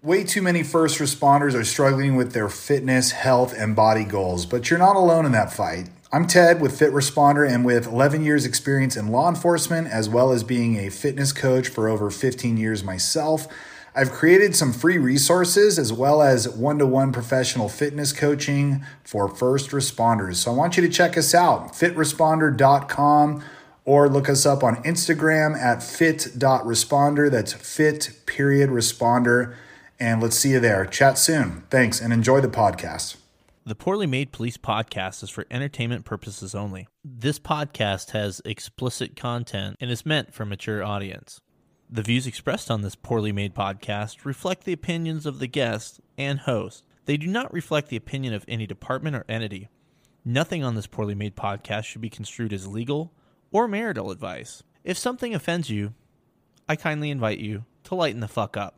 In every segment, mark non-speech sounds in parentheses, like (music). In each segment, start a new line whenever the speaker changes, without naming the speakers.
Way too many first responders are struggling with their fitness, health, and body goals, but you're not alone in that fight. I'm Ted with Fit Responder and with 11 years experience in law enforcement as well as being a fitness coach for over 15 years myself. I've created some free resources as well as one-to-one professional fitness coaching for first responders. So I want you to check us out, fitresponder.com or look us up on Instagram at fit.responder. That's fit period responder and let's see you there. Chat soon. Thanks and enjoy the podcast.
The Poorly Made Police podcast is for entertainment purposes only. This podcast has explicit content and is meant for mature audience. The views expressed on this poorly made podcast reflect the opinions of the guest and host. They do not reflect the opinion of any department or entity. Nothing on this poorly made podcast should be construed as legal or marital advice. If something offends you, I kindly invite you to lighten the fuck up.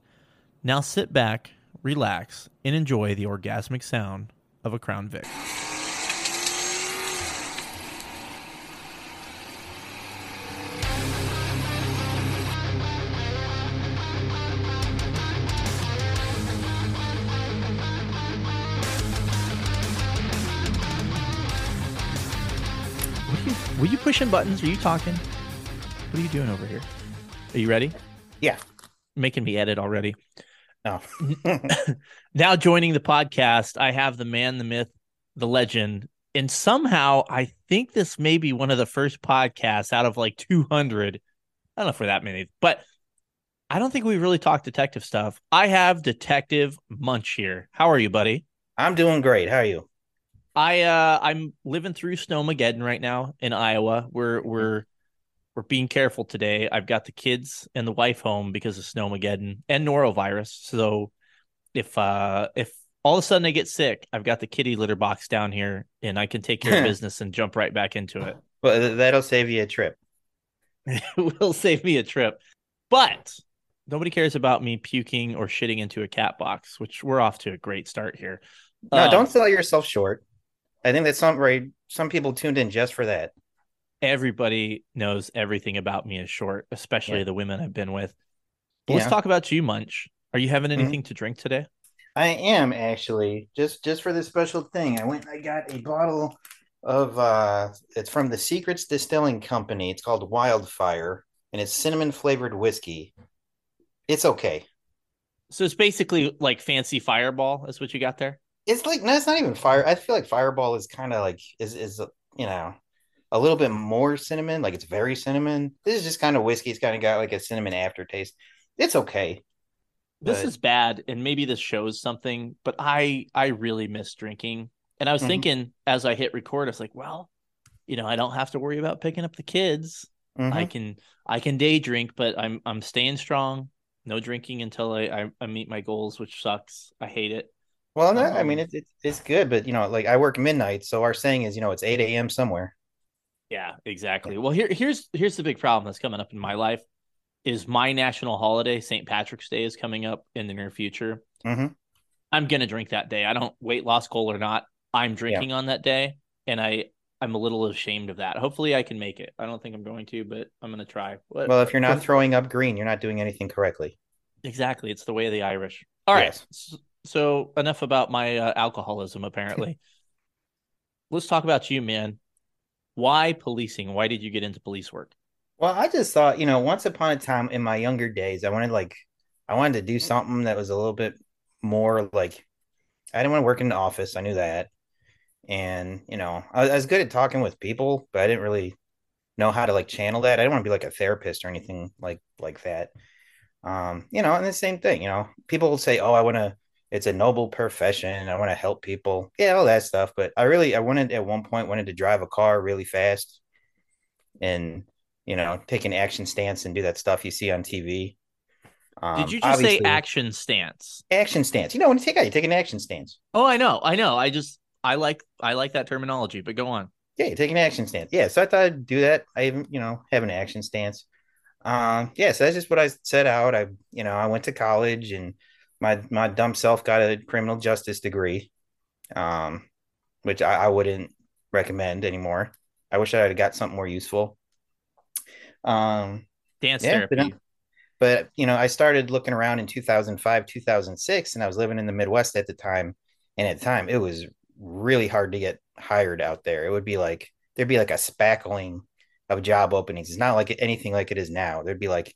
Now sit back, relax, and enjoy the orgasmic sound of a Crown Vic. Were you, pushing buttons? Are you talking? What are you doing over here? Are you ready?
Yeah.
Making me edit already.
No. (laughs)
now joining the podcast, I have the man, the myth, the legend. And somehow I think this may be one of the first podcasts out of like 200. I don't know if we're that many, but I don't think we really talked detective stuff. I have Detective Munch here. How are you, buddy?
I'm doing great. How are you?
I uh I'm living through Snowmageddon right now in Iowa. We're we're we're being careful today. I've got the kids and the wife home because of Snowmageddon and norovirus. So if uh if all of a sudden I get sick, I've got the kitty litter box down here and I can take care of (laughs) business and jump right back into it.
Well, that'll save you a trip. (laughs)
it will save me a trip. But nobody cares about me puking or shitting into a cat box, which we're off to a great start here.
No,
Um,
don't sell yourself short. I think that's some right. Some people tuned in just for that.
Everybody knows everything about me is short, especially
Yeah.
the women I've been with. But Let's talk about you, Munch. Are you having
Mhm.
anything to drink today?
I am actually just just for this special thing. I went. and I got a bottle of. uh It's from the Secrets Distilling Company. It's called Wildfire, and it's cinnamon flavored whiskey. It's okay.
So it's basically like fancy fireball, is what you got there.
It's like no, it's not even fire. I feel like Fireball is kind of like is is you know a little bit more cinnamon. Like it's very cinnamon. This is just kind of whiskey. It's kind of got like a cinnamon aftertaste. It's okay.
This
But-
is bad, and maybe this shows something, but I I really miss drinking. And I was
Mhm.
thinking as I hit record, I was like, well, you know, I don't have to worry about picking up the kids.
Mhm.
I can I can day drink, but I'm I'm staying strong. No drinking until I, I, I meet my goals, which sucks. I hate it.
Well, no, I mean
Um,
it's it's it's good, but you know, like I work midnight, so our saying is, you know, it's eight a.m. somewhere.
Yeah, exactly. Well, here here's here's the big problem that's coming up in my life is my national holiday, St. Patrick's Day is coming up in the near future.
Mhm.
I'm gonna drink that day. I don't weight loss goal or not. I'm drinking on that day, and I I'm a little ashamed of that. Hopefully, I can make it. I don't think I'm going to, but I'm gonna try. But
Well, if you're not throwing up green, you're not doing anything correctly.
exactly, it's the way of the Irish. All right.
Yes.
So enough about my uh, alcoholism. Apparently, (laughs) let's talk about you, man. Why policing? Why did you get into police work?
Well, I just thought, you know, once upon a time in my younger days, I wanted like I wanted to do something that was a little bit more like I didn't want to work in the office. I knew that. And, you know, I, was good at talking with people, but I didn't really know how to like channel that. I didn't want to be like a therapist or anything like like that. Um, you know, and the same thing, you know, people will say, "Oh, I want to it's a noble profession. I want to help people." Yeah, all that stuff, but I really I wanted at one point wanted to drive a car really fast and, you know, take an action stance and do that stuff you see on TV. Um,
Did you just say action stance?
action stance? You know, when you take out, you take an action stance.
Oh, I know, I know. I just I like I like that terminology. But go on.
Yeah, you take an action stance. Yeah, so I thought I'd do that. I even, you know, have an action stance. Um, yeah, so that's just what I set out. I, you know, I went to college and my my dumb self got a criminal justice degree, um, which I, I wouldn't recommend anymore. I wish I had got something more useful. Um,
Dance
Yeah,
therapy.
but, but you know, I started looking around in 2005, 2006, and I was living in the Midwest at the time. And at the time, it was really hard to get hired out there. It would be like there'd be like a spackling of job openings. It's not like anything like it is now. There'd be like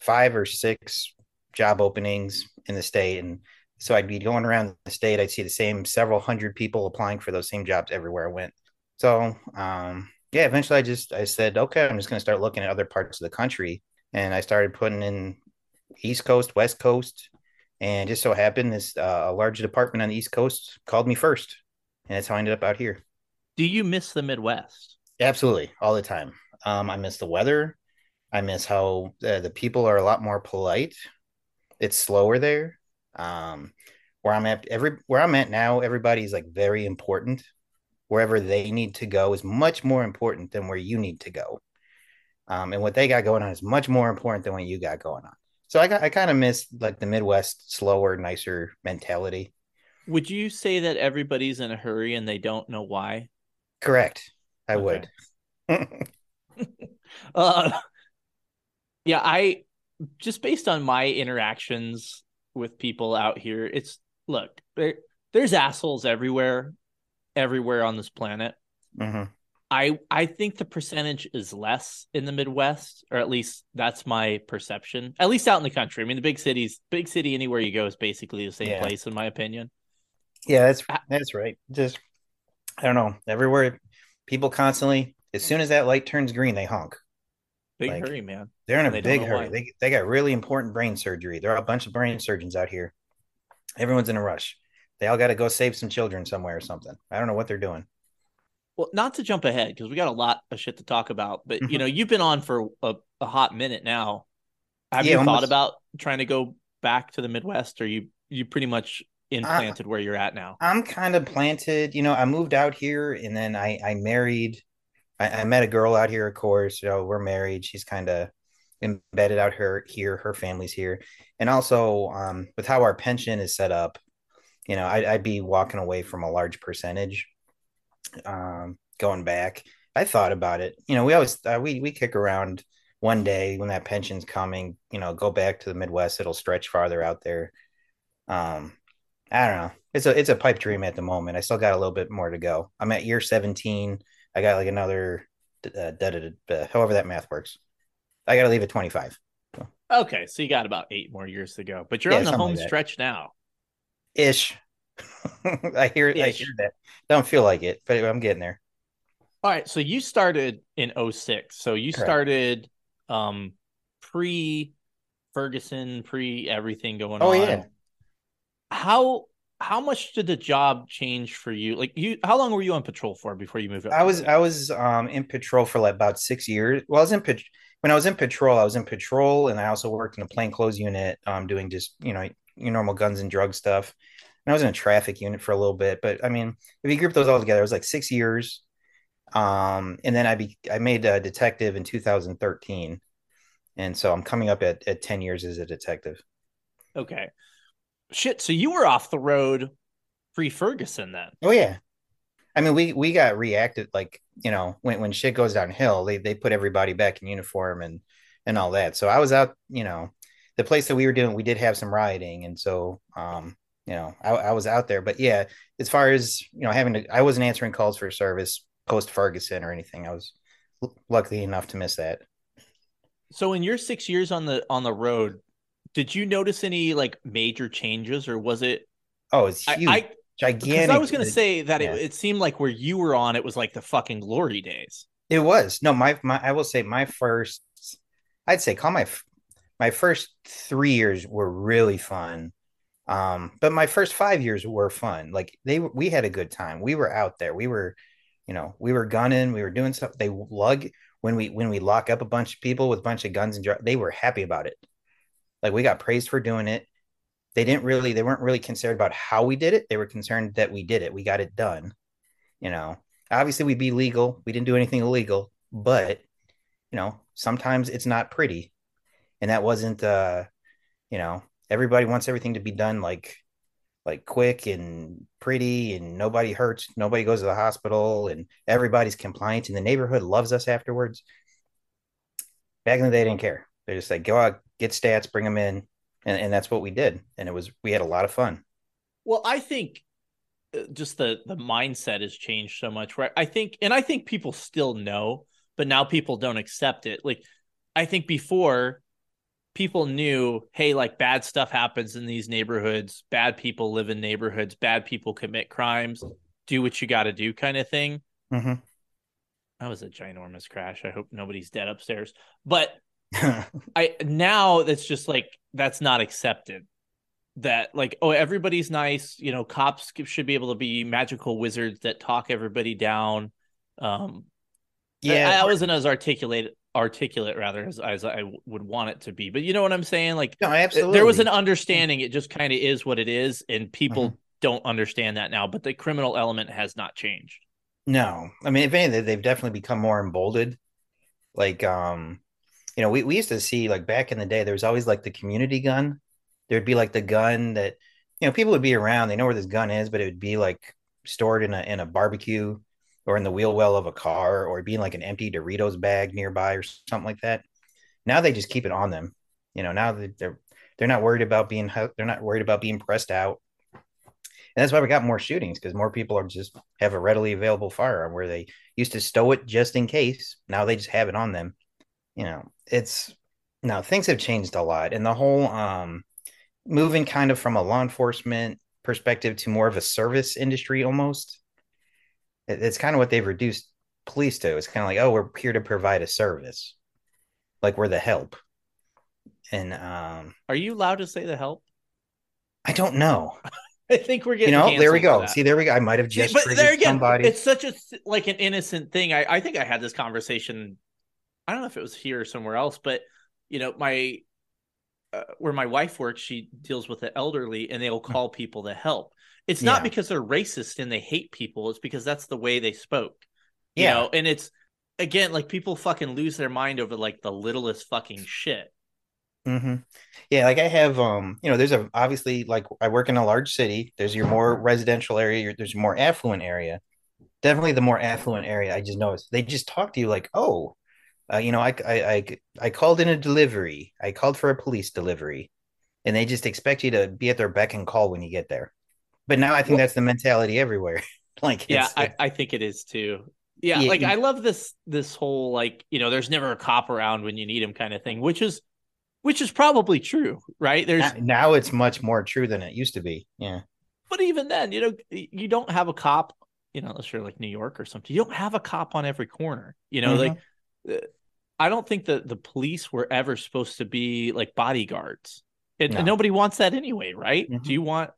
five or six job openings in the state, and so I'd be going around the state. I'd see the same several hundred people applying for those same jobs everywhere I went. So, um, yeah, eventually I just I said, okay, I'm just going to start looking at other parts of the country, and I started putting in East Coast, West Coast, and just so happened this uh, a large department on the East Coast called me first, and that's how I ended up out here.
Do you miss the Midwest?
Absolutely, all the time. Um, I miss the weather. I miss how uh, the people are a lot more polite. It's slower there. Um, where I'm at, every where I'm at now, everybody's like very important. Wherever they need to go is much more important than where you need to go. Um, and what they got going on is much more important than what you got going on. So I got I kind of miss like the Midwest slower, nicer mentality.
Would you say that everybody's in a hurry and they don't know why?
Correct. I
Okay.
would. (laughs) (laughs)
Uh, yeah, I just based on my interactions with people out here, it's look, there, there's assholes everywhere, everywhere on this planet.
Mhm.
I I think the percentage is less in the Midwest, or at least that's my perception. At least out in the country. I mean, the big cities, big city anywhere you go is basically the same
Yeah.
place, in my opinion.
Yeah, that's
Ah.
that's right. Just I don't know. Everywhere people constantly, as soon as that light turns green, they honk.
Big
Like-
hurry, man.
They're in a
They
big hurry.
why.
They they got really important brain surgery. There are a bunch of brain surgeons out here. Everyone's in a rush. They all got to go save some children somewhere or something. I don't know what they're doing.
Well, not to jump ahead because we got a lot of shit to talk about, but you
Mhm.
know, you've been on for a, a hot minute now. Have
Yeah,
you thought
almost-
about trying to go back to the Midwest, or you you pretty much implanted where you're at now?
I'm kind of planted. You know, I moved out here and then I I married. I, I met a girl out here, of course. You know, we're married. She's kind of embedded out here. Here, her family's here, and also um, with how our pension is set up, you know, I, I'd be walking away from a large percentage. Um, going back, I thought about it. You know, we always uh, we we kick around one day when that pension's coming. You know, go back to the Midwest. It'll stretch farther out there. Um, I don't know. It's a it's a pipe dream at the moment. I still got a little bit more to go. I'm at year 17. I got like another uh, da, da, da, da, however that math works. I got to leave at 25
Okay, so you got about eight more years to go, but you're
Yeah,
on the home
like
stretch now.
ish. (laughs) I hear I
Ish.
hear that. Don't feel like it, but I'm getting there.
All right, so you started in 06. So you
Correct.
started um pre Ferguson, pre everything going
Oh
on.
Oh, yeah.
How how much did the job change for you? Like you how long were you on patrol for before you moved up?
I was I was um in patrol for like about six years. Well, I was in pat- when I was in patrol. I was in patrol, and I also worked in a plainclothes unit, um, doing just you know your normal guns and drug stuff. And I was in a traffic unit for a little bit, but I mean, if you group those all together, it was like six years. Um, and then I be I made a detective in 2013, and so I'm coming up at at 10 years as a detective.
Okay. Shit, so you were off the road pre Ferguson then.
Oh yeah. I mean, we we got reacted like you know when when shit goes downhill, they they put everybody back in uniform and and all that. So I was out, you know, the place that we were doing, we did have some rioting, and so um, you know, I, I was out there. But yeah, as far as you know, having to, I wasn't answering calls for service post Ferguson or anything. I was l- lucky enough to miss that.
So in your six years on the on the road, did you notice any like major changes or was it
Oh, it's
I,
huge,
I because
gigantic.
I was gonna say that
yeah.
it, it seemed like where you were on it was like the fucking glory days.
It was no my my I will say my first I'd say call my my first three years were really fun, um, but my first five years were fun. Like they we had a good time. We were out there. We were, you know, we were gunning. We were doing stuff. They lug when we when we lock up a bunch of people with a bunch of guns and they were happy about it. Like we got praised for doing it. They didn't really, they weren't really concerned about how we did it. They were concerned that we did it. We got it done. You know, obviously we'd be legal. We didn't do anything illegal, but you know, sometimes it's not pretty. And that wasn't uh, you know, everybody wants everything to be done like like quick and pretty and nobody hurts nobody goes to the hospital and everybody's compliant and the neighborhood loves us afterwards back in the day they didn't care they just like go out get stats bring them in and, and that's what we did and it was we had a lot of fun
well i think uh, just the the mindset has changed so much right i think and i think people still know but now people don't accept it like i think before people knew, hey, like bad stuff happens in these neighborhoods, bad people live in neighborhoods, bad people commit crimes, do what you got to do, kind of thing.
Mm-hmm.
That was a ginormous crash. I hope nobody's dead upstairs. But (laughs) I now that's just like that's not accepted. That like oh everybody's nice, you know, cops should be able to be magical wizards that talk everybody down. Um, yeah, I, I wasn't as articulate articulate rather as, as I would want it to be. But you know what I'm saying? Like,
no, absolutely.
There was an understanding. It just kind of is what it is, and people mm-hmm. don't understand that now. But the criminal element has not changed.
No, I mean, if anything, they've definitely become more emboldened. Like, um, you know, we, we used to see like back in the day, there was always like the community gun. There'd be like the gun that, you know, people would be around. They know where this gun is, but it would be like stored in a in a barbecue or in the wheel well of a car or being like an empty Doritos bag nearby or something like that. Now they just keep it on them. You know, now they're they're not worried about being they're not worried about being pressed out. And that's why we got more shootings because more people are just have a readily available firearm where they used to stow it just in case. Now they just have it on them. You know, it's now things have changed a lot. And the whole um moving kind of from a law enforcement perspective to more of a service industry almost it's kind of what they've reduced police to. It's kind of like, oh, we're here to provide a service, like we're the help. And um,
are you allowed to say the help?
I don't know. (laughs)
I think we're getting.
You know, there we go. See, there we go. I might have just See, but there again, somebody.
It's such a like an innocent thing. I I think I had this conversation. I don't know if it was here or somewhere else, but you know, my uh, where my wife works, she deals with the elderly, and they'll hmm. call people to help. It's not yeah. because they're racist and they hate people. It's because that's the way they spoke. You yeah. know, and it's again like people fucking lose their mind over like the littlest fucking shit.
Mm-hmm. Yeah, like I have, um, you know, there's a obviously like I work in a large city. There's your more residential area. Your, There's your more affluent area. Definitely the more affluent area. I just noticed they just talk to you like, oh, uh, you know, I, I I I called in a delivery. I called for a police delivery, and they just expect you to be at their beck and call when you get there. But now I think well, that's the mentality everywhere. (laughs) like,
yeah, I, I think it is too. Yeah, yeah, like I love this this whole like you know, there's never a cop around when you need him kind of thing, which is which is probably true, right? There's
now it's much more true than it used to be. Yeah,
but even then, you know, you don't have a cop, you know, unless you're like New York or something. You don't have a cop on every corner. You know, mm-hmm. like uh, I don't think that the police were ever supposed to be like bodyguards. It, no. nobody wants that anyway, right? Mm-hmm. Do you want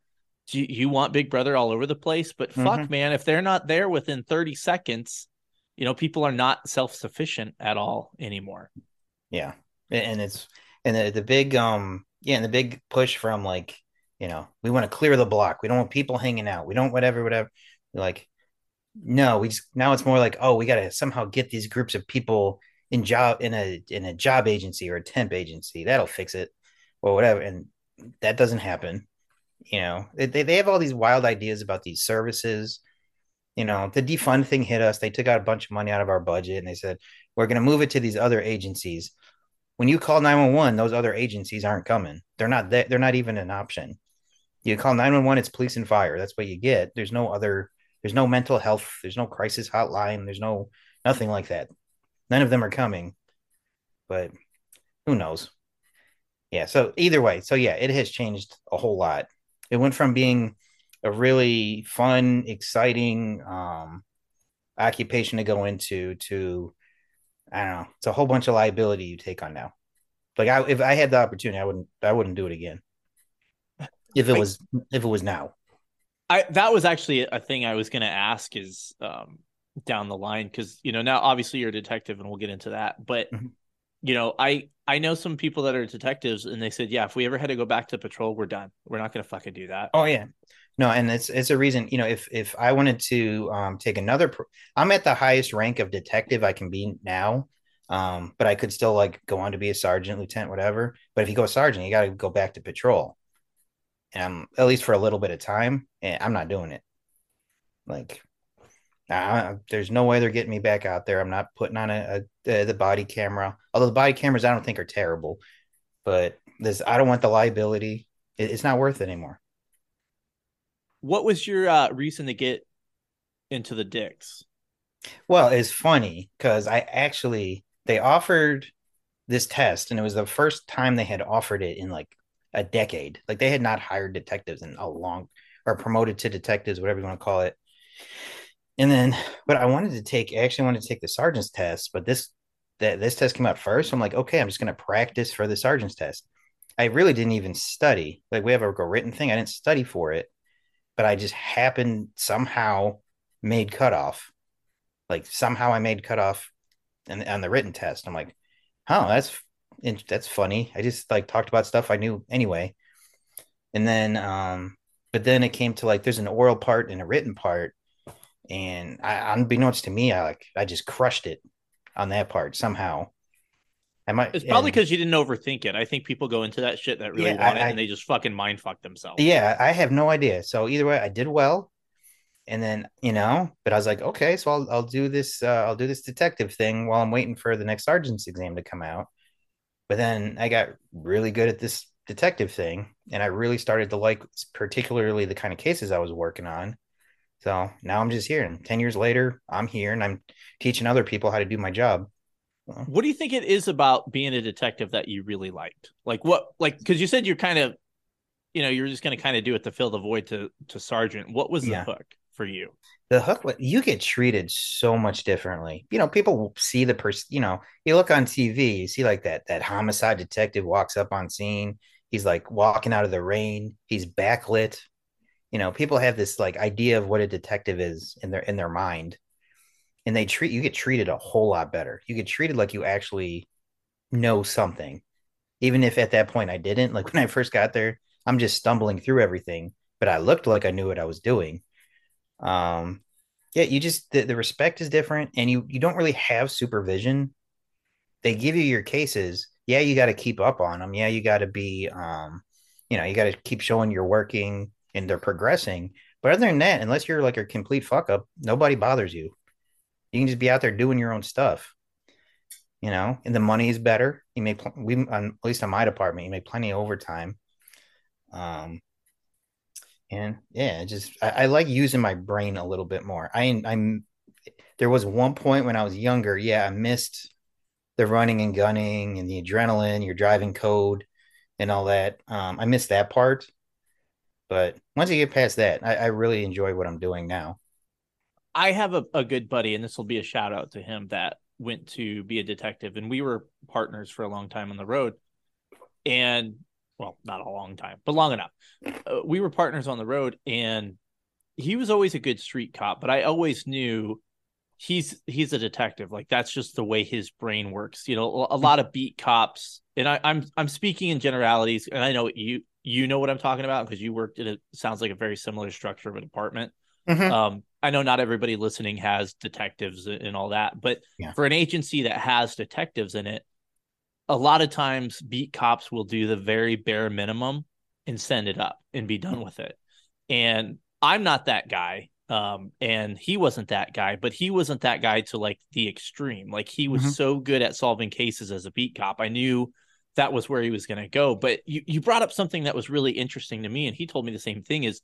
you, you want Big Brother all over the place, but fuck, mm-hmm. man, if they're not there within 30 seconds, you know, people are not self sufficient at all anymore.
Yeah. And it's, and the, the big, um, yeah, and the big push from like, you know, we want to clear the block. We don't want people hanging out. We don't whatever, whatever. Like, no, we just now it's more like, oh, we got to somehow get these groups of people in job in a in a job agency or a temp agency. That'll fix it, or whatever. And that doesn't happen you know. They, they have all these wild ideas about these services. You know the defund thing hit us. They took out a bunch of money out of our budget and they said we're going to move it to these other agencies. When you call 911 those other agencies aren't coming. They're not there they're not even an option. You call 911 it's police and fire. That's what you get. There's no other there's no mental health there's no crisis hotline there's no nothing like that none of them are coming but who knows yeah so either way so yeah it has changed a whole lot it went from being a really fun, exciting um, occupation to go into to I don't know. It's a whole bunch of liability you take on now. Like I, if I had the opportunity, I wouldn't. I wouldn't do it again. If it was, if it was now.
I that was actually a thing I was going to ask is um, down the line because you know now obviously you're a detective and we'll get into that, but mm-hmm. you know, I I know some people that are detectives, and they said, yeah, if we ever had to go back to patrol, we're done. We're not gonna fucking do that.
Oh yeah, no, and it's it's a reason. You know, if if I wanted to um, take another, pro- I'm at the highest rank of detective I can be now. Um, but I could still like go on to be a sergeant, lieutenant, whatever. But if you go sergeant, you got to go back to patrol, and i'm at least for a little bit of time. And I'm not doing it. Like, uh, there's no way they're getting me back out there. I'm not putting on a, a, the body camera. Although the body cameras, I don't think are terrible, but this I don't want the liability. It, it's not worth it anymore.
What was your uh, reason to get into the dicks?
Well, it's funny because I actually they offered this test, and it was the first time they had offered it in like a decade. Like they had not hired detectives in a long or promoted to detectives, whatever you want to call it. And then, but I wanted to take, I actually wanted to take the sergeant's test, but this that this test came out first. I'm like, okay, I'm just going to practice for the sergeant's test. I really didn't even study. Like we have a, a written thing. I didn't study for it but I just happened somehow made cutoff. Like somehow I made cutoff and on the written test. I'm like, oh, that's that's funny. I just like talked about stuff I knew anyway. And then um, but then it came to like there's an oral part and a written part. And I unbeknownst to me, I like I just crushed it on that part somehow.
I might. It's probably because you didn't overthink it. I think people go into that shit that really yeah, want I, it, and they just fucking mind fuck themselves.
Yeah, I have no idea. So either way, I did well, and then you know, but I was like, okay, so I'll I'll do this. Uh, I'll do this detective thing while I'm waiting for the next sergeant's exam to come out. But then I got really good at this detective thing, and I really started to like, particularly the kind of cases I was working on. So now I'm just here, and ten years later, I'm here, and I'm teaching other people how to do my job.
What do you think it is about being a detective that you really liked? Like what like because you said you're kind of you know, you're just gonna kind of do it to fill the void to to sergeant. What was the yeah. hook for you?
The hook you get treated so much differently. You know, people see the person, you know, you look on TV, you see like that that homicide detective walks up on scene, he's like walking out of the rain, he's backlit. You know, people have this like idea of what a detective is in their in their mind and they treat you get treated a whole lot better. You get treated like you actually know something, even if at that point I didn't. Like (laughs) when I first got there, I'm just stumbling through everything, but I looked like I knew what I was doing. Um, yeah, you just the, the respect is different, and you you don't really have supervision. They give you your cases. Yeah, you got to keep up on them. Yeah, you got to be, um, you know, you got to keep showing you're working and they're progressing. But other than that, unless you're like a complete fuck up, nobody bothers you. You can just be out there doing your own stuff, you know, and the money is better. You make we on, at least on my department, you make plenty of overtime. Um, and yeah, just I, I like using my brain a little bit more. I I'm there was one point when I was younger, yeah, I missed the running and gunning and the adrenaline, your driving code, and all that. Um, I missed that part, but once you get past that, I, I really enjoy what I'm doing now.
I have a, a good buddy, and this will be a shout out to him that went to be a detective, and we were partners for a long time on the road. And well, not a long time, but long enough. Uh, we were partners on the road, and he was always a good street cop, but I always knew he's he's a detective. Like that's just the way his brain works. You know, a lot of beat cops, and I, I'm I'm speaking in generalities, and I know you you know what I'm talking about because you worked in a sounds like a very similar structure of a department. Mm-hmm. Um, I know not everybody listening has detectives and all that, but yeah. for an agency that has detectives in it, a lot of times beat cops will do the very bare minimum and send it up and be done with it. And I'm not that guy. Um, and he wasn't that guy, but he wasn't that guy to like the extreme. Like he was mm-hmm. so good at solving cases as a beat cop. I knew that was where he was going to go. But you, you brought up something that was really interesting to me. And he told me the same thing is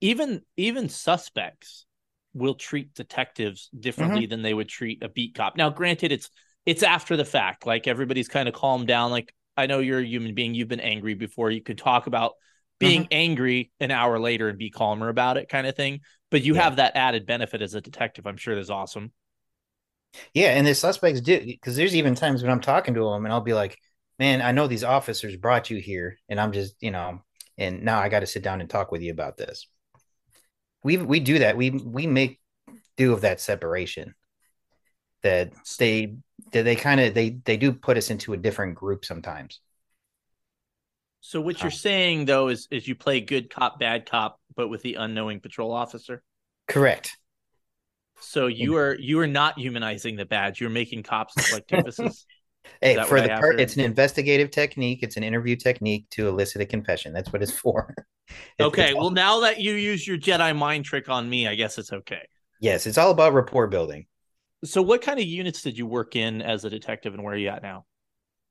even even suspects will treat detectives differently mm-hmm. than they would treat a beat cop. Now, granted, it's it's after the fact. Like everybody's kind of calmed down. Like I know you're a human being. You've been angry before. You could talk about being mm-hmm. angry an hour later and be calmer about it, kind of thing. But you yeah. have that added benefit as a detective. I'm sure that's awesome.
Yeah, and the suspects do because there's even times when I'm talking to them and I'll be like, "Man, I know these officers brought you here, and I'm just, you know, and now I got to sit down and talk with you about this." we we do that. We we make do of that separation. That they they, they kind of they they do put us into a different group sometimes.
So what you're um, saying though is is you play good cop, bad cop, but with the unknowing patrol officer.
Correct.
So you are you are not humanizing the badge. You're making cops look like (laughs) doofuses.
Hey, for the per- it's an investigative technique. It's an interview technique to elicit a confession. That's what it's (laughs) for. It-
okay,
it's all-
well now that you use your Jedi mind trick on me, I guess it's okay.
yes, it's all about rapport building.
So what kind of units did you work in as a detective and where are you at now?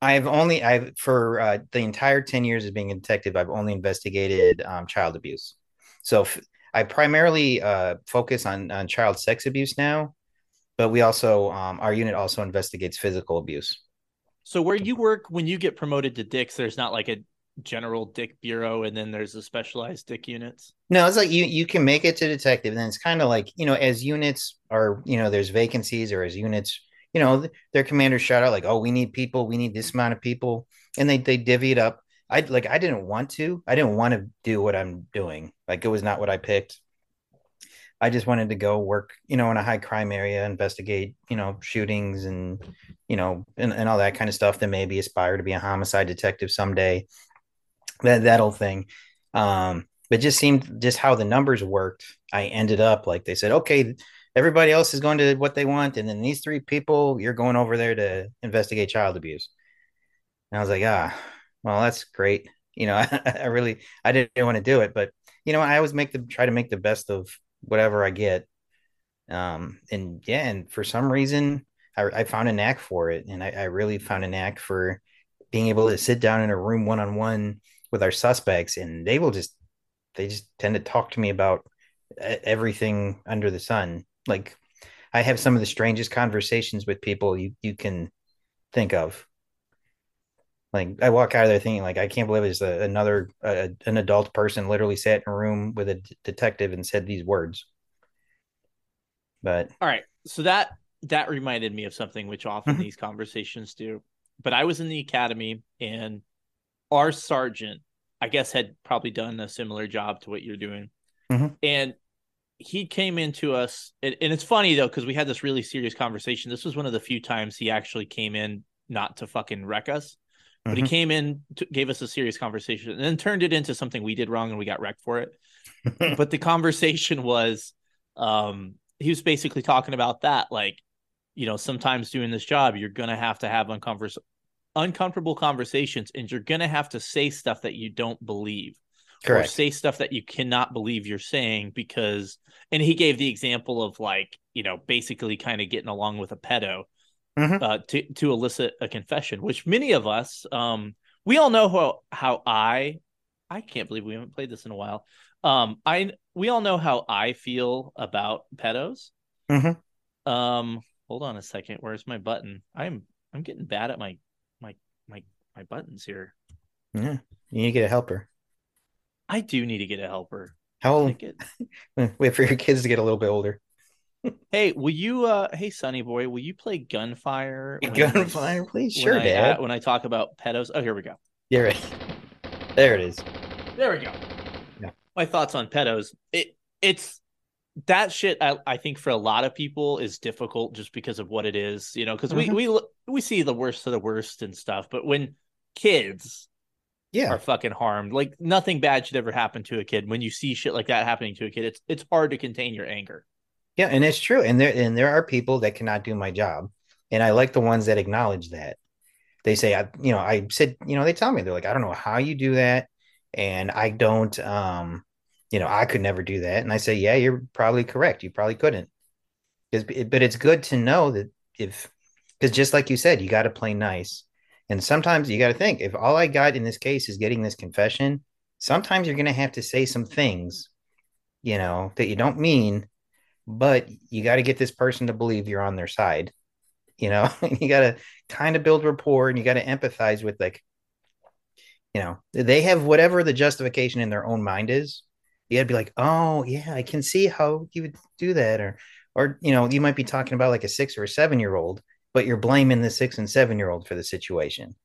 I've only I've for uh, the entire ten years of being a detective, I've only investigated um, child abuse. So f- I primarily uh, focus on on child sex abuse now, but we also um, our unit also investigates physical abuse.
So where you work when you get promoted to dicks, there's not like a general dick bureau and then there's the specialized dick units.
No, it's like you you can make it to detective, and then it's kind of like you know as units are you know there's vacancies or as units you know their commanders shout out like oh we need people we need this amount of people and they they divvy it up. I like I didn't want to I didn't want to do what I'm doing like it was not what I picked. I just wanted to go work you know in a high crime area, investigate you know shootings and you know and, and all that kind of stuff. Then maybe aspire to be a homicide detective someday. That that whole thing. Um, but just seemed just how the numbers worked. I ended up like they said, okay, everybody else is going to what they want, and then these three people, you're going over there to investigate child abuse. And I was like, ah, well, that's great. You know, I, (laughs) I really I didn't want to do it, but you know, I always make the try to make the best of whatever I get. Um, and yeah, and for some reason, I, I found a knack for it, and I, I really found a knack for being able to sit down in a room one on one with our suspects, and they will just they just tend to talk to me about everything under the sun. Like I have some of the strangest conversations with people you you can think of. Like I walk out of there thinking, like I can't believe it's a, another uh, an adult person literally sat in a room with a d- detective and said these words. But
All right. So that that reminded me of something which often
Mhm.
these conversations do. But I was in the academy and our sergeant, I guess, had probably done a similar job to what you're doing.
Mhm.
And he came into us, and, and it's funny though, because we had this really serious conversation. This was one of the few times he actually came in not to fucking wreck us, but he
Mhm.
came in, to, gave us a serious conversation, and then turned it into something we did wrong and we got wrecked for it. (laughs) But the conversation was um he was basically talking about that like you know sometimes doing this job you're gonna have to have uncomfort- uncomfortable conversations and you're gonna have to say stuff that you don't believe or say stuff that you cannot believe you're saying because and he gave the example of like you know basically kind of getting along with a pedo
Mhm.
uh, to to elicit a confession which many of us um we all know how how i i can't believe we haven't played this in a while um i we all know how i feel about pedos
Mhm.
um hold on a second where's my button i'm i'm getting bad at my my my my buttons here
Yeah, you need to get a helper.
i do need to get a helper
How old?
get-
Wait (laughs) for your kids to get a little bit older.
Hey, will you uh hey Sonny boy, will you play gunfire? (laughs)
Gunfire, please.
when
Sure,
I,
Dad.
when I talk about pedos. Oh, here we go.
You're right. There it is.
There we go.
Yeah.
My thoughts on pedos. It it's that shit I, I think for a lot of people is difficult just because of what it is, you know, because
Mhm.
we we we see the worst of the worst and stuff, but when kids
Yeah.
are fucking harmed, like nothing bad should ever happen to a kid. When you see shit like that happening to a kid, it's it's hard to contain your anger.
Yeah, and it's true. And there and there are people that cannot do my job. And I like the ones that acknowledge that. They say, I, you know, I said, you know, they tell me they're like, I don't know how you do that. And I don't um, you know, I could never do that. And I say, Yeah, you're probably correct. You probably couldn't. 'Cause- But it's good to know that if because just like you said, you got to play nice. And sometimes you got to think if all I got in this case is getting this confession, sometimes you're going to have to say some things, you know, that you don't mean, but you got to get this person to believe you're on their side. You know, (laughs) you got to kind of build rapport and you got to empathize with, like, you know, they have whatever the justification in their own mind is. You got to be like, oh, yeah, I can see how you would do that. Or, or, you know, you might be talking about like a six or a seven year old, but you're blaming the six and seven year old for the situation.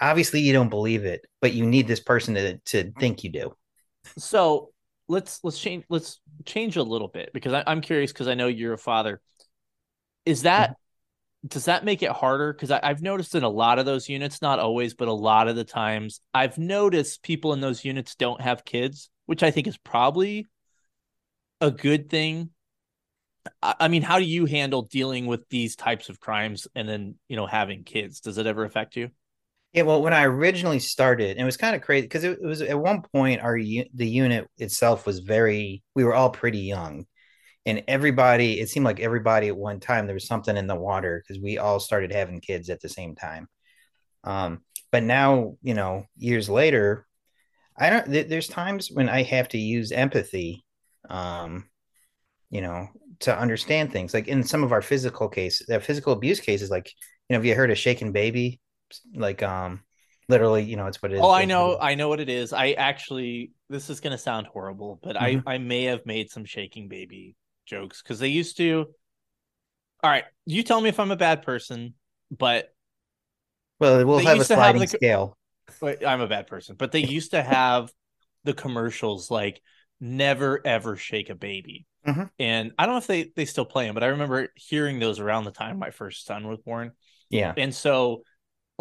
Obviously, you don't believe it, but you need this person to, to think you do.
So let's let's change let's change a little bit because I, I'm curious because I know you're a father. Is that mm-hmm. does that make it harder? Because I've noticed in a lot of those units, not always, but a lot of the times, I've noticed people in those units don't have kids, which I think is probably a good thing. I mean, how do you handle dealing with these types of crimes and then, you know, having kids? Does it ever affect you?
Yeah, well, when I originally started, it was kind of crazy because it, it, was at one point our the unit itself was very. We were all pretty young, and everybody. It seemed like everybody at one time there was something in the water because we all started having kids at the same time. Um, but now, you know, years later, I don't. Th- there's times when I have to use empathy, um, you know, to understand things. Like in some of our physical cases, the physical abuse cases, like you know, have you heard of shaken baby? Like um literally you know it's what it is.
Oh i know i know what it is. I actually this is going to sound horrible but mm-hmm. i i may have made some shaking baby jokes because they used to all right you tell me if i'm a bad person but
well we'll have a sliding have the, scale.
I'm a bad person but they used to have the commercials like never ever shake a baby. Mm-hmm. and i don't know if they they still play them but i remember hearing those around the time my first son was born.
Yeah.
And so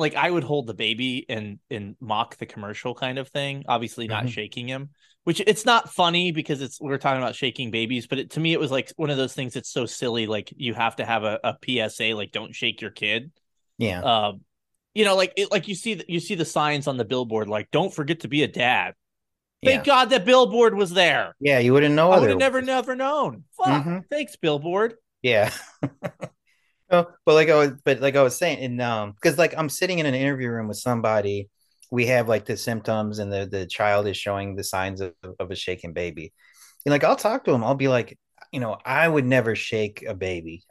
like I would hold the baby and and mock the commercial kind of thing, obviously not mm-hmm. shaking him. Which it's not funny because it's we're talking about shaking babies, but it, to me it was like one of those things that's so silly. Like you have to have a, a PSA, like don't shake your kid.
Yeah.
Um, you know, like it, like you see you see the signs on the billboard, like don't forget to be a dad. Thank yeah. God that billboard was there.
Yeah, you wouldn't know.
I would have never, never known. Fuck. Mm-hmm. Thanks, billboard.
Yeah. (laughs) No, but like I was, but like I was saying, and um, because like I'm sitting in an interview room with somebody, we have like the symptoms, and the the child is showing the signs of, of a shaken baby, and like I'll talk to him, I'll be like, you know, I would never shake a baby,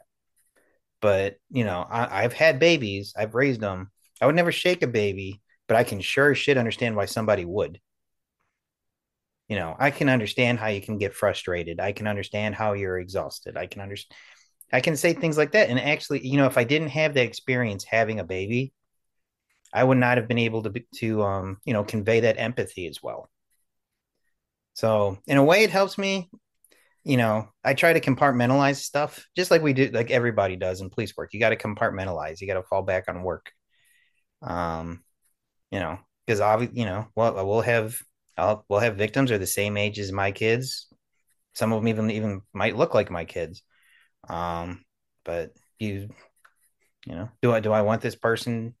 but you know, I, I've had babies, I've raised them, I would never shake a baby, but I can sure shit understand why somebody would. You know, I can understand how you can get frustrated. I can understand how you're exhausted. I can understand I can say things like that. And actually, you know, if I didn't have that experience having a baby, I would not have been able to to um, you know, convey that empathy as well. So in a way, it helps me. You know, I try to compartmentalize stuff just like we do, like everybody does in police work. You got to compartmentalize. You got to fall back on work. Um, you know, because obviously, you know, well, we'll have I'll, we'll have victims are the same age as my kids. Some of them even even might look like my kids. Um, but you, you know, do I do I want this person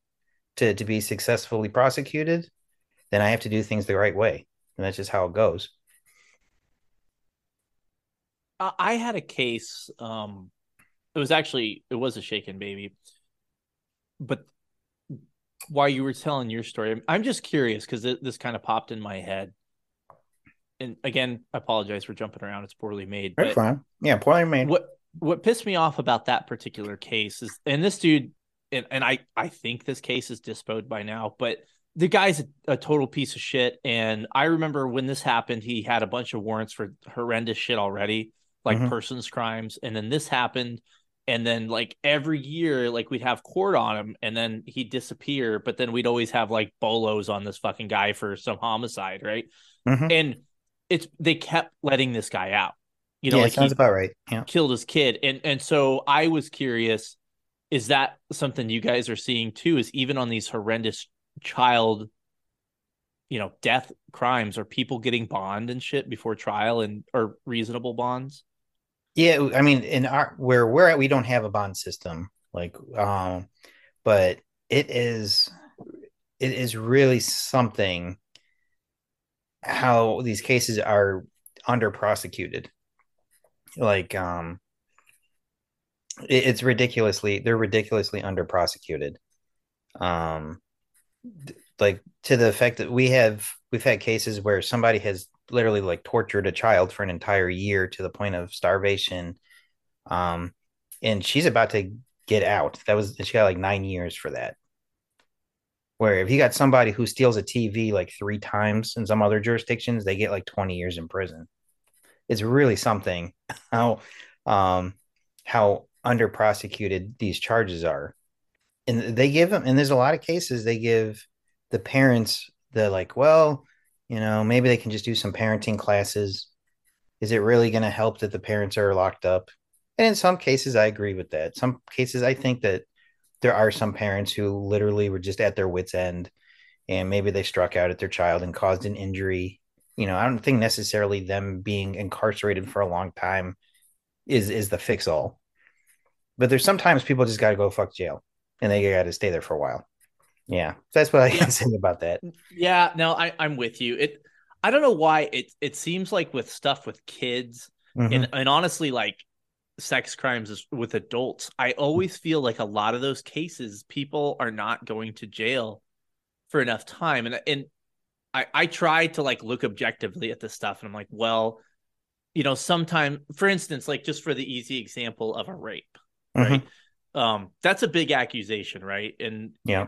to to be successfully prosecuted? Then I have to do things the right way, and that's just how it goes.
I had a case. Um, it was actually it was a shaken baby, but while you were telling your story, I'm just curious because this kind of popped in my head. And again, I apologize for jumping around. It's poorly made.
Very fine. Yeah, poorly made.
What what pissed me off about that particular case is, and this dude, and, and I, I think this case is disposed by now, but the guy's a, a, total piece of shit. And I remember when this happened, he had a bunch of warrants for horrendous shit already, like mm-hmm. persons crimes. And then this happened. And then like every year, like we'd have court on him and then he'd disappear. But then we'd always have like bolos on this fucking guy for some homicide. Right. Mm-hmm. And it's, they kept letting this guy out. You know,
yeah, like sounds about right. Yeah.
Killed his kid. And and so I was curious, is that something you guys are seeing too? Is even on these horrendous child, you know, death crimes, are people getting bond and shit before trial and or reasonable bonds?
Yeah, I mean, in our where we're at, we don't have a bond system. Like um, but it is it is really something how these cases are under prosecuted like um it, it's ridiculously they're ridiculously under prosecuted um like to the effect that we have we've had cases where somebody has literally like tortured a child for an entire year to the point of starvation um and she's about to get out. That was she got like nine years for that. Where if you got somebody who steals a tv like three times in some other jurisdictions they get like 20 years in prison it's really something (laughs) how um how under prosecuted these charges are. And they give them and there's a lot of cases they give the parents the like well you know maybe they can just do some parenting classes. Is it really going to help that the parents are locked up? And in some cases i agree with that. Some cases i think that there are some parents who literally were just at their wits end and maybe they struck out at their child and caused an injury you know i don't think necessarily them being incarcerated for a long time is is the fix all but there's sometimes people just got to go fuck jail and they got to stay there for a while yeah that's what i can say about that
Yeah, no, I, I'm with you. It I don't know why it it seems like with stuff with kids
Mhm.
and and honestly like sex crimes with adults, I always feel like a lot of those cases people are not going to jail for enough time. And and I I try to like look objectively at this stuff and I'm like, well, you know, sometime for instance, like just for the easy example of a rape,
Mhm.
right? Um, that's a big accusation, right? And
yeah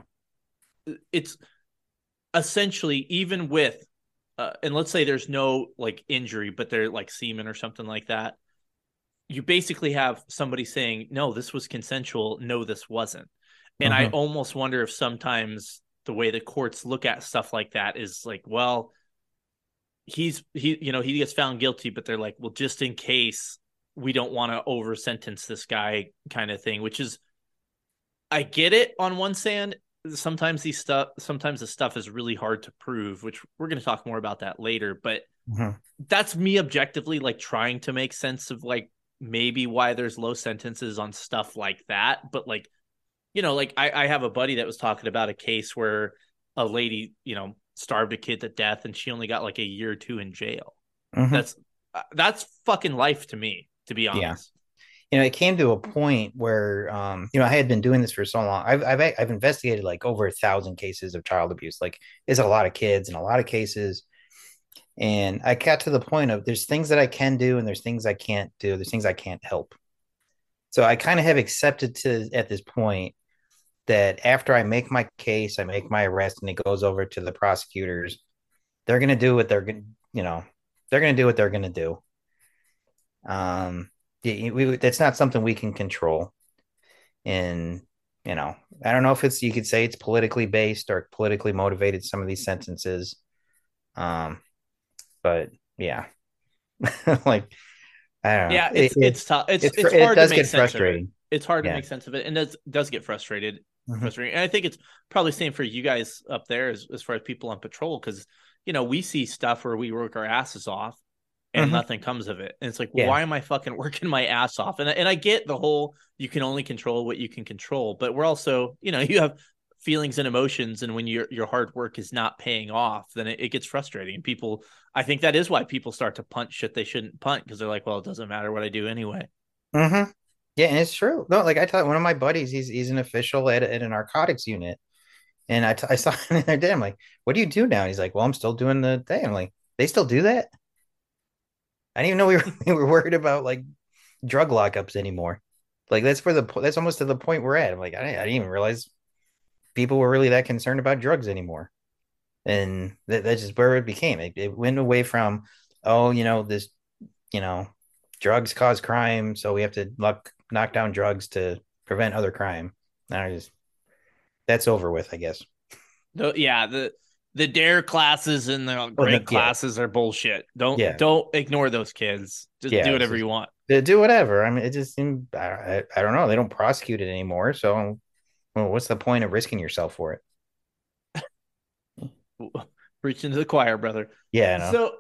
it's essentially even with uh, and let's say there's no like injury but they're like semen or something like that you basically have somebody saying no this was consensual no this wasn't and i
Mhm.
almost wonder if sometimes the way the courts look at stuff like that is like well he's he you know he gets found guilty but they're like well just in case we don't want to over sentence this guy kind of thing which is i get it on one sand sometimes these stuff sometimes the stuff is really hard to prove which we're going to talk more about that later but
Mhm.
that's me objectively like trying to make sense of like maybe why there's low sentences on stuff like that but like you know like i, I have a buddy that was talking about a case where a lady you know starved a kid to death and she only got like a year or two in jail
Mhm.
that's uh, that's fucking life to me to be honest. Yeah.
you know, it came to a point where, um, you know, I had been doing this for so long. I've, I've, I've investigated like over a thousand cases of child abuse. Like, it's a lot of kids and a lot of cases. And I got to the point of there's things that I can do and there's things I can't do. There's things I can't help. So I kind of have accepted to at this point that after I make my case, I make my arrest, and it goes over to the prosecutors. They're gonna do what they're gonna, you know, they're gonna do what they're gonna do. Um, yeah, we, that's not something we can control. And you know, I don't know if it's you could say it's politically based or politically motivated. Some of these sentences, um, but yeah, (laughs) like I don't know.
yeah it's
It-
it's tough it's
it's,
it's, hard
it does
to make
get
sense of it.
frustrating.
it's hard to
Yeah.
make sense of it and does does get frustrated
Mhm.
frustrating and i think it's probably same for you guys up there as, as far as people on patrol because you know we see stuff where we work our asses off and
Mhm.
nothing comes of it and it's like
Yeah.
why am i fucking (laughs) working my ass off and, I- and i get the whole you can only control what you can control but we're also you know (laughs) you have feelings and emotions and when your your hard work is not paying off then it, it gets frustrating and people i think that is why people start to punch shit they shouldn't punt because they're like well it doesn't matter what i do anyway
Mm-hmm. Yeah, and it's true. No, like I tell one of my buddies, he's he's an official at, at a narcotics unit, and I, t- I saw (laughs) him the other day. I'm like, "What do you do now?" He's like, "Well, I'm still doing the thing." I'm like, "They still do that?" I didn't even know we were (laughs) we were worried about like drug lockups anymore. Like that's where the that's almost to the point we're at. I'm like, I didn't, I didn't even realize people were really that concerned about drugs anymore, and that, that's just where it became. It, it went away from, oh, you know, this, you know, drugs cause crime, so we have to lock, knock down drugs to prevent other crime. Now I just that's over with, I guess.
No, yeah, the the dare classes and the oh,
the-
grade
yeah.
classes are bullshit. Don't
Yeah.
don't ignore those kids. Just
Yeah,
do whatever
just-
you want.
Do whatever. I mean, it just seemed I, I, I don't know. They don't prosecute it anymore, so well, what's the point of risking yourself for it? (laughs)
Preaching to the choir, brother.
Yeah, I know.
So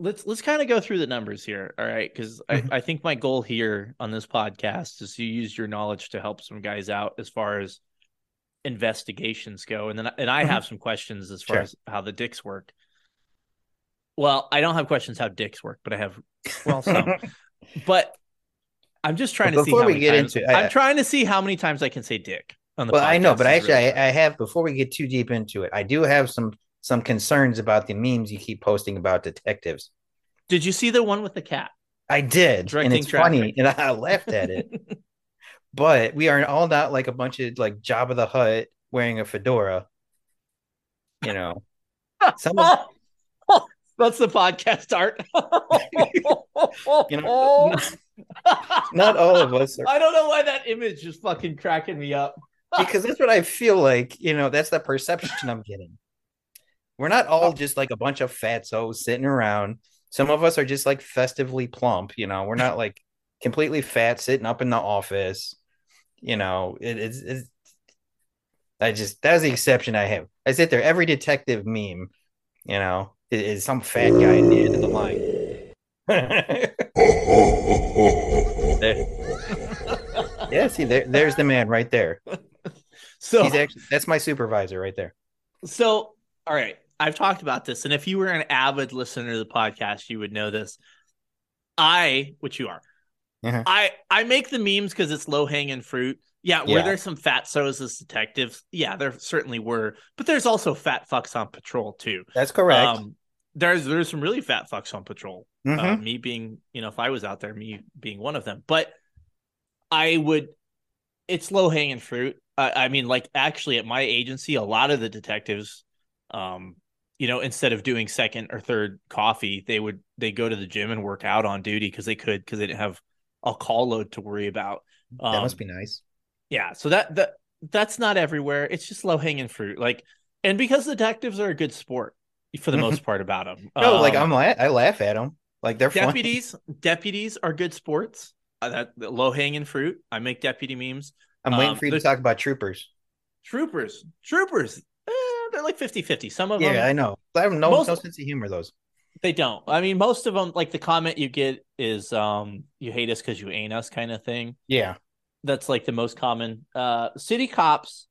let's let's kind of go through the numbers here. All right, because. I, I think my goal here on this podcast is to use your knowledge to help some guys out as far as investigations go, and then and I
Mhm.
have some questions as far
Sure.
as how the dicks work. Well, I don't have questions how dicks work, but I have well some. (laughs) but I'm just trying
But
to see
before
how
we
many
get
times,
into- I-
I'm trying to see how many times I can say dick on the
well, I know, but
is
actually,
really
I, I have before we get too deep into it, I do have some some concerns about the memes you keep posting about detectives.
Did you see the one with the cat?
I did, and
Directing
it's funny, and I laughed at it. (laughs) but we are all not like a bunch of like Jabba the Hutt wearing a fedora. You know, some of, (laughs)
That's the podcast art. (laughs)
you know, not all of us are
I don't know why that image is fucking cracking me up.
because that's what I feel like. You know, that's the perception I'm getting. We're not all oh. just like a bunch of fatsos sitting around. Some of us are just like festively plump. You know, we're not like completely fat sitting up in the office. you know, it, it's, it's I just that's the exception I have. I sit there every detective meme, you know, is, is some fat guy at the end of the line. (laughs) yeah, see, there, there's the man right there. (laughs)
So
He's actually that's my supervisor right there.
So, all right, I've talked about this, and if you were an avid listener to the podcast, you would know this. I, which you are,
Uh-huh.
I I make the memes because it's low hanging fruit. Yeah, were
Yeah.
there some fat sos as detectives? Yeah, there certainly were, but there's also fat fucks on patrol too.
That's correct.
Um, there's there's some really fat fucks on patrol. Uh,
Mhm.
me being, you know, if I was out there, me being one of them. But I would, it's low hanging fruit. I, I mean, like actually at my agency, a lot of the detectives, um, you know, instead of doing second or third coffee, they would they go to the gym and work out on duty because they could because they didn't have a call load to worry about. Um,
that must be nice.
yeah, so that that that's not everywhere. It's just low hanging fruit. Like, and because detectives are a good sport for the (laughs) most part about them.
No, like I'm la- I laugh at them. Like they're
deputies. Deputies are good sports. Uh, that low hanging fruit. I make deputy memes.
I'm waiting
um,
for you to talk about troopers.
Troopers, troopers. They're like 50-50. Some of
Yeah,
them Yeah,
I know. I have no
most-
no sense of humor. Those.
they don't. I mean, most of them, like the comment you get is, um, "You hate us because you ain't us," kind of thing.
Yeah.
that's like the most common uh city cops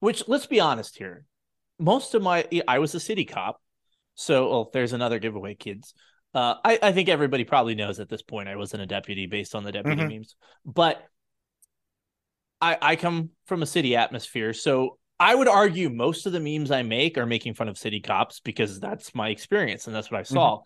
which let's be honest here most of my i was a city cop so well, there's another giveaway kids uh I, I think everybody probably knows at this point i wasn't a deputy based on the deputy
Mhm.
memes but i i come from a city atmosphere so i would argue most of the memes i make are making fun of city cops because that's my experience and that's what i saw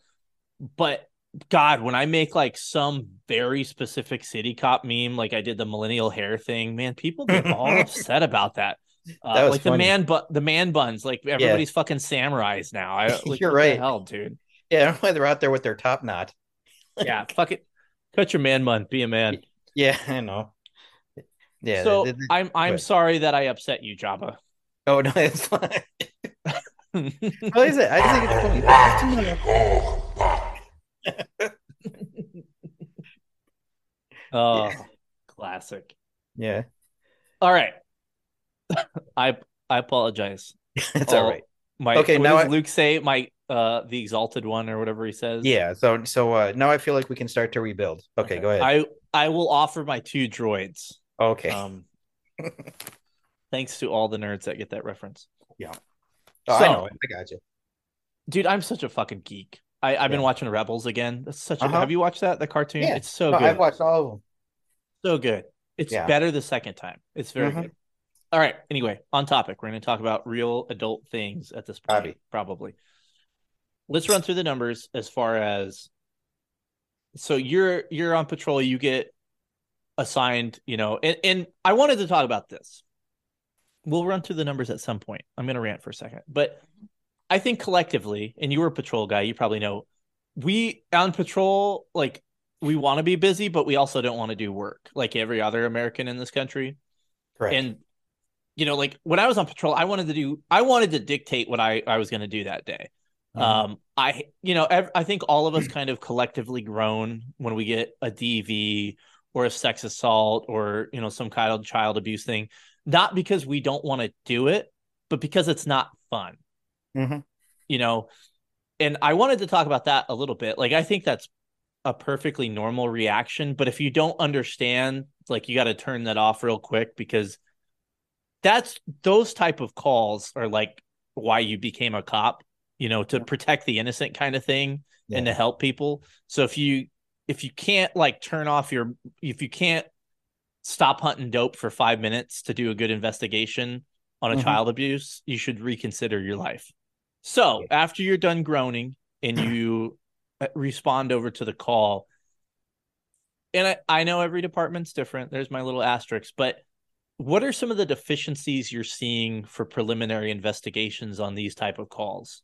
but God, when I make like some very specific city cop meme, like I did the millennial hair thing, man, people get all (laughs) upset about that. Uh,
That was
like the man, but the man buns, like everybody's fucking samurais now. I, (laughs) like,
You're
what
right.
hell, dude.
Yeah, I don't know why they're out there with their top knot.
Yeah, fuck it. Cut your man bun. Be a man. (laughs)
Yeah, I know. Yeah.
so
they- they-
I'm I'm
good.
sorry that I upset you, Jabba.
oh (laughs) no, it's fine. What is it? I just think it's funny. (laughs)
oh, classic.
Yeah,
All right. (laughs) I I apologize.
it's
Oh,
all right.
My
Okay, now I-
Luke say? My uh the exalted one or whatever he says.
Yeah. So so uh, now I feel like we can start to rebuild. Okay, go ahead.
I I will offer my two droids.
Okay.
Um thanks to all the nerds that get that reference. Yeah.
oh, I know. it. I got you.
Dude, I'm such a fucking geek. I, I've been watching Rebels again. That's such a
Uh-huh.
have you watched that? The cartoon?
Yeah.
It's so
No,
good.
I've watched all of them.
so good. It's
Yeah.
better the second time. It's very
Mhm.
good. All right. Anyway, on topic. We're going to talk about real adult things at this point,
Bobby.
probably. Let's run through the numbers as far as so you're you're on patrol, you get assigned, you know, and, and I wanted to talk about this. We'll run through the numbers at some point. I'm going to rant for a second. But I think collectively, and you were a patrol guy, you probably know, we on patrol, like we want to be busy, but we also don't want to do work like every other American in this country.
Correct.
And you know, like when I was on patrol, I wanted to do, I wanted to dictate what I I was going to do that day.
Mhm.
Um, I you know, ev- I think all of us kind of collectively groan when we get a DV or a sex assault or you know some kind of child abuse thing, not because we don't want to do it, but because it's not fun.
Mhm.
You know, and I wanted to talk about that a little bit. Like I think that's a perfectly normal reaction, but if you don't understand, like you got to turn that off real quick because that's those type of calls are like why you became a cop, you know, to protect the innocent kind of thing and to help people. So if you if you can't like turn off your if you can't stop hunting dope for 5 minutes to do a good investigation on a
Mhm.
child abuse, you should reconsider your life. So, after you're done groaning and you uh, respond over to the call, and I, I know every department's different. There's my little asterisk, but what are some of the deficiencies you're seeing for preliminary investigations on these type of calls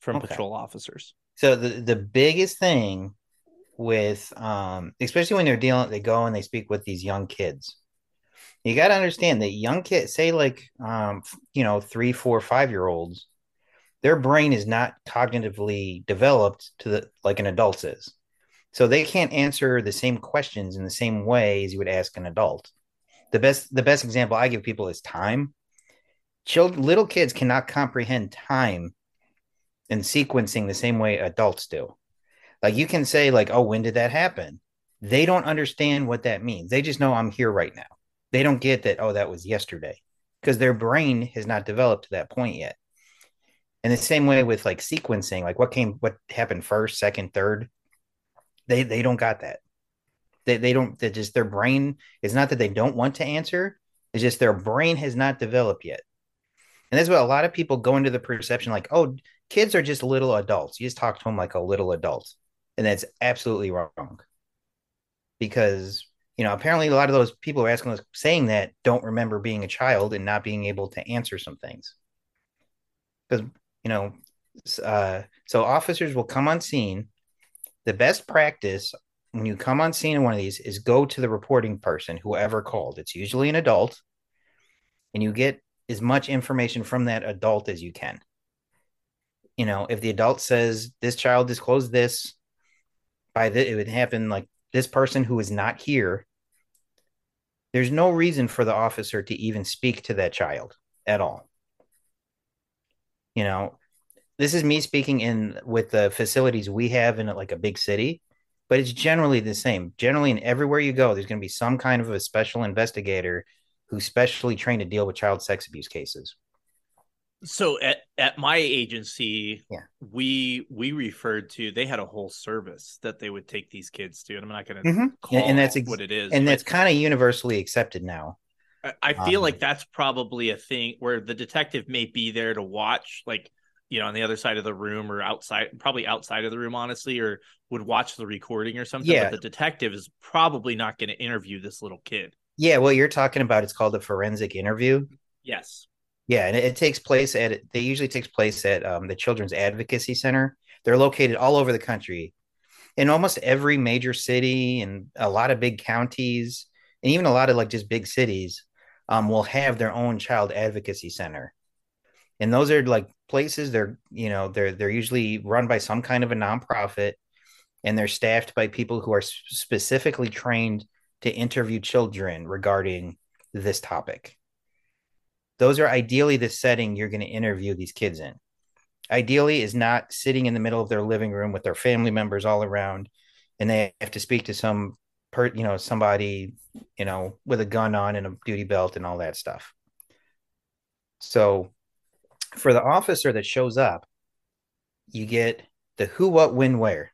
from
Okay.
patrol officers?
So the the biggest thing with um especially when they're dealing they go and they speak with these young kids. You got to understand that young kids say like um you know, three, four, five year olds, their brain is not cognitively developed to the like an adult's is. So they can't answer the same questions in the same way as you would ask an adult. the best the best example I give people is time. Children, little kids cannot comprehend time and sequencing the same way adults do. Like you can say, like, oh, when did that happen? They don't understand what that means. They just know I'm here right now. They don't get that, oh, that was yesterday, because their brain has not developed to that point yet. And the same way with like sequencing, like what came, what happened first, second, third, they they don't got that. They they don't. They just their brain. It's not that they don't want to answer. It's just their brain has not developed yet. And that's what a lot of people go into the perception like, oh, kids are just little adults. You just talk to them like a little adult, and that's absolutely wrong. Because you know, apparently a lot of those people are asking us saying that don't remember being a child and not being able to answer some things. Because you know, uh, so officers will come on scene. The best practice when you come on scene in one of these is go to the reporting person, whoever called. It's usually an adult, and you get as much information from that adult as you can. You know, if the adult says this child disclosed this by the, it would happen like this person who is not here. There's no reason for the officer to even speak to that child at all you know this is me speaking in with the facilities we have in like a big city but it's generally the same generally in everywhere you go there's going to be some kind of a special investigator who's specially trained to deal with child sex abuse cases
so at, at my agency
Yeah.
we we referred to they had a whole service that they would take these kids to and i'm not going to
Mhm.
call
and that's ex-
what it is
and that's kind of universally accepted now
I- I feel
Um,
like that's probably a thing where the detective may be there to watch, like, you know, on the other side of the room or outside, probably outside of the room, honestly, or would watch the recording or something.
Yeah.
But the detective is probably not going to interview this little kid.
yeah what you're talking about it's called a forensic interview
Yes.
Yeah, and it, it takes place at they usually takes place at um, the Children's Advocacy Center. They're located all over the country, in almost every major city and a lot of big counties, and even a lot of like just big cities um, will have their own child advocacy center. And those are like places they're you know they're they're usually run by some kind of a nonprofit, and they're staffed by people who are specifically trained to interview children regarding this topic those are ideally the setting you're going to interview these kids in. Ideally, is not sitting in the middle of their living room with their family members all around, and they have to speak to some per, you know, somebody, you know, with a gun on and a duty belt and all that stuff. So, for the officer that shows up, you get the who, what, when, where.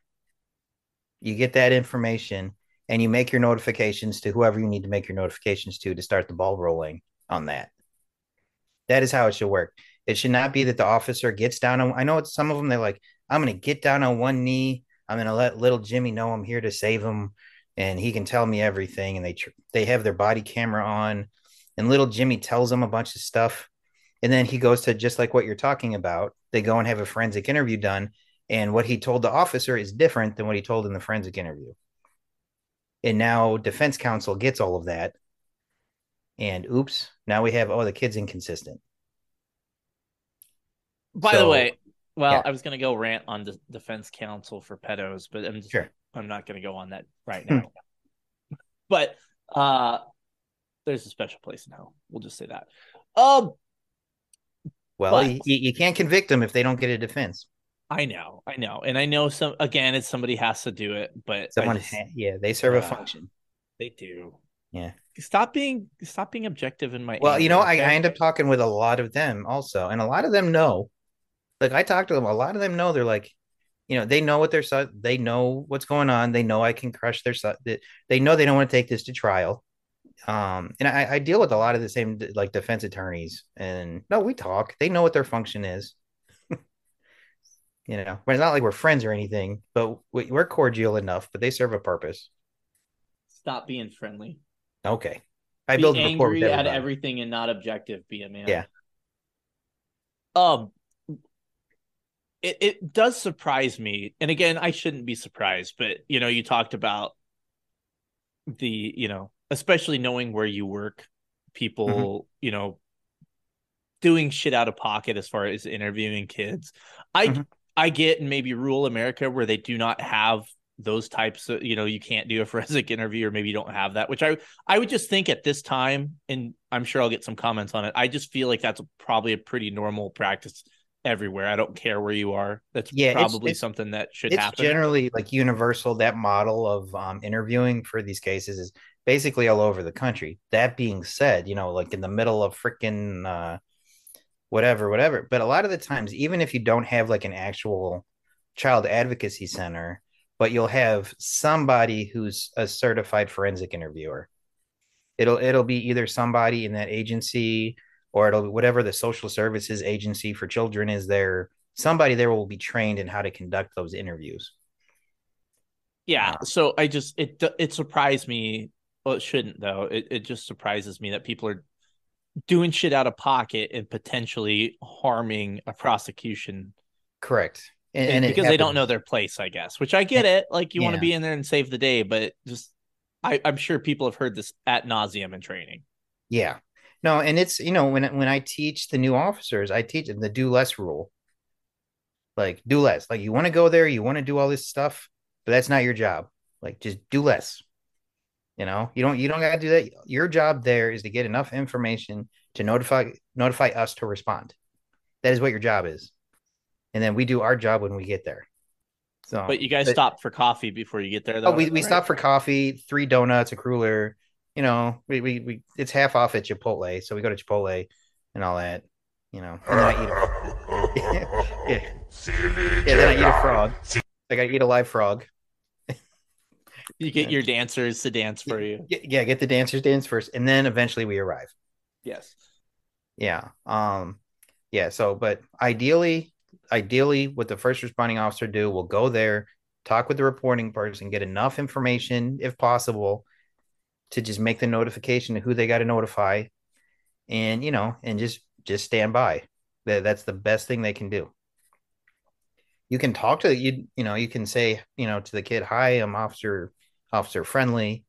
You get that information, and you make your notifications to whoever you need to make your notifications to to start the ball rolling on that. That is how it should work. It should not be that the officer gets down on. I know some of them. They're like, I'm going to get down on one knee. I'm going to let little Jimmy know I'm here to save him, and he can tell me everything. And they tr- they have their body camera on, and little Jimmy tells them a bunch of stuff, and then he goes to just like what you're talking about. They go and have a forensic interview done, and what he told the officer is different than what he told in the forensic interview. And now defense counsel gets all of that, and oops, now we have oh the kid's inconsistent.
By the way, well,
yeah.
I was going to go rant on the defense counsel for pedos, but I'm just,
Sure.
I'm not going to go on that right
Hmm.
now. (laughs) but uh there's a special place in hell. We'll just say that. Um,
Well,
But-
you, you can't convict them if they don't get a defense.
I know, I know, and I know some. Again, it's somebody has to do it, but
Someone,
just-
yeah, they serve a
Ah.
function.
they do.
Yeah.
Stop being stop being objective in my.
Well, you know, I,
okay?
I end up talking with a lot of them also, and a lot of them know. Like I talk to them, a lot of them know. They're like, you know, they know what their son, they know what's going on. They know I can crush their son. They, know they don't want to take this to trial. Um, and I, I deal with a lot of the same like defense attorneys, and no, we talk. They know what their function is. (laughs) you know, but it's not like we're friends or anything, but we, we're cordial enough. But they serve a purpose.
stop being friendly.
Okay, I
be
build
angry at everything and not objective. Be a man.
Yeah.
Um. It it does surprise me, and again, I shouldn't be surprised, but you know, you talked about the you know, especially knowing where you work, people,
Mm-hmm.
you know, doing shit out of pocket as far as interviewing kids. I
Mhm.
I get in maybe rural America where they do not have those types of you know you can't do a (laughs) forensic interview or maybe you don't have that which i i would just think at this time and i'm sure i'll get some comments on it i just feel like that's probably a pretty normal practice everywhere. I don't care where you are. That's
Yeah, it's-
probably
it's-
something that should
it's
happen.
generally like universal that model of um, interviewing for these cases is basically all over the country. That being said you know like in the middle of freaking uh, whatever whatever but a lot of the times even if you don't have like an actual child advocacy center but you'll have somebody who's a certified forensic interviewer it'll it'll be either somebody in that agency or it'll be whatever the social services agency for children is there somebody there will be trained in how to conduct those interviews
Yeah. Uh, so I just it it surprised me. Well, it shouldn't though. It it just surprises me that people are doing shit out of pocket and potentially harming a prosecution
correct and,
and because they don't know their place. I guess, which I get it. Like you want to be in there and save the day, but just I I'm sure people have heard this at nauseum in training.
yeah. No and it's you know when when i teach the new officers i teach them the do less rule. Like do less. Like you want to go there you want to do all this stuff but that's not your job. Like just do less. You know you don't you don't got to do that. Your job there is to get enough information to notify notify us to respond. That is what your job is and then we do our job when we get there so
But you guys
but-
stop for coffee before you get there, though.
Oh, we, we
right?
stop for coffee, three donuts, a cruller. You know, we, we we it's half off at Chipotle, so we go to Chipotle and all that. You know, and then I eat a, (laughs) yeah, yeah, then I eat a frog. Like I eat a live frog.
You get your dancers to dance for you.
Yeah, yeah, get the dancers dance first, and then eventually we arrive.
Yes.
Yeah. Um. Yeah. So, but ideally, ideally, what the first responding officer do will go there, talk with the reporting person, get enough information, if possible, to just make the notification of who they got to notify, and you know, and just just stand by. That that's the best thing they can do. You can talk to you. You know, you can say, you know, to the kid, "Hi, I'm Officer Officer Friendly.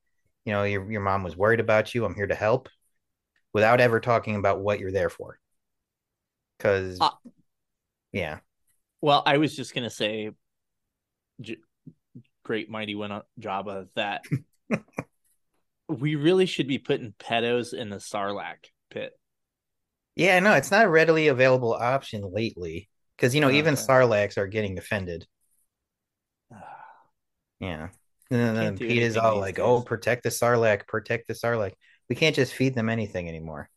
You know, your your mom was worried about you. I'm here to help." without ever talking about what you're there for. Because,
Uh,
yeah,
Well, I was just gonna say, J- great mighty went on Jabba that (laughs) we really should be putting pedos in the Sarlacc pit.
yeah, no, it's not a readily available option lately. Because you know, even
Okay.
Sarlaccs are getting defended. (sighs) Yeah, and then, Pete is all like,
days.
"Oh, protect the Sarlacc, protect the Sarlacc." We can't just feed them anything anymore.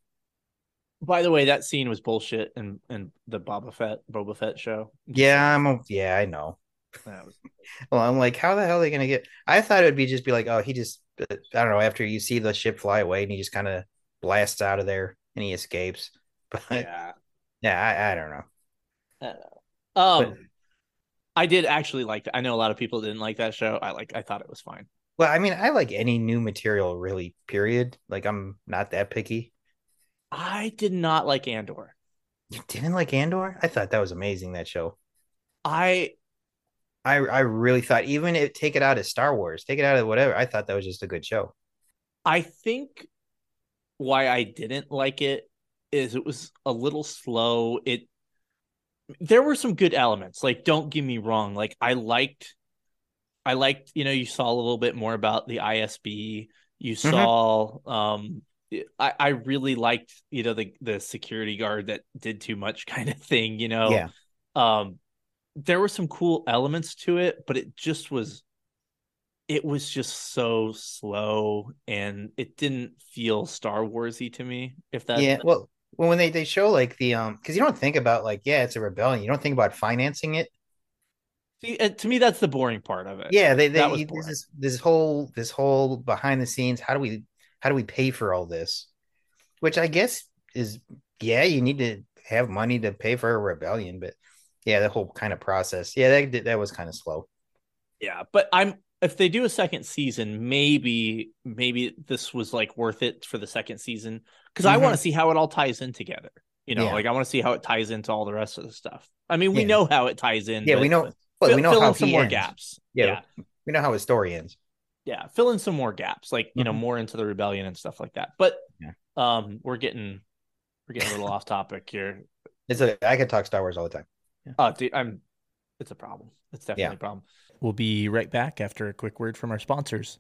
By the way, that scene was bullshit in, in the Boba Fett Boba Fett show.
Yeah, I'm. a- Yeah, I know.
Was- (laughs)
Well, I'm like, how the hell are they gonna get? I thought it would be just be like, oh, he just, I don't know. After you see the ship fly away, and he just kind of blasts out of there and he escapes. (laughs) But
yeah.
yeah, I, I don't know.
Um,
But-
I did actually like. I know a lot of people didn't like that show. I like. I thought it was fine.
Well, I mean, I like any new material, really. Period. Like, I'm not that picky.
I did not like Andor.
You didn't like Andor? I thought that was amazing. That show.
I
I I really thought even if take it out of Star Wars, take it out of whatever. I thought that was just a good show.
I think why I didn't like it is it was a little slow. It there were some good elements. Like don't get me wrong, like I liked I liked, you know, you saw a little bit more about the ISB. You saw um I I really liked, you know, the the security guard that did too much (laughs) kind of thing, you know.
Yeah.
Um there were some cool elements to it, but it just was it was just so slow and it didn't feel Star Warsy to me. If that
yeah. Well, well, when they they show like the um, because you don't think about like yeah, it's a rebellion. You don't think about financing it.
See, to me that's the boring part of it.
Yeah, they they this this whole this whole behind the scenes. How do we how do we pay for all this? Which I guess is yeah, you need to have money to pay for a rebellion, but yeah, the whole kind of process. Yeah, that that was kind of slow.
Yeah, but I'm if they do a second season, maybe maybe this was like worth it for the second season because I
Mhm.
want to see how it all ties in together. You know,
Yeah.
like I want to see how it ties into all the rest of the stuff. I mean, we
Yeah.
know how it ties in.
Yeah, we know. Well,
Fill,
we know how
in some
he
more gaps.
Yeah.
yeah,
We know how his story ends.
Yeah. Fill in some more gaps, like you know,
Mhm.
more into the rebellion and stuff like that. But
Yeah.
um, we're getting we're getting a little (laughs) off topic here.
It's a I could talk Star Wars all the time.
Oh, dude, I'm. It's a problem. It's definitely
Yeah.
a problem. We'll be right back after a quick word from our sponsors.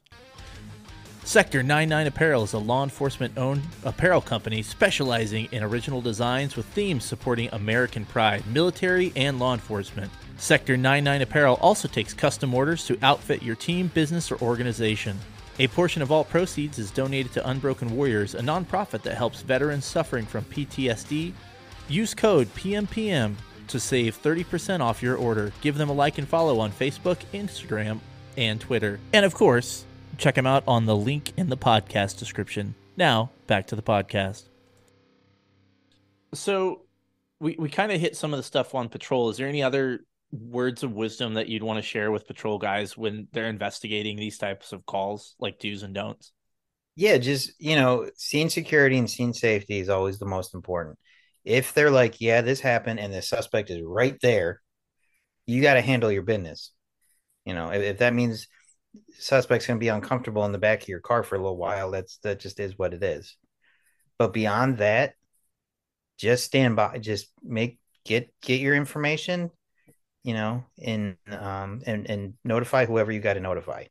Sector 99 Apparel is a law enforcement owned apparel company specializing in original designs with themes supporting American pride, military, and law enforcement. Sector 99 Apparel also takes custom orders to outfit your team, business, or organization. A portion of all proceeds is donated to Unbroken Warriors, a nonprofit that helps veterans suffering from PTSD. Use code PMPM to save 30% off your order. Give them a like and follow on Facebook, Instagram, and Twitter. And of course, check them out on the link in the podcast description. Now, back to the podcast. So, we, we kind of hit some of the stuff on patrol. Is there any other words of wisdom that you'd want to share with patrol guys when they're investigating these types of calls, like do's and don'ts?
Yeah, just, you know, scene security and scene safety is always the most important. If they're like, yeah, this happened and the suspect is right there, you got to handle your business. You know, if, if that means suspect's going to be uncomfortable in the back of your car for a little while, that's that just is what it is. But beyond that, just stand by, just make get get your information, you know, and um and and notify whoever you got to notify.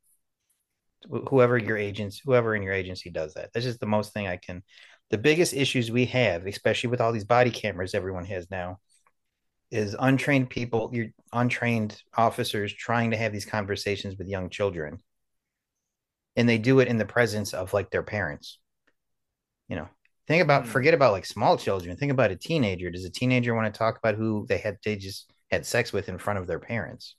Whoever your agents, whoever in your agency does that. That's just the most thing I can. The biggest issues we have, especially with all these body cameras everyone has now, is untrained people, your untrained officers trying to have these conversations with young children. And they do it in the presence of like their parents. You know, think about, mm. forget about like small children. Think about a teenager. Does a teenager want to talk about who they had, they just had sex with in front of their parents?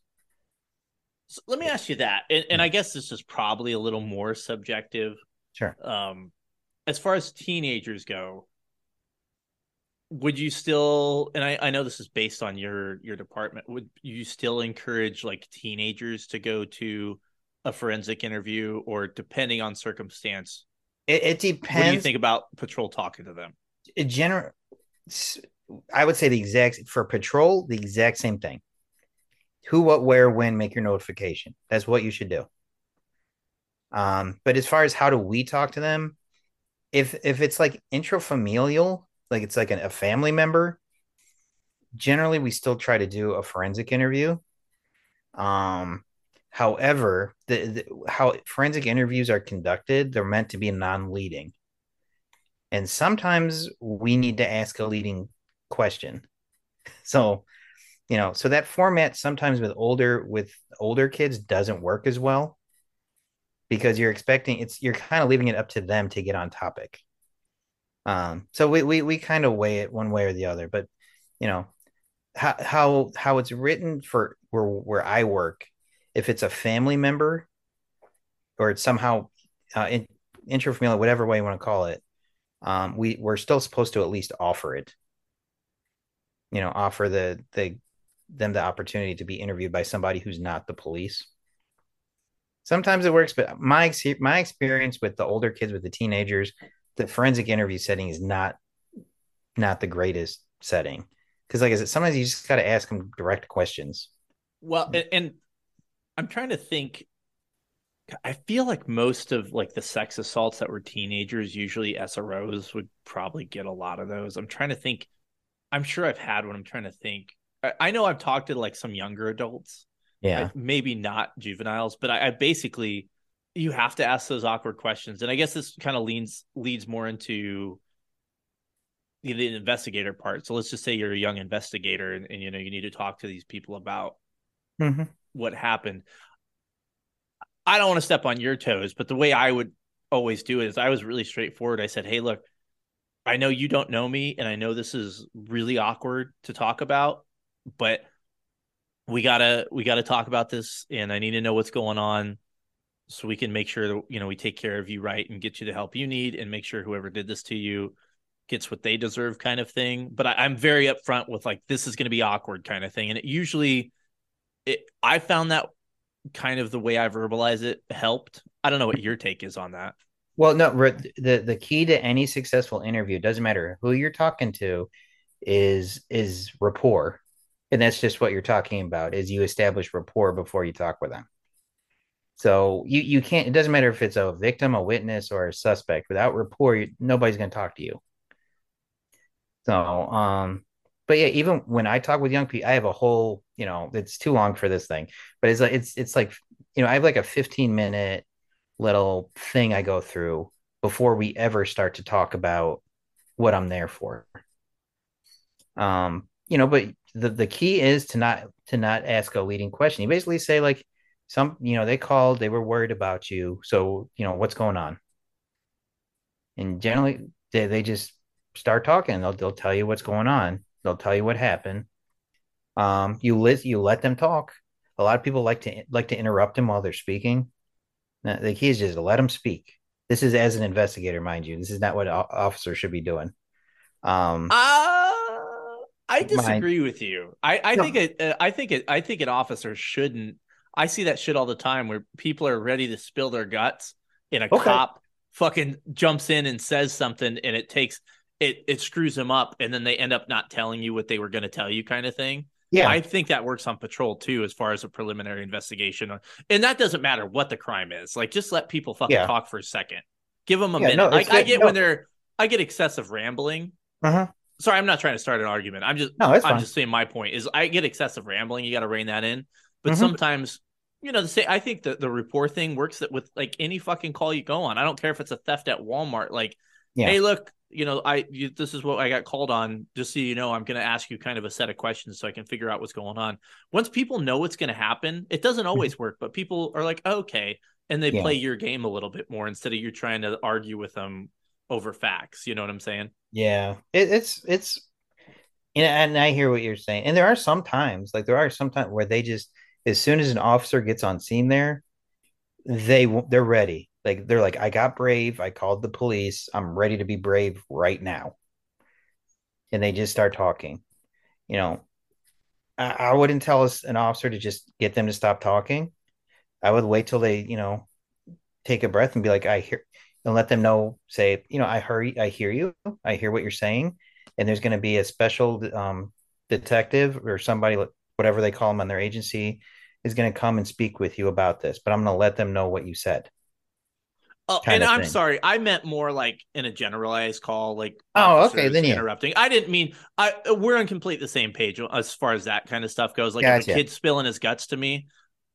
So let me ask you that. And, and I guess this is probably a little more subjective.
Sure.
Um, as far as teenagers go, would you still and I, I know this is based on your your department would you still encourage like teenagers to go to a forensic interview or depending on circumstance
it, it depends what
do you think about patrol talking to them
it general i would say the exact for patrol the exact same thing who what where when make your notification that's what you should do um but as far as how do we talk to them if if it's like intrafamilial like it's like an, a family member, generally we still try to do a forensic interview. Um, however, the, the how forensic interviews are conducted, they're meant to be non-leading. And sometimes we need to ask a leading question. (laughs) So, you know, so that format sometimes with older with older kids doesn't work as well because you're expecting it's you're kind of leaving it up to them to get on topic. Um, so we we we kind of weigh it one way or the other, but you know how how how it's written for where where I work, if it's a family member or it's somehow uh, in, intrafamilial, whatever way you want to call it, um, we we're still supposed to at least offer it. You know, offer the the them the opportunity to be interviewed by somebody who's not the police. Sometimes it works, but my my experience with the older kids, with the teenagers, the forensic interview setting is not not the greatest setting. Because like i said sometimes you just got to ask them direct questions.
Well and, and i'm trying to think i feel like most of like the sex assaults that were teenagers usually sros would probably get a lot of those. I'm trying to think i'm sure i've had one i'm trying to think. I, I know i've talked to like some younger adults.
Yeah.
Maybe not juveniles but I, I basically you have to ask those awkward questions and i guess this kind of leans leads more into the, the investigator part. So let's just say you're a young investigator and, and you know you need to talk to these people about
mm-hmm.
what happened. I don't want to step on your toes but the way i would always do it is i was really straightforward. I said hey look i know you don't know me and i know this is really awkward to talk about but we gotta we gotta talk about this and i need to know what's going on so we can make sure that you know we take care of you right and get you the help you need and make sure whoever did this to you gets what they deserve kind of thing. But I, am very upfront with like this is going to be awkward kind of thing. And it usually it i found that kind of the way i verbalize it helped. I don't know what your take is on that
well no the the key to any successful interview doesn't matter who you're talking to is is rapport and that's just what you're talking about is you establish rapport before you talk with them so you you can't. It doesn't matter if it's a victim, a witness, or a suspect. Without rapport, you, nobody's going to talk to you. So, um, but yeah, even when I talk with young people, I have a whole, you know, it's too long for this thing, but it's like it's it's like you know, I have like a 15 minute little thing I go through before we ever start to talk about what I'm there for. Um, you know, but the the key is to not to not ask a leading question. You basically say like some, you know, they called, they were worried about you, so you know what's going on. And generally, they they just start talking. They'll they'll tell you what's going on. They'll tell you what happened. Um, you let you let them talk. A lot of people like to like to interrupt them while they're speaking. Now, the key is just to let them speak. This is as an investigator, mind you. This is not what officers should be doing.
Um, uh, I disagree with you. I, I no. think it. Uh, I think it. I think an officer shouldn't. I see that shit all the time where people are ready to spill their guts, and a okay. cop fucking jumps in and says something, and it takes it it screws them up and then they end up not telling you what they were going to tell you kind of thing yeah i think that works on patrol too as far as a preliminary investigation and that doesn't matter what the crime is like just let people fucking yeah. talk for a second give them a yeah, minute no, like i get no. when they're i get excessive rambling uh-huh sorry i'm not trying to start an argument i'm just no, i'm fine. just saying my point is i get excessive rambling you got to rein that in but mm-hmm. sometimes you know the say i think that the rapport thing works that with like any fucking call you go on i don't care if it's a theft at walmart like yeah. hey look you know, I you, this is what I got called on. Just so you know, I'm going to ask you kind of a set of questions so I can figure out what's going on. Once people know what's going to happen, it doesn't mm-hmm. always work, but people are like, okay, and they yeah. play your game a little bit more instead of you trying to argue with them over facts. You know what I'm saying?
Yeah, it, it's it's. You know, and I hear what you're saying, and there are some times, like there are some times where they just, as soon as an officer gets on scene, there, they they're ready like they're like, I got brave. I called the police. I'm ready to be brave right now. And they just start talking. You know, I, I wouldn't tell us an officer to just get them to stop talking. I would wait till they, you know, take a breath and be like, I hear and let them know, say, you know, I hurry, I hear you, I hear what you're saying. And there's going to be a special um, detective or somebody, whatever they call them on their agency, is going to come and speak with you about this. But I'm going to let them know what you said.
Oh, and I'm thing. sorry, I meant more like in a generalized call, like
oh, okay, then
yeah. interrupting. I didn't mean I. We're on complete the same page as far as that kind of stuff goes. Like gotcha. if a kid spilling his guts to me,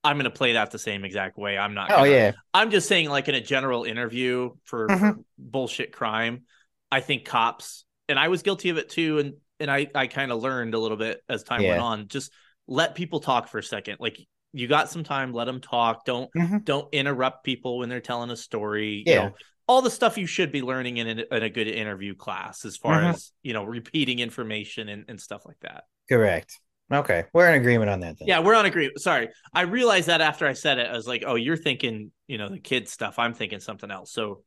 I'm going to play that the same exact way. I'm not.
Oh
gonna,
yeah.
I'm just saying, like in a general interview for, mm-hmm. for bullshit crime, I think cops, and I was guilty of it too, and and I I kind of learned a little bit as time yeah. went on. Just let people talk for a second. Like you got some time let them talk. Don't mm-hmm. don't interrupt people when they're telling a story yeah. You know, all the stuff you should be learning in a, in a good interview class as far mm-hmm. as you know repeating information and, and stuff like that.
Correct. Okay. We're in agreement on that then.
yeah we're on agreement sorry. I realized that after i said it i was like oh you're thinking you know the kid stuff. I'm thinking something else. So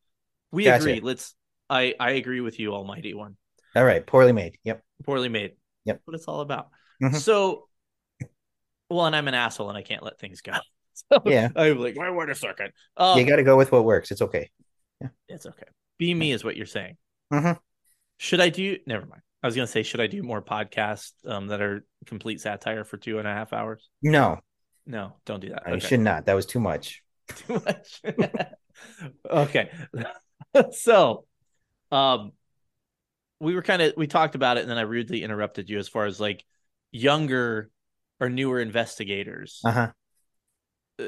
we gotcha. agree. Let's i i agree with you almighty one.
All right. Poorly made. Yep.
Poorly made.
Yep.
What it's all about. Mm-hmm. so well, and I'm an asshole and I can't let things go. (laughs) So
yeah, (laughs)
I'm like, wait, wait a second.
Um, you got to go with what works. It's okay.
Yeah, it's okay. Be me is what you're saying.
Mm-hmm.
Should I do? Never mind. I was gonna say, should I do more podcasts um, that are complete satire for two and a half hours?
No,
no, don't do that.
I okay. should not. That was too much. (laughs)
too much. okay, so, um, we were kind of we talked about it, and then I rudely interrupted you as far as like younger or newer investigators.
Uh-huh.
Uh,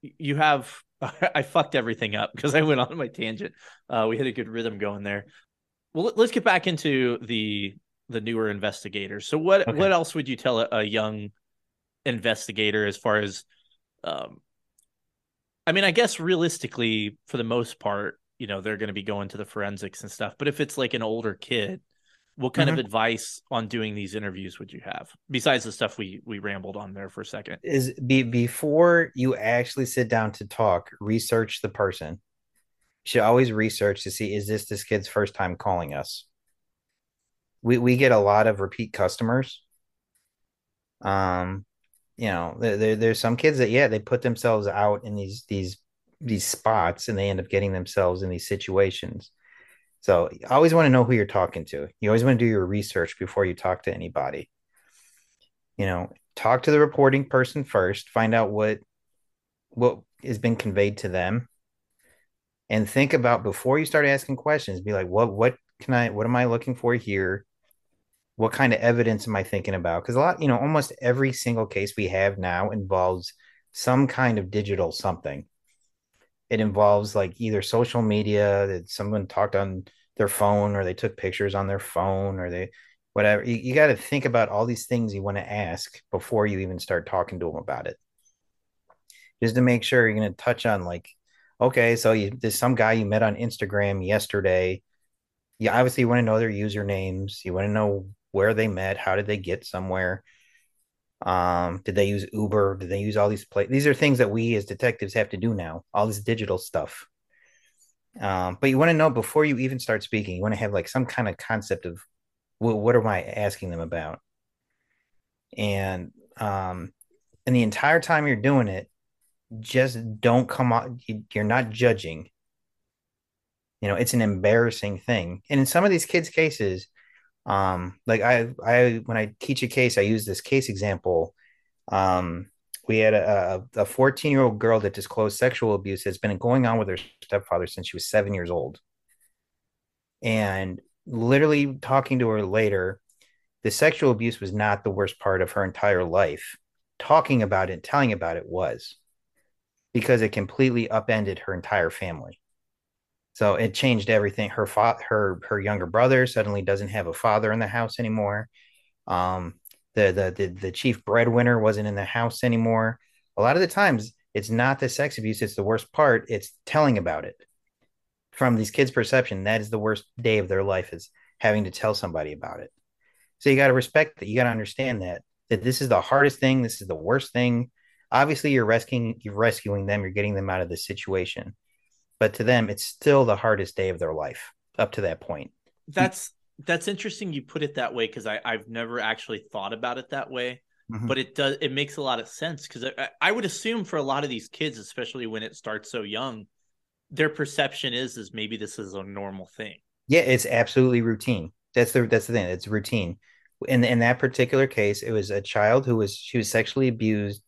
you have (laughs) I fucked everything up because I went on my tangent. Uh, we had a good rhythm going there. Well, let's get back into the the newer investigators. So, what okay. what else would you tell a, a, young investigator as far as, um, I mean, I guess realistically, for the most part, you know, they're going to be going to the forensics and stuff. But if it's like an older kid, what kind mm-hmm. of advice on doing these interviews would you have besides the stuff we we rambled on there for a second?
Is be before you actually sit down to talk research the person. You should always research to see is this this kid's first time calling us? We we get a lot of repeat customers. Um you know there, there's some kids that yeah they put themselves out in these these these spots and they end up getting themselves in these situations so you always want to know who you're talking to. You always want to do your research before you talk to anybody. You know, talk to the reporting person first, find out what what has been conveyed to them. And think about before you start asking questions, be like, what what can I what am I looking for here? what kind of evidence am I thinking about? Because a lot, you know, almost every single case we have now involves some kind of digital something. It involves like either social media that someone talked on their phone or they took pictures on their phone or they whatever. You, you got to think about all these things you want to ask before you even start talking to them about it. Just to make sure you're going to touch on like, okay, so you, there's some guy you met on Instagram yesterday. You obviously want to know their usernames. You want to know where they met, how did they get somewhere. Um, did they use Uber? Did they use all these play? These are things that we as detectives have to do now. All this digital stuff. Um, but you want to know before you even start speaking. You want to have like some kind of concept of what, what am I asking them about? And um, and the entire time you're doing it, just don't come on. You're not judging. You know, it's an embarrassing thing. And in some of these kids' cases, um, like I, I when I teach a case, I use this case example. Um, we had a, a 14 year old girl that disclosed sexual abuse has been going on with her stepfather since she was seven years old. And literally talking to her later, the sexual abuse was not the worst part of her entire life. Talking about it, telling about it was because it completely upended her entire family. So it changed everything. Her fa- her her younger brother suddenly doesn't have a father in the house anymore. Um, the, the the the chief breadwinner wasn't in the house anymore. A lot of the times, it's not the sex abuse; it's the worst part. It's telling about it. From these kids' perception, that is the worst day of their life is having to tell somebody about it. So you got to respect that. You got to understand that that this is the hardest thing. This is the worst thing. Obviously, you're rescuing you're rescuing them. You're getting them out of this situation but to them it's still the hardest day of their life up to that point.
That's that's interesting you put it that way because i i've never actually thought about it that way mm-hmm. but it does it makes a lot of sense because I, I would assume for a lot of these kids especially when it starts so young their perception is is maybe this is a normal thing.
Yeah it's absolutely routine. That's the that's the thing it's routine. In in that particular case it was a child who was she was sexually abused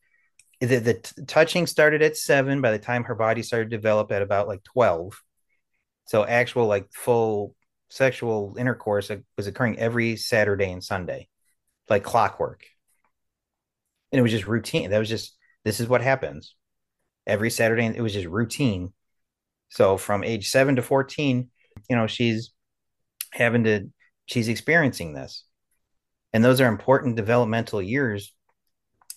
the, the t- touching started at seven by the time her body started to develop at about like 12 so actual like full sexual intercourse uh, was occurring every saturday and sunday like clockwork. And it was just routine that was just this is what happens. Every saturday it was just routine. So from age 7 to 14 you know she's having to she's experiencing this. And those are important developmental years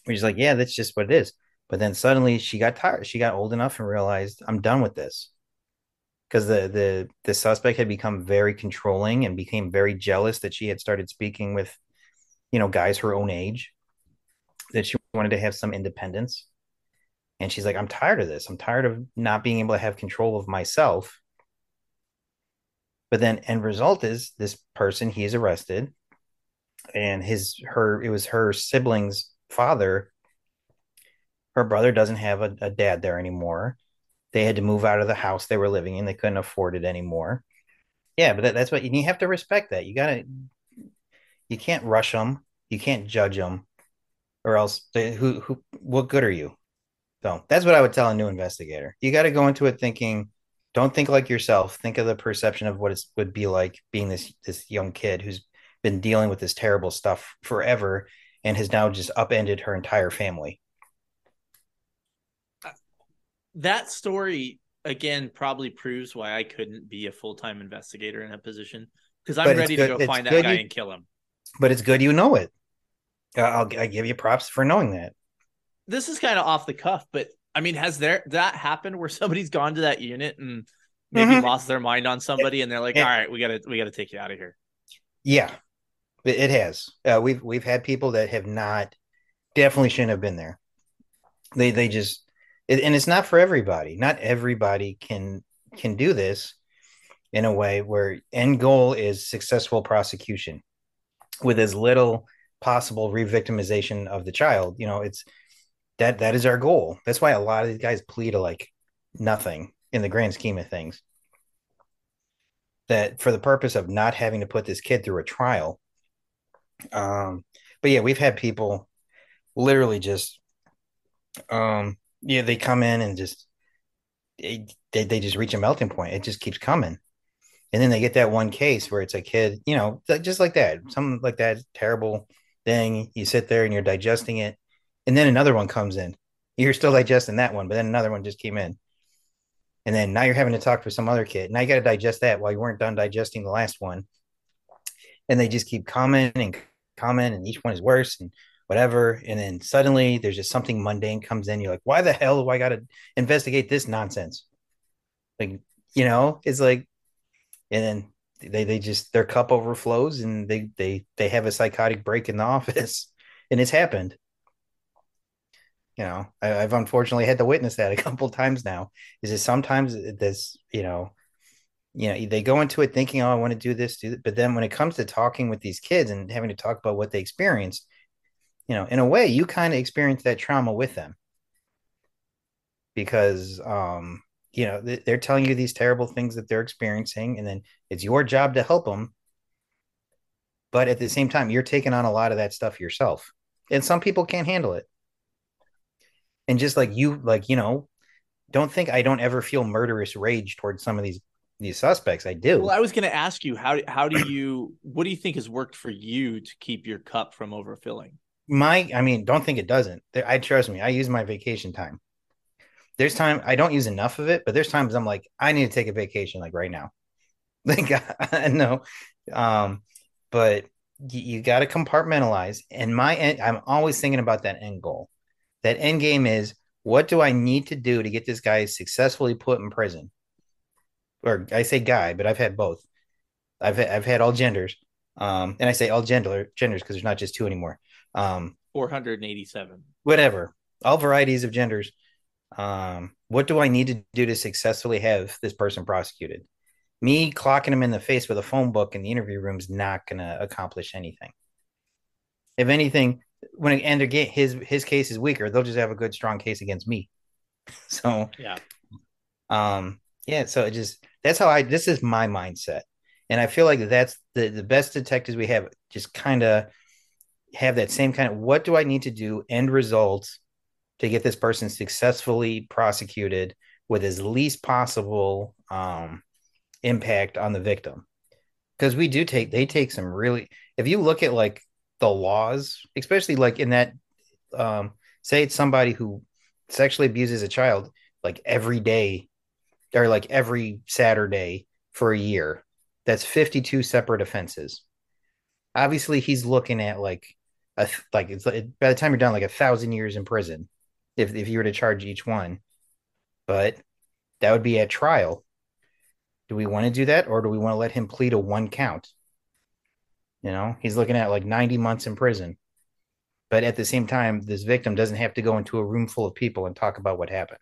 she's like, yeah, that's just what it is. But then suddenly she got tired. She got old enough and realized I'm done with this. Because the the the suspect had become very controlling and became very jealous that she had started speaking with, you know, guys her own age, that she wanted to have some independence. And she's like, I'm tired of this. I'm tired of not being able to have control of myself. But then end result is this person he is arrested and his her it was her siblings father, her brother doesn't have a, a dad there anymore. They had to move out of the house they were living in. They couldn't afford it anymore. Yeah, but that, that's what you have to respect that. You gotta, you can't rush them. You can't judge them, or else they, who who what good are you? So that's what I would tell a new investigator. You got to go into it thinking, don't think like yourself. Think of the perception of what it would be like being this this young kid who's been dealing with this terrible stuff forever and has now just upended her entire family.
That story again probably proves why I couldn't be a full time investigator in that position because I'm but ready to go it's find that guy you, and kill him.
But it's good you know it. I'll I give you props for knowing that.
This is kind of off the cuff, but I mean, has there that happened where (laughs) somebody's gone to that unit and maybe mm-hmm. lost their mind on somebody, and they're like, "All right, we gotta we gotta take you out of here."
Yeah, it has. Uh, we've we've had people that have not definitely shouldn't have been there. They they just it, and it's not for everybody. Not everybody can can do this in a way where end goal is successful prosecution with as little possible re-victimization of the child. You know, it's that that is our goal. That's why a lot of these guys plead to like nothing in the grand scheme of things. That for the purpose of not having to put this kid through a trial, um, but yeah, we've had people literally just, um, yeah, they come in and just they, they just reach a melting point. It just keeps coming, And then they get that one case where it's a kid, you know, just like that, something like that terrible thing. You sit there and you're digesting it. And then another one comes in. You're still digesting that one, but then another one just came in. And then now you're having to talk to some other kid. Now you got to digest that while you weren't done digesting the last one. And they just keep coming and coming, and each one is worse and whatever. And then suddenly there's just something mundane comes in. You're like, why the hell do I got to investigate this nonsense? Like, you know, it's like, and then they they just their cup overflows and they they they have a psychotic break in the (laughs) office, and it's happened. You know, I, have unfortunately had to witness that a couple times now. Is it sometimes this, you know, you know, they go into it thinking, "Oh, I want to do this, do that," but then when it comes to talking with these kids and having to talk about what they experienced, you know, in a way, you kind of experience that trauma with them. Because um you know they're telling you these terrible things that they're experiencing and then it's your job to help them but at the same time you're taking on a lot of that stuff yourself and some people can't handle it. And just like you like you know don't think i don't ever feel murderous rage towards some of these these suspects i do
well i was going to ask you how how do you what do you think has worked for you to keep your cup from overfilling
my i mean don't think it doesn't i trust me i use my vacation time there's time I don't use enough of it, but there's times I'm like, I need to take a vacation like right now. (laughs) Like I know. Um, but you, you got to compartmentalize. And my end, I'm always thinking about that end goal. That end game is what do I need to do to get this guy successfully put in prison? Or I say guy, but I've had both. I've had, I've had all genders. Um, and I say all gender genders because there's not just two anymore. Um,
487.
Whatever. All varieties of genders um, what do I need to do to successfully have this person prosecuted? Me clocking him in the face with a phone book in the interview room is not going to accomplish anything. If anything, when and again his his case is weaker, they'll just have a good strong case against me. (laughs) So
yeah,
um, yeah. So it just that's how I. This is my mindset, and I feel like that's the the best detectives we have. Just kind of have that same kind of what do I need to do end results to get this person successfully prosecuted with as least possible um, impact on the victim. Because we do take, they take some really, if you look at like the laws, especially like in that, um, say it's somebody who sexually abuses a child like every day or like every Saturday for a year, that's 52 separate offenses. Obviously, he's looking at like a like it's like, by the time you're done, like a thousand years in prison if if you were to charge each one. But that would be at trial. Do we want to do that or do we want to let him plead a one count? You know, he's looking at like 90 months in prison. But at the same time, this victim doesn't have to go into a room full of people and talk about what happened.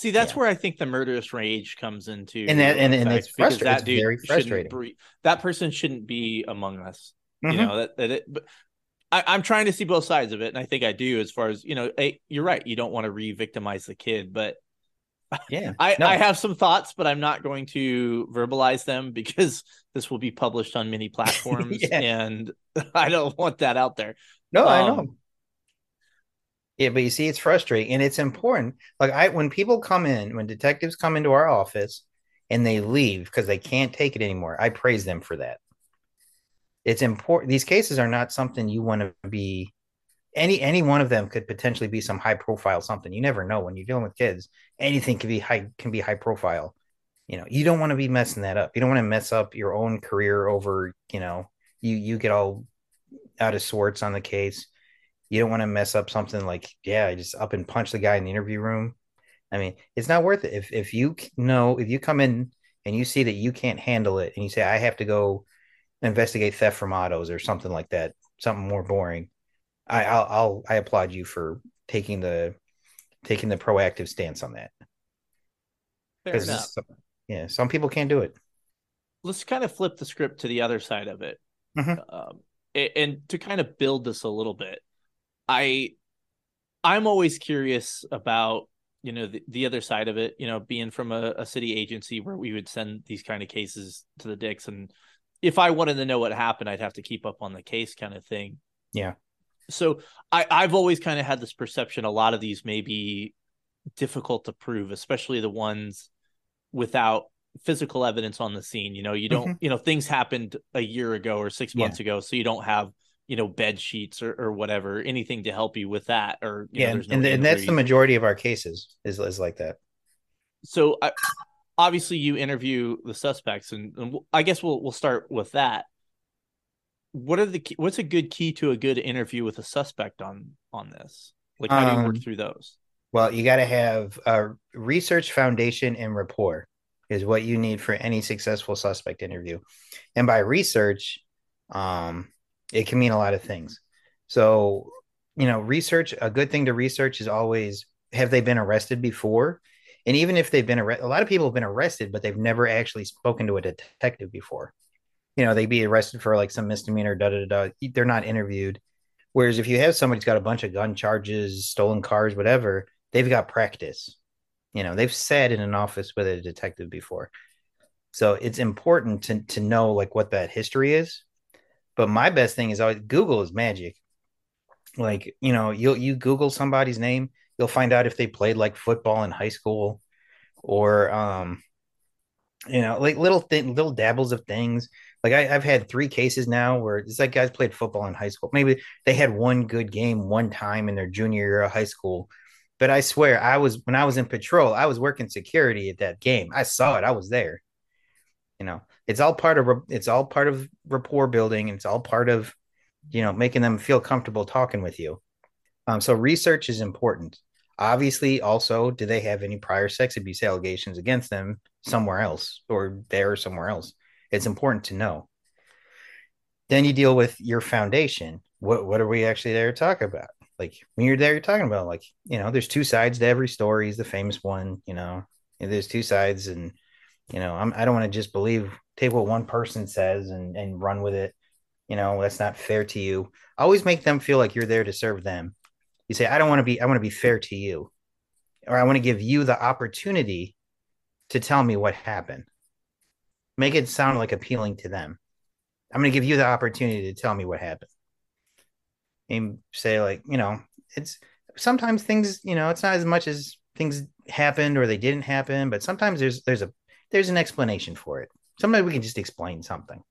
See, that's yeah. where I think the murderous rage comes into,
and that and, and it's frustrating. That dude very frustrating.
that person shouldn't be among us. Mm-hmm. You know that, that it, but I, am trying to see both sides of it, and I think I do. As far as you know, you're right. You don't want to re-victimize the kid, but (laughs)
yeah,
I, no. I have some thoughts, but I'm not going to verbalize them (laughs) because this will be published on many (laughs) platforms, yeah. and I don't want that out there.
No, um, I know. Yeah, but you see, it's frustrating, and it's important. Like I, when people come in, when detectives come into our office, and they leave because they can't take it anymore, I praise them for that. It's important these cases are not something you want to be any any one of them could potentially be some high profile something. You never know when you're dealing with kids anything can be high can be high profile you know you don't want to be messing that up. You don't want to mess up your own career over you know you you get all out of sorts on the case you don't want to mess up something like yeah just up and punch the guy in the interview room i mean it's not worth it if if you know if you come in and you see that you can't handle it and you say i have to go investigate theft from autos or something like that, something more boring. I, I'll, I'll I applaud you for taking the taking the proactive stance on that.
Fair Because
yeah, some people can't do it.
Let's kind of flip the script to the other side of it,
mm-hmm.
um, and to kind of build this a little bit. I I'm always curious about you know the, the other side of it you know being from a, a city agency where we would send these kind of cases to the dicks and if I wanted to know what happened, I'd have to keep up on the case kind of thing.
Yeah.
So I, I've always kind of had this perception a lot of these may be difficult to prove, especially the ones without physical evidence on the scene. You know, you don't,
Mhm.
you know, things happened a year ago or six
Yeah.
months ago, so you don't have, you know, bed sheets or, or whatever, anything to help you with that. Or you know,
yeah,
there's no
and, and that's the majority of our cases is is like that.
so I, obviously you interview the suspects and, and i guess we'll we'll start with that what are the what's a good key to a good interview with a suspect on on this like how do you work
Um,
through those
Well, you got to have a research foundation and rapport is what you need for any successful suspect interview. And by research, um, it can mean a lot of things. So, you know, research, a good thing to research is always have they been arrested before? And even if they've been arrested, a lot of people have been arrested, but they've never actually spoken to a detective before. You know, they'd be arrested for like some misdemeanor, da da da. They're not interviewed. Whereas if you have somebody who's got a bunch of gun charges, stolen cars, whatever, they've got practice. You know, they've sat in an office with a detective before. So it's important to to know like what that history is. But my best thing is always Google is magic. Like, you know, you'll you Google somebody's name, you'll find out if they played like football in high school or um you know, like little thing little dabbles of things. Like I, I've had three cases now where it's like guys played football in high school. Maybe they had one good game one time in their junior year of high school. But I swear, I was when I was in patrol, I was working security at that game. I saw it. I was there. You know, it's all part of it's all part of rapport building. And it's all part of you know making them feel comfortable talking with you. Um, so research is important. Obviously, also, do they have any prior sex abuse allegations against them somewhere else or there or somewhere else? It's important to know. Then you deal with your foundation. What what are we actually there to talk about? Like when you're there, you're talking about like you know, there's two sides to every story. Is the famous one, you know? And there's two sides, and you know, I'm I don't want to just believe take what one person says and and run with it. You know, that's not fair to you. Always make them feel like you're there to serve them. You say, I don't want to be. I want to be fair to you, or I want to give you the opportunity to tell me what happened. Make it sound like appealing to them. I'm going to give you the opportunity to tell me what happened. And say, like, you know, it's sometimes things, you know, it's not as much as things happened or they didn't happen, but sometimes there's there's a there's an explanation for it. Sometimes we can just explain something.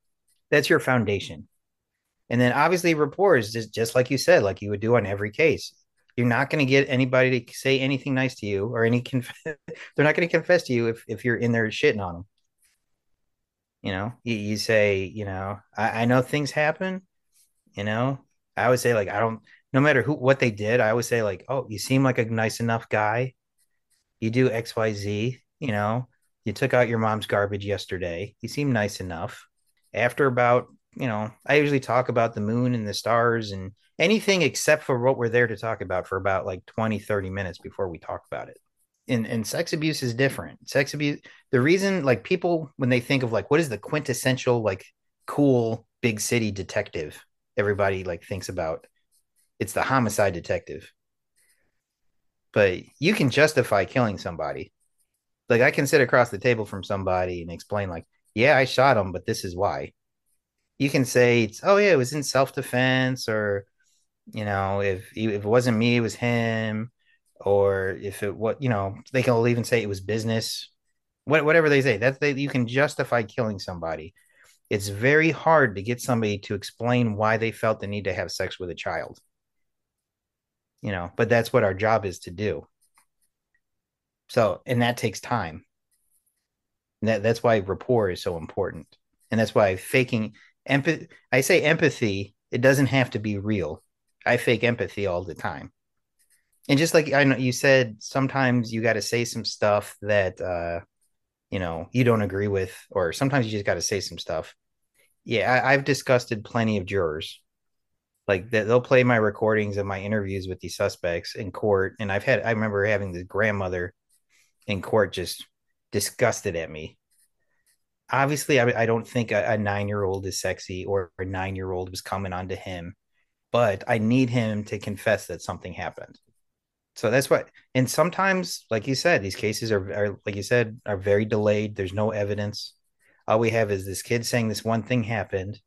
That's your foundation. And then obviously rapport is just just like you said, like you would do on every case. You're not going to get anybody to say anything nice to you or any conf- (laughs) they're not going to confess to you if if you're in there shitting on them. You know, you, you say, you know, I, I know things happen. You know, I would say like I don't. No matter who what they did, I always say like, oh, you seem like a nice enough guy. You do X Y Z. You know, you took out your mom's garbage yesterday. You seem nice enough. After about, you know, I usually talk about the moon and the stars and anything except for what we're there to talk about for about like 20, 30 minutes before we talk about it and and sex abuse is different. Sex abuse, the reason like people when they think of like what is the quintessential like cool big city detective, everybody like thinks about it's the homicide detective. But you can justify killing somebody. Like I can sit across the table from somebody and explain like, yeah, I shot him, but this is why. You can say it's oh yeah, it was in self-defense or you know, if if it wasn't me, it was him or if it what you know they can even say it was business. What, whatever they say that they, you can justify killing somebody. It's very hard to get somebody to explain why they felt the need to have sex with a child. You know but that's what our job is to do so and that takes time and that, that's why rapport is so important and that's why faking empathy i say empathy it doesn't have to be real i fake empathy all the time and just like I know you said, sometimes you got to say some stuff that uh, you know you don't agree with, or sometimes you just got to say some stuff. Yeah, I, I've disgusted plenty of jurors. Like they'll play my recordings of my interviews with these suspects in court, and I've had I remember having the grandmother in court just disgusted at me. Obviously, I, I don't think a, a nine year old is sexy, or a nine year old was coming onto him, but I need him to confess that something happened. So that's what and sometimes like you said these cases are, are like you said are very delayed. There's no evidence. All we have is this kid saying this one thing happened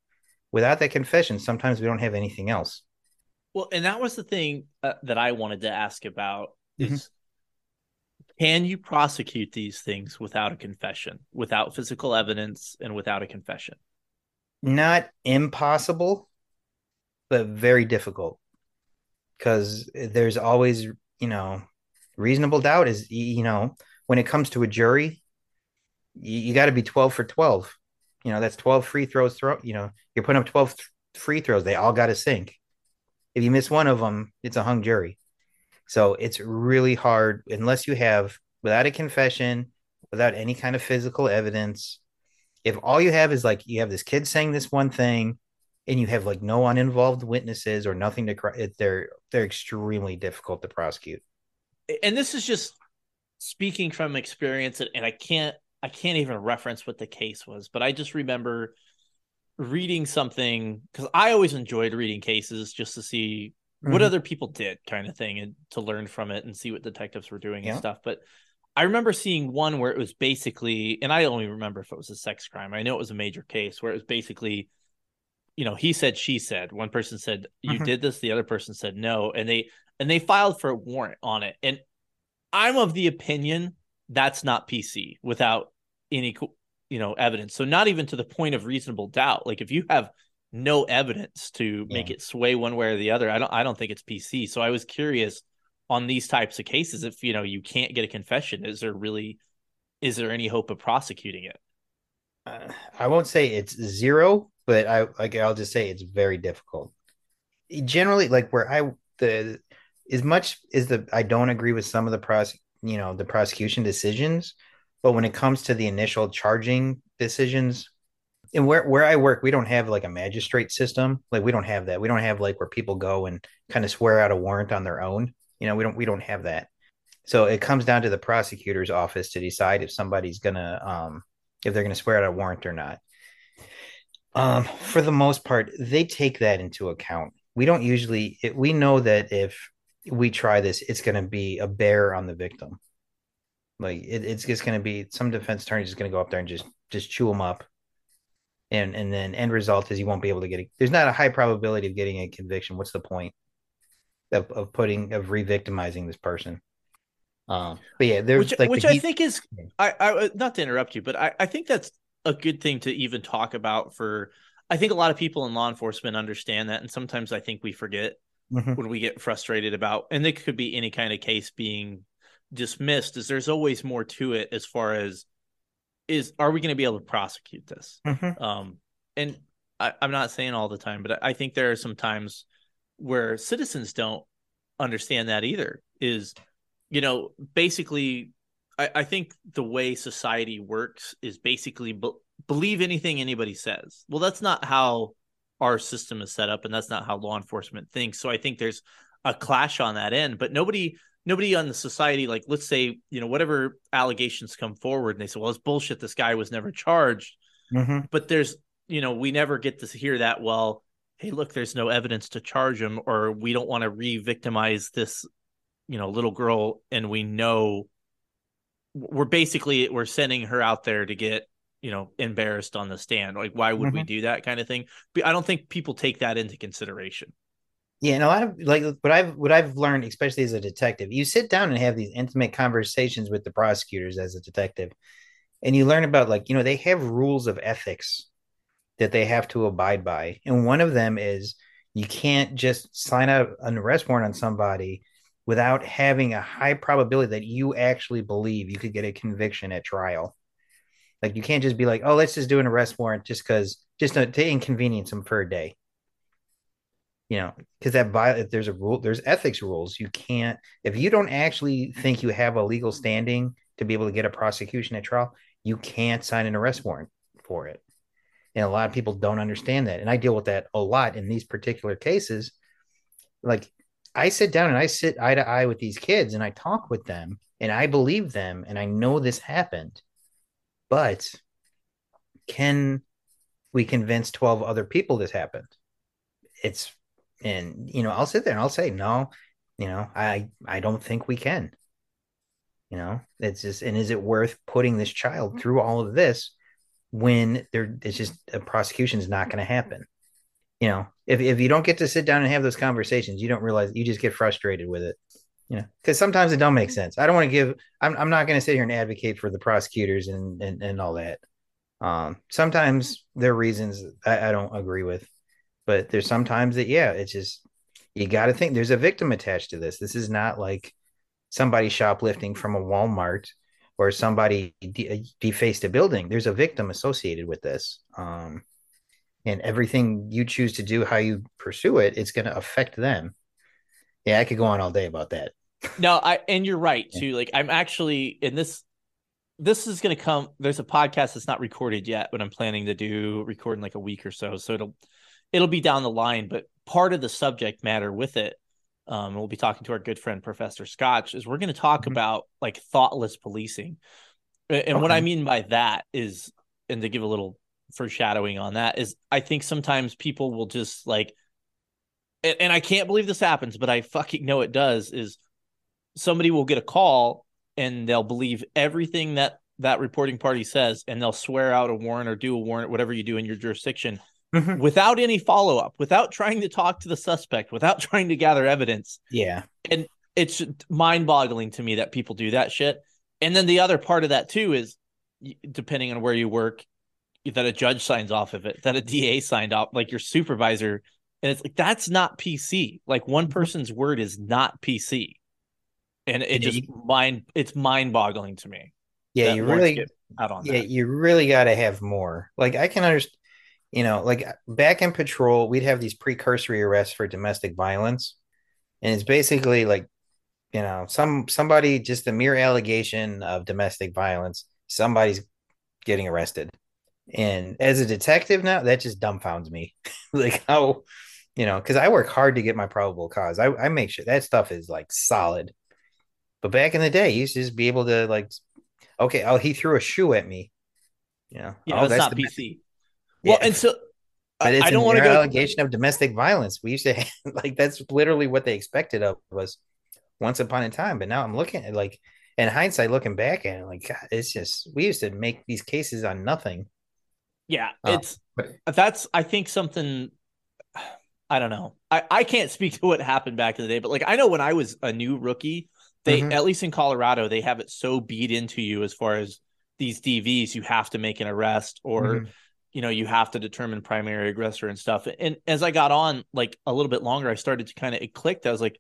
without that confession. Sometimes we don't have anything else.
Well and that was the thing uh, that i wanted to ask about
Mhm.
is Can you prosecute these things without a confession, without physical evidence, and without a confession?
Not impossible, but very difficult because there's always, you know, reasonable doubt is, you know, when it comes to a jury, you, you got to be 12 for 12. You know, that's 12 free throws. Throw, you know, you're putting up 12 th- free throws. They all got to sink. If you miss one of them, it's a hung jury. So it's really hard unless you have, without a confession, without any kind of physical evidence. If all you have is like you have this kid saying this one thing, and you have like no uninvolved witnesses or nothing to, cry, they're they're extremely difficult to prosecute.
And this is just speaking from experience, and I can't I can't even reference what the case was, but I just remember reading something because I always enjoyed reading cases just to see mm-hmm. what other people did, kind of thing, and to learn from it and see what detectives were doing yeah. and stuff. But I remember seeing one where it was basically, and I only remember if it was a sex crime. I know it was a major case where it was basically, you know, he said, she said. One person said you mm-hmm. did this, the other person said no, and they and they filed for a warrant on it. And I'm of the opinion that's not PC without any you know evidence. So not even to the point of reasonable doubt. Like if you have no evidence to make yeah. it sway one way or the other. I don't I don't think it's PC. So I was curious on these types of cases if you know you can't get a confession, is there really is there any hope of prosecuting it?
Uh, I won't say it's zero, but I like I'll just say it's very difficult. Generally, like where I the as much as the I don't agree with some of the pros you know the prosecution decisions, but when it comes to the initial charging decisions, and where where I work, we don't have like a magistrate system. Like we don't have that. We don't have like where people go and kind of swear out a warrant on their own. You know, we don't we don't have that. So it comes down to the prosecutor's office to decide if somebody's gonna um if they're gonna swear out a warrant or not. Um, for the most part, they take that into account. We don't usually. It, we know that if we try this, it's to be a bear on the victim. Like it, it's just to be some defense attorney is to go up there and just just chew them up and and then end result is you won't be able to get it. There's not a high probability of getting a conviction. What's the point of, of putting of re-victimizing this person? Um, but yeah, there's
which,
like
which I think is I, I not to interrupt you, but I, I think that's a good thing to even talk about for I think a lot of people in law enforcement understand that, and sometimes I think we forget mm-hmm. when we get frustrated about, and it could be any kind of case being dismissed. Is there's always more to it as far as is are we going to be able to prosecute this? Mm-hmm. Um, and I, am not saying all the time, but I think there are some times where citizens don't understand that either. Is you know basically, I, I think the way society works is basically be- believe anything anybody says. Well, that's not how our system is set up, and that's not how law enforcement thinks. So I think there's a clash on that end, but nobody nobody on the society, like let's say, you know, whatever allegations come forward and they say, well, it's bullshit. This guy was never charged. Mm-hmm. But there's, you know, we never get to hear that. Well, hey, look, there's no evidence to charge him, or we don't want to re-victimize this, you know, little girl, and we know we're basically we're sending her out there to get you know embarrassed on the stand like why would mm-hmm. we do that kind of thing but i don't think people take that into consideration
yeah, and a lot of like what I've what I've learned, especially as a detective, you sit down and have these intimate conversations with the prosecutors as a detective, and you learn about like you know they have rules of ethics that they have to abide by, and one of them is you can't just sign out an arrest warrant on somebody without having a high probability that you actually believe you could get a conviction at trial. Like you can't just be like, oh, let's just do an arrest warrant just because just to, inconvenience them for a day you know because that if there's a rule there's ethics rules you can't if you don't actually think you have a legal standing to be able to get a prosecution at trial you can't sign an arrest warrant for it. And a lot of people don't understand that and i deal with that a lot in these particular cases. Like i sit down and i sit eye to eye with these kids and i talk with them and i believe them and i know this happened. But can we convince 12 other people this happened? It's and you know i'll sit there and i'll say no you know i i don't think we can you know it's just and is it worth putting this child mm-hmm. through all of this when there it's just a prosecution is not going to mm-hmm. happen you know if, if you don't get to sit down and have those conversations you don't realize you just get frustrated with it you know, because sometimes it don't make mm-hmm. sense. I don't want to give. I'm I'm not going to sit here and advocate for the prosecutors and and, and all that. Um, sometimes there are reasons I, I don't agree with, but there's sometimes that yeah, it's just you got to think there's a victim attached to this. This is not like somebody shoplifting from a Walmart or somebody de- defaced a building. There's a victim associated with this. Um, and everything you choose to do, how you pursue it, it's going to affect them. Yeah, I could go on all day about that.
No, I and you're right too. Like I'm actually in this. This is going to come. There's a podcast that's not recorded yet, but I'm planning to do record in like a week or so. So it'll it'll be down the line. But part of the subject matter with it, um, we'll be talking to our good friend Professor Scotch. Is we're going to talk mm-hmm. about like thoughtless policing, and okay. what I mean by that is, and to give a little foreshadowing on that is, I think sometimes people will just like and, and I can't believe this happens, but I fucking know it does, is somebody will get a call and they'll believe everything that that reporting party says and they'll swear out a warrant or do a warrant whatever you do in your jurisdiction mm-hmm. without any follow-up without trying to talk to the suspect without (laughs) trying to gather evidence
yeah
and it's mind-boggling to me that people do that shit and then the other part of that too is depending on where you work that a judge signs off of it that a da signed off like your supervisor and it's like that's not PC. Like one mm-hmm. person's word is not PC, and it yeah, just you, mind it's mind boggling to me.
Yeah, you really out on yeah, that. you really got to have more. Like I can understand, you know, like uh, back in patrol, we'd have these precursory arrests for domestic violence, and it's basically like, you know, some somebody just a mere allegation of domestic violence, somebody's getting arrested. And as a detective now, that just dumbfounds me. (laughs) like how you know, because I work hard to get my probable cause. I, I make sure that stuff is like solid. But back in the day, you used to just be able to like, okay, oh, he threw a shoe at me. You know,
yeah,
oh,
that's not PC. Well, yeah. and so
but it's I don't want to go allegation of domestic violence. We used to have, (laughs) like that's literally what they expected of us once upon a time. But now I'm looking at like in hindsight, looking back at it, like God, it's just we used to make these cases on nothing.
Yeah, uh, it's that's I think something I don't know. I, I can't (laughs) speak to what happened back in the day, but like I know when I was a new rookie, they mm-hmm. at least in Colorado, they have it so beat into you as far as these DVs, you have to make an arrest or mm-hmm. You know, you have to determine primary aggressor and stuff. And as I got on like a little bit longer, I started to kind of it clicked. I was like,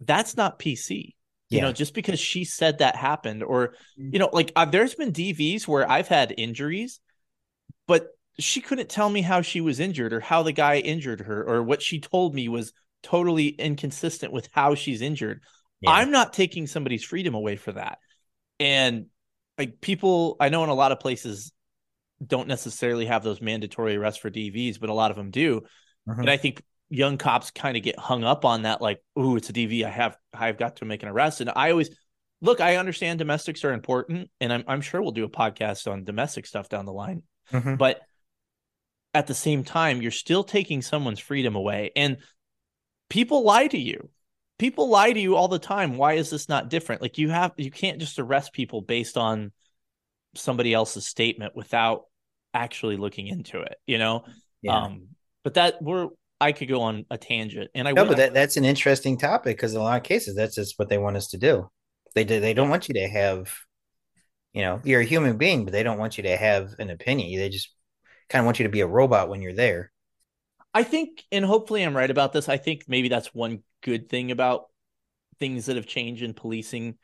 that's not PC. Yeah. You know, just because she said that happened, or mm-hmm. you know, like uh, there's been DVs where I've had injuries, but she couldn't tell me how she was injured or how the guy injured her or what she told me was totally inconsistent with how she's injured. Yeah. I'm not taking somebody's freedom away for that. And like people, I know in a lot of places don't necessarily have those mandatory arrests for DVs, but a lot of them do. Uh-huh. And I think young cops kind of get hung up on that, like, oh, it's a DV. I have I've got to make an arrest. And I always look, I understand domestics are important, and I'm I'm sure we'll do a podcast on domestic stuff down the line. Uh-huh. But at the same time, you're still taking someone's freedom away. And people lie to you. People lie to you all the time. Why is this not different? Like you have you can't just arrest people based on somebody else's statement without actually looking into it, you know? Yeah. Um, but that we're I could go on a tangent, and I
no, but that, that's an interesting topic because in a lot of cases that's just what they want us to do. They do, they don't want you to have, you know, you're a human being, but they don't want you to have an opinion. They just kind of want you to be a robot when you're there.
I think, and hopefully I'm right about this. I think maybe that's one good thing about things that have changed in policing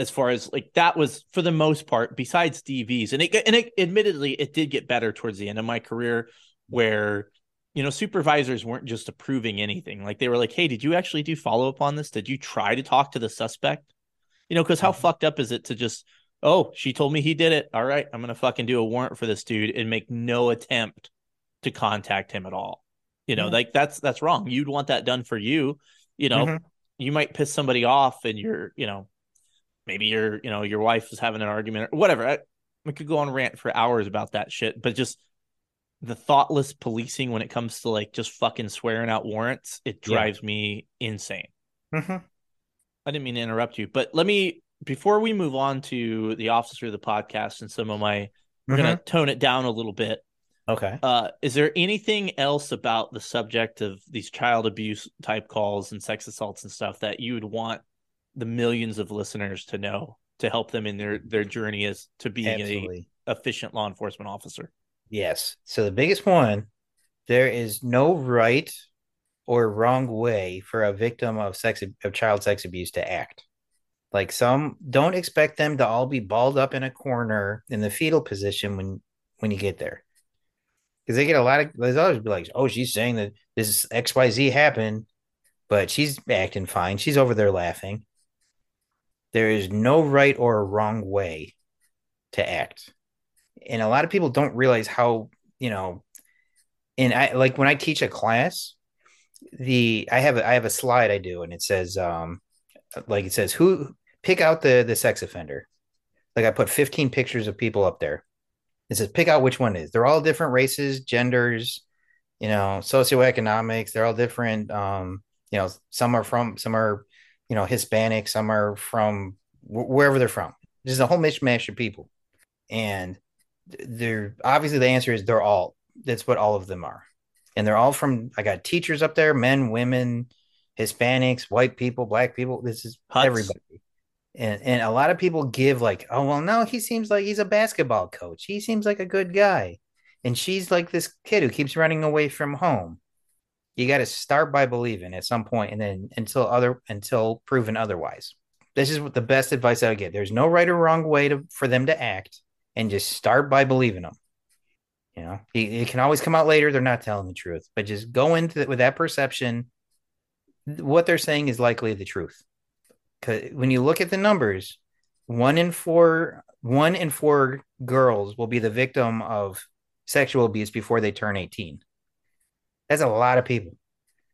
as far as like that was for the most part besides DVs and it and it admittedly it did get better towards the end of my career where you know supervisors weren't just approving anything like they were like hey did you actually do follow up on this did you try to talk to the suspect you know cuz how mm-hmm. fucked up is it to just oh, she told me he did it. All right, I'm gonna fucking do a warrant for this dude and make no attempt to contact him at all. You know, yeah. like that's that's wrong. You'd want that done for you. You know, mm-hmm. you might piss somebody off, and you're, you know, maybe your, you know, your wife is having an argument or whatever. I, we could go on rant for hours about that shit, but just the thoughtless policing when it comes to like just fucking swearing out warrants, it drives yeah. me insane. Mm-hmm. I didn't mean to interrupt you, but let me before we move on to the officer of the podcast and some of my, we're mm-hmm. gonna tone it down a little bit.
Okay.
Uh, is there anything else about the subject of these child abuse type calls and sex assaults and stuff that you would want the millions of listeners to know to help them in their their journey as to being
Absolutely.
a efficient law enforcement officer?
Yes. So the biggest one, there is no right or wrong way for a victim of sex of child sex abuse to act. Like some don't expect them to all be balled up in a corner in the fetal position when when you get there. Because they get a lot of there's always be like, oh, she's saying that this XYZ happened, but she's acting fine. She's over there laughing. There is no right or wrong way to act. And a lot of people don't realize how, you know, and I like when I teach a class, the I have a, I have a slide I do and it says um like it says who pick out the the sex offender. Like I put 15 pictures of people up there. It says pick out which one is. They're all different races, genders, you know, socioeconomics. They're all different. Um, you know, some are from some are, you know, Hispanic, some are from wh- wherever they're from. There's a whole mishmash of people. And they're obviously the answer is they're all that's what all of them are. And they're all from I got teachers up there, men, women, Hispanics, white people, black people. This is
Huts.
everybody. And and a lot of people give like, oh well, no, he seems like he's a basketball coach. He seems like a good guy. And she's like this kid who keeps running away from home. You got to start by believing at some point, and then until other until proven otherwise. This is what the best advice I would get. There's no right or wrong way to for them to act, and just start by believing them. You know, it, can always come out later. They're not telling the truth, but just go into it with that perception. What they're saying is likely the truth. Because when you look at the numbers, one in four, one in four girls will be the victim of sexual abuse before they turn 18. That's a lot of people.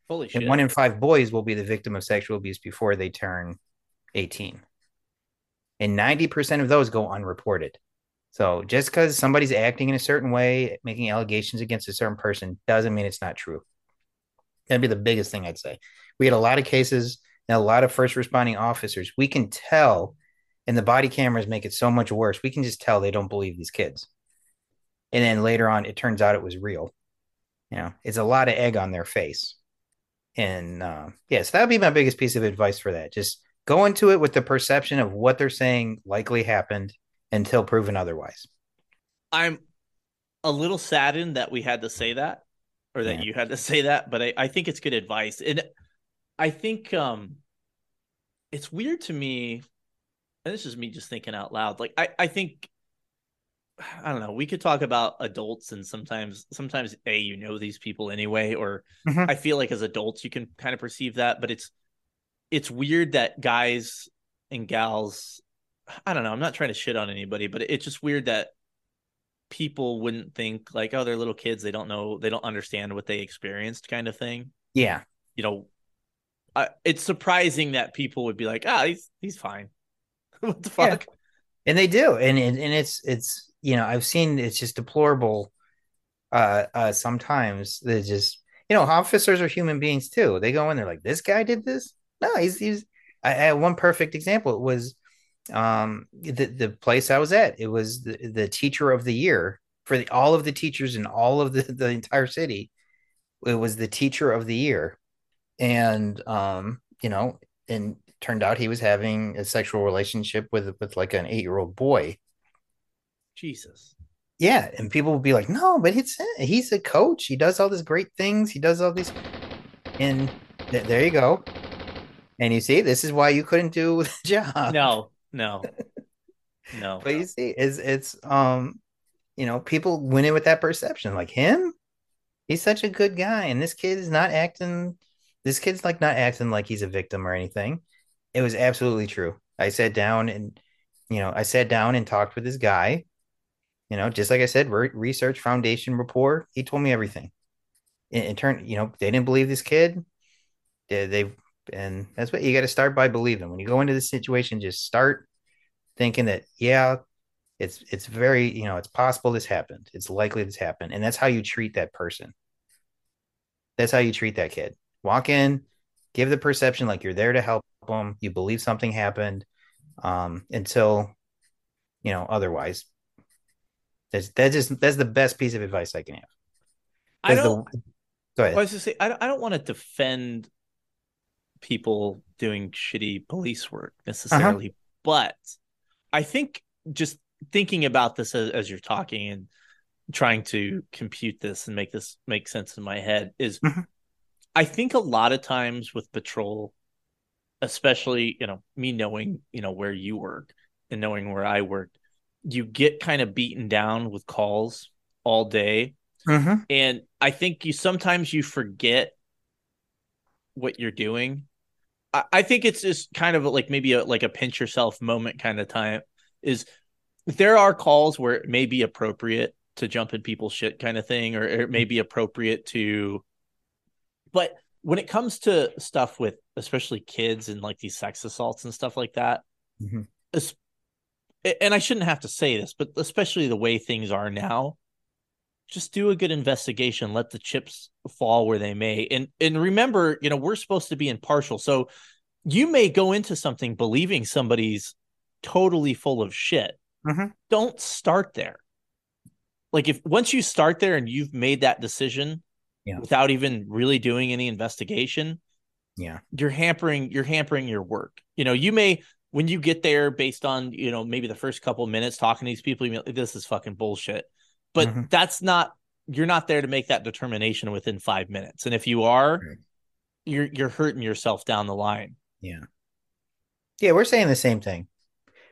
Holy shit!
And one in five boys will be the victim of sexual abuse before they turn 18. And 90% of those go unreported. So just because somebody's acting in a certain way, making allegations against a certain person, doesn't mean it's not true. That'd be the biggest thing I'd say. We had a lot of cases and a lot of first responding officers. We can tell, and the body cameras make it so much worse. We can just tell they don't believe these kids. And then later on, it turns out it was real. You know, it's a lot of egg on their face. And uh, yes, yeah, so that would be my biggest piece of advice for that. Just go into it with the perception of what they're saying likely happened until proven otherwise.
I'm a little saddened that we had to say that or that
Yeah.
you had to say that, but I, I think it's good advice. And I think um it's weird to me, and this is me just thinking out loud. Like I, I think I don't know, we could talk about adults and sometimes sometimes A, you know these people anyway, or
Mhm.
I feel like as adults you can kind of perceive that, but it's it's weird that guys and gals I don't know, I'm not trying to shit on anybody, but it's just weird that people wouldn't think like, oh, they're little kids, they don't know, they don't understand what they experienced kind of thing.
Yeah.
You know, I, it's surprising that people would be like, ah, he's he's fine. (laughs) what the
Yeah.
fuck?
and they do and, and and it's it's you know i've seen it's just deplorable uh uh sometimes they just you know officers are human beings too. They go in there like this guy did this? No he's he's i, I had one perfect example it was um the the place i was at it was the, the teacher of the year for the, all of the teachers in all of the, (laughs) the entire city. It was the teacher of the year. And um you know and turned out he was having a sexual relationship with with like an eight year old boy.
Jesus.
Yeah, and people would be like, "No, but it's he's a coach. He does all these great things. He does all these." (laughs) And th- there you go. And you see, this is why you couldn't do (laughs) the job.
No, no, (laughs) no.
But you see, it's it's um, you know, people went in with that perception, like him. He's such a good guy, and this kid is not acting. This kid's like not acting like he's a victim or anything. It was absolutely true. I sat down and, you know, I sat down and talked with this guy. You know, just like I said, re- research foundation rapport. He told me everything. In, in turn, you know, they didn't believe this kid. They, they and that's what you got to start by believing. When you go into this situation, just start thinking that yeah, it's it's very you know it's possible this happened. It's likely this happened, and that's how you treat that person. That's how you treat that kid. Walk in, give the perception like you're there to help them. You believe something happened, um, until you know otherwise. That's that just that's the best piece of advice I can have.
I
'Cause the-
don't.
go ahead.
I was just say I don't, I don't want to defend people doing shitty police work necessarily, uh-huh. but I think just thinking about this as, as, you're talking and trying to compute this and make this make sense in my head is mm-hmm. I think a lot of times with patrol, especially, you know, me knowing, you know, where you work and knowing where I worked, you get kind of beaten down with calls all day. Mm-hmm. And I think you sometimes you forget what you're doing. I, I think it's just kind of like maybe a like a pinch yourself moment kind of time is there are calls where it may be appropriate to jump in people's shit kind of thing, or it may be appropriate to but when it comes to stuff with especially kids and like these sex assaults and stuff like that, mm-hmm. And I shouldn't have to say this, but especially the way things are now, just do a good investigation. Let the chips fall where they may, and and remember, you know, we're supposed to be impartial, so you may go into something believing somebody's totally full of shit. Mm-hmm. Don't start there. Like if once you start there and you've made that decision, yeah. without even really doing any investigation,
yeah,
you're hampering you're hampering your work. You know, you may when you get there based on you know maybe the first couple minutes talking to these people, you this is fucking bullshit. But mm-hmm. that's not you're not there to make that determination within five minutes. And if you are, you're you're hurting yourself down the line.
Yeah. Yeah, we're saying the same thing.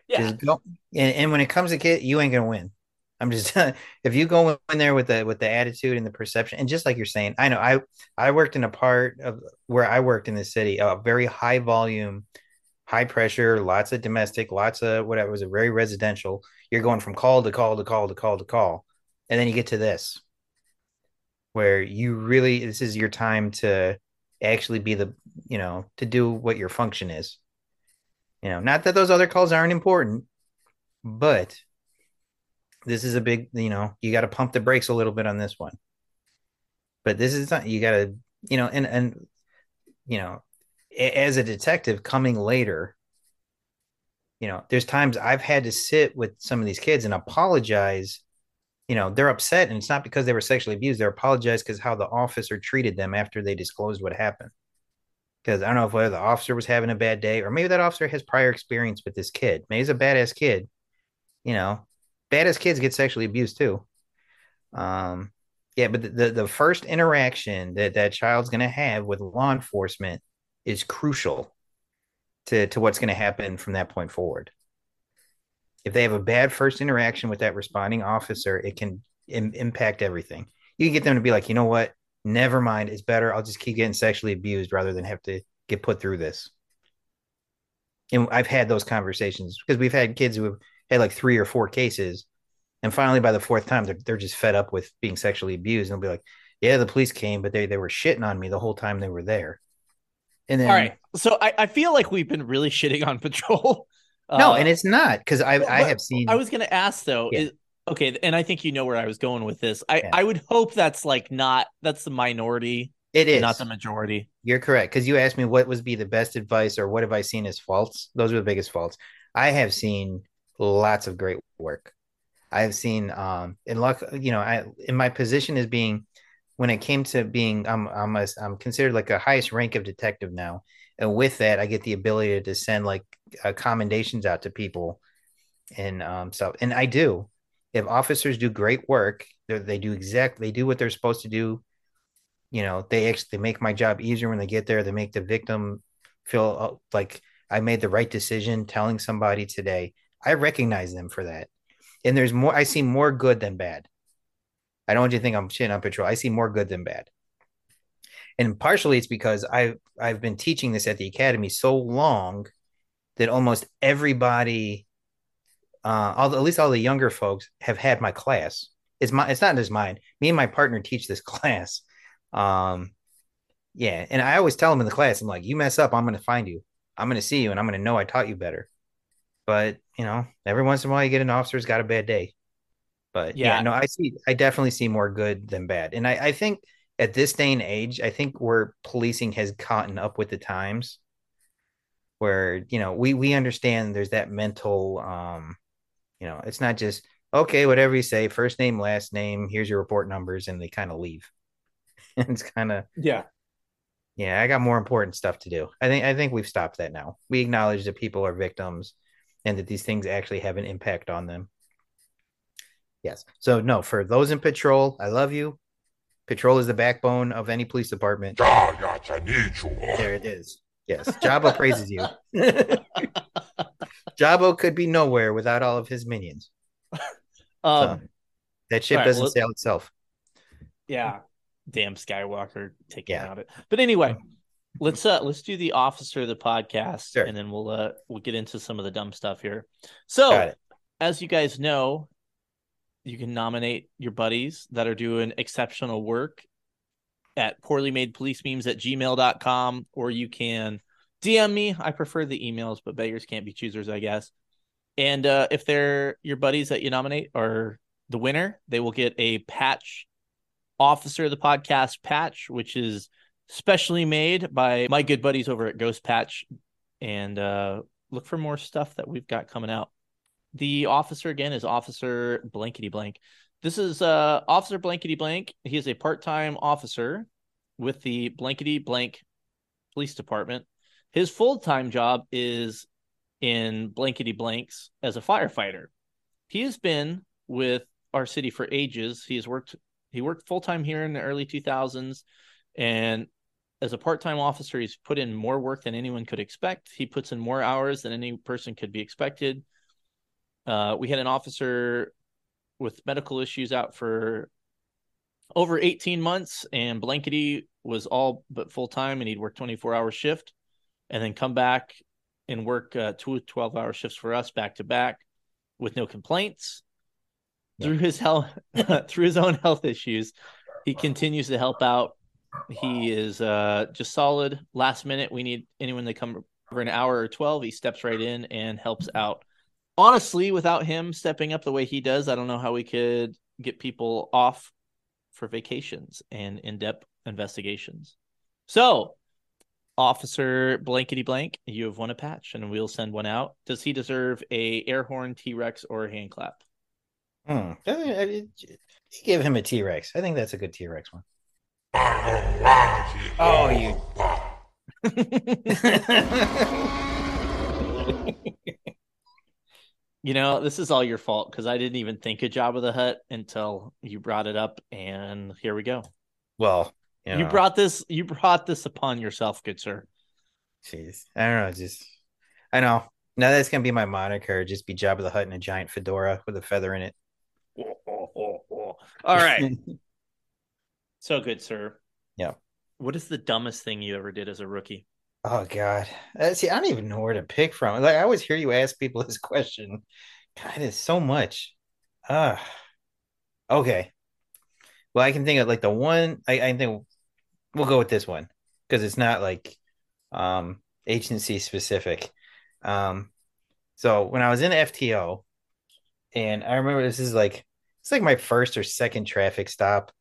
Yeah.
and, and when it comes to kid, you ain't gonna win. I'm just (laughs) if you go in there with the with the attitude and the perception, and just like you're saying, I know I I worked in a part of where I worked in the city, a very high volume, high pressure, lots of domestic, lots of whatever. It was a very residential. You're going from call to call to call to call to call, and then you get to this, where you really this is your time to actually be the you know to do what your function is. You know, not that those other calls aren't important, but this is a big, you know, you got to pump the brakes a little bit on this one. But this is not, you got to, you know, and, and, you know, as a detective coming later, you know, there's times I've had to sit with some of these kids and apologize. You know, they're upset, and it's not because they were sexually abused. They're apologized because how the officer treated them after they disclosed what happened. Because I don't know if whether the officer was having a bad day, or maybe that officer has prior experience with this kid. Maybe he's a badass kid, you know, badass kids get sexually abused too. Um, yeah, but the, the, the first interaction that that child's going to have with law enforcement is crucial to to what's going to happen from that point forward. If they have a bad first interaction with that responding officer, it can Im- impact everything. You can get them to be like, you know what? Never mind. It's better. I'll just keep getting sexually abused rather than have to get put through this. And I've had those conversations because we've had kids who have had like three or four cases. And finally, by the fourth time, they're, they're just fed up with being sexually abused. And they'll be like, yeah, the police came, but they, they were shitting on me the whole time they were there.
And then, all right. So I, I feel like we've been really shitting on (laughs) patrol.
No, uh, and it's not because I, I have seen.
I was going to ask though, yeah. is, okay, and I think you know where I was going with this. I, yeah. I would hope that's like not, that's the minority.
It is
not the majority.
You're correct. Because you asked me what was be the best advice or what have I seen as faults. Those are the biggest faults. I have seen lots of great work. I've seen um in luck, you know, I in my position as being when it came to being I'm I'm a, I'm considered like a highest rank of detective now. And with that, I get the ability to send like uh, commendations out to people and um stuff. And I do. If officers do great work, they do exact they do what they're supposed to do. You know, they actually they make my job easier when they get there. They make the victim feel uh, like I made the right decision telling somebody today I recognize them for that. And there's more, I see more good than bad. I don't want you to think I'm shitting on patrol. I see more good than bad. And partially it's because I've I've been teaching this at the academy so long that almost everybody, uh, all at least all the younger folks have had my class. It's my it's not just mine. Me and my partner teach this (laughs) class. Um, yeah, and I always tell them in the class, I'm like, you mess up, I'm to find you. I'm to see you, and I'm to know I taught you better. But you know, every once in a while you get an officer who's got a bad day. But yeah, yeah no, I see I definitely see more good than bad. And I, I think at this day and age, I think where policing has caught up with the times where, you know, we we understand there's that mental um, you know, it's not just okay, whatever you say, first name, last name, here's your report numbers, and they kind of leave. (laughs) it's kind of
yeah.
Yeah, I got more important stuff to do. I think I think we've stopped that now. We acknowledge that people are victims and that these things actually have an impact on them. Yes. So no, for those in patrol, I love you. Patrol is the backbone of any police department. There it is. Yes. Jabba praises you. (laughs) Jabba could be nowhere without all of his minions. (laughs)
Um,
So, that ship
all right,
doesn't
well-
sail itself.
yeah, damn Skywalker taking
Yeah.
out it. But anyway, let's uh let's do the officer of the podcast,
Sure.
and then we'll uh we'll get into some of the dumb stuff here. So,
Got it.
as you guys know, you can nominate your buddies that are doing exceptional work at poorly made police memes at gmail.com or you can DM me. I prefer the emails, but beggars can't be choosers, I guess. And uh, if they're your buddies that you nominate are the winner, they will get a patch officer of the podcast patch, which is specially made by my good buddies over at Ghost Patch. And uh, look for more stuff that we've got coming out. The officer again is Officer Blankety Blank. This is uh, Officer Blankety Blank. He is a part time officer with the Blankety Blank Police Department. His full time job is in Blankety Blanks as a firefighter. He has been with our city for ages. He has worked he worked full time here in the early 2000s and as a part-time officer he's put in more work than anyone could expect. He puts in more hours than any person could be expected. Uh, we had an officer with medical issues out for over 18 months and blankety was all but full time and he'd work 24 hour shift and then come back and work uh, two 12 hour shifts for us back to back with no complaints. Through his health (laughs) through his own health issues he continues to help out. He is uh just solid. Last minute we need anyone to come for an hour or 12 he steps right in and helps out honestly without him stepping up the way he does i don't know how we could get people off for vacations and in-depth investigations so officer blankety blank you have won a patch and we'll send one out does he deserve a air horn t-rex or a hand clap
Hmm. I- I- I- Give him a T Rex. I think that's a good T Rex one. (laughs) Oh, you. (laughs) (laughs)
You know, this is all your fault because I didn't even think of Jabba the Hutt until you brought it up, and here we go.
well, you,
You brought this. You brought this upon yourself, good sir.
Jeez. I don't know. Just, I know. Now that's to be my moniker. Just be Jabba the Hutt in a giant fedora with a feather in it. (laughs)
All right. (laughs) so good, sir.
Yeah.
What is the dumbest thing you ever did as a rookie?
Oh, God. Uh, see, I don't even know where to pick from. Like, I always hear you ask people (laughs) this question. God, it's so much. Ah. okay. Well, I can think of like the one, I, I think we'll go with this one because it's not like um agency specific. Um, so when I was in FTO, and I remember this is like it's like my first or second traffic stop.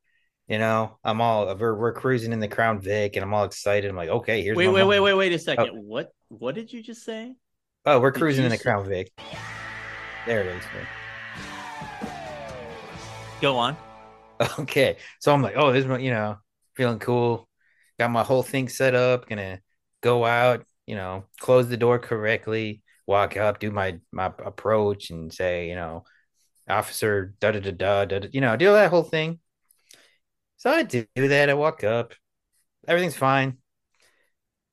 You know, I'm all we're, we're cruising in the Crown Vic, and I'm all excited. I'm like, okay, here's
Wait,
my
wait,
mom.
wait, wait, wait a second. Oh. What? What did you just say?
Oh, we're
Did
cruising in the
say-
Crown Vic. There it is.
Go on. (laughs)
Okay, so I'm like, oh, this is you know, feeling cool. Got my whole thing set up. Gonna go out. You know, close the door correctly. Walk up, do my my approach, and say, you know, officer, da da da. da, You know, do that whole thing. So I do that. I walk up. Everything's fine.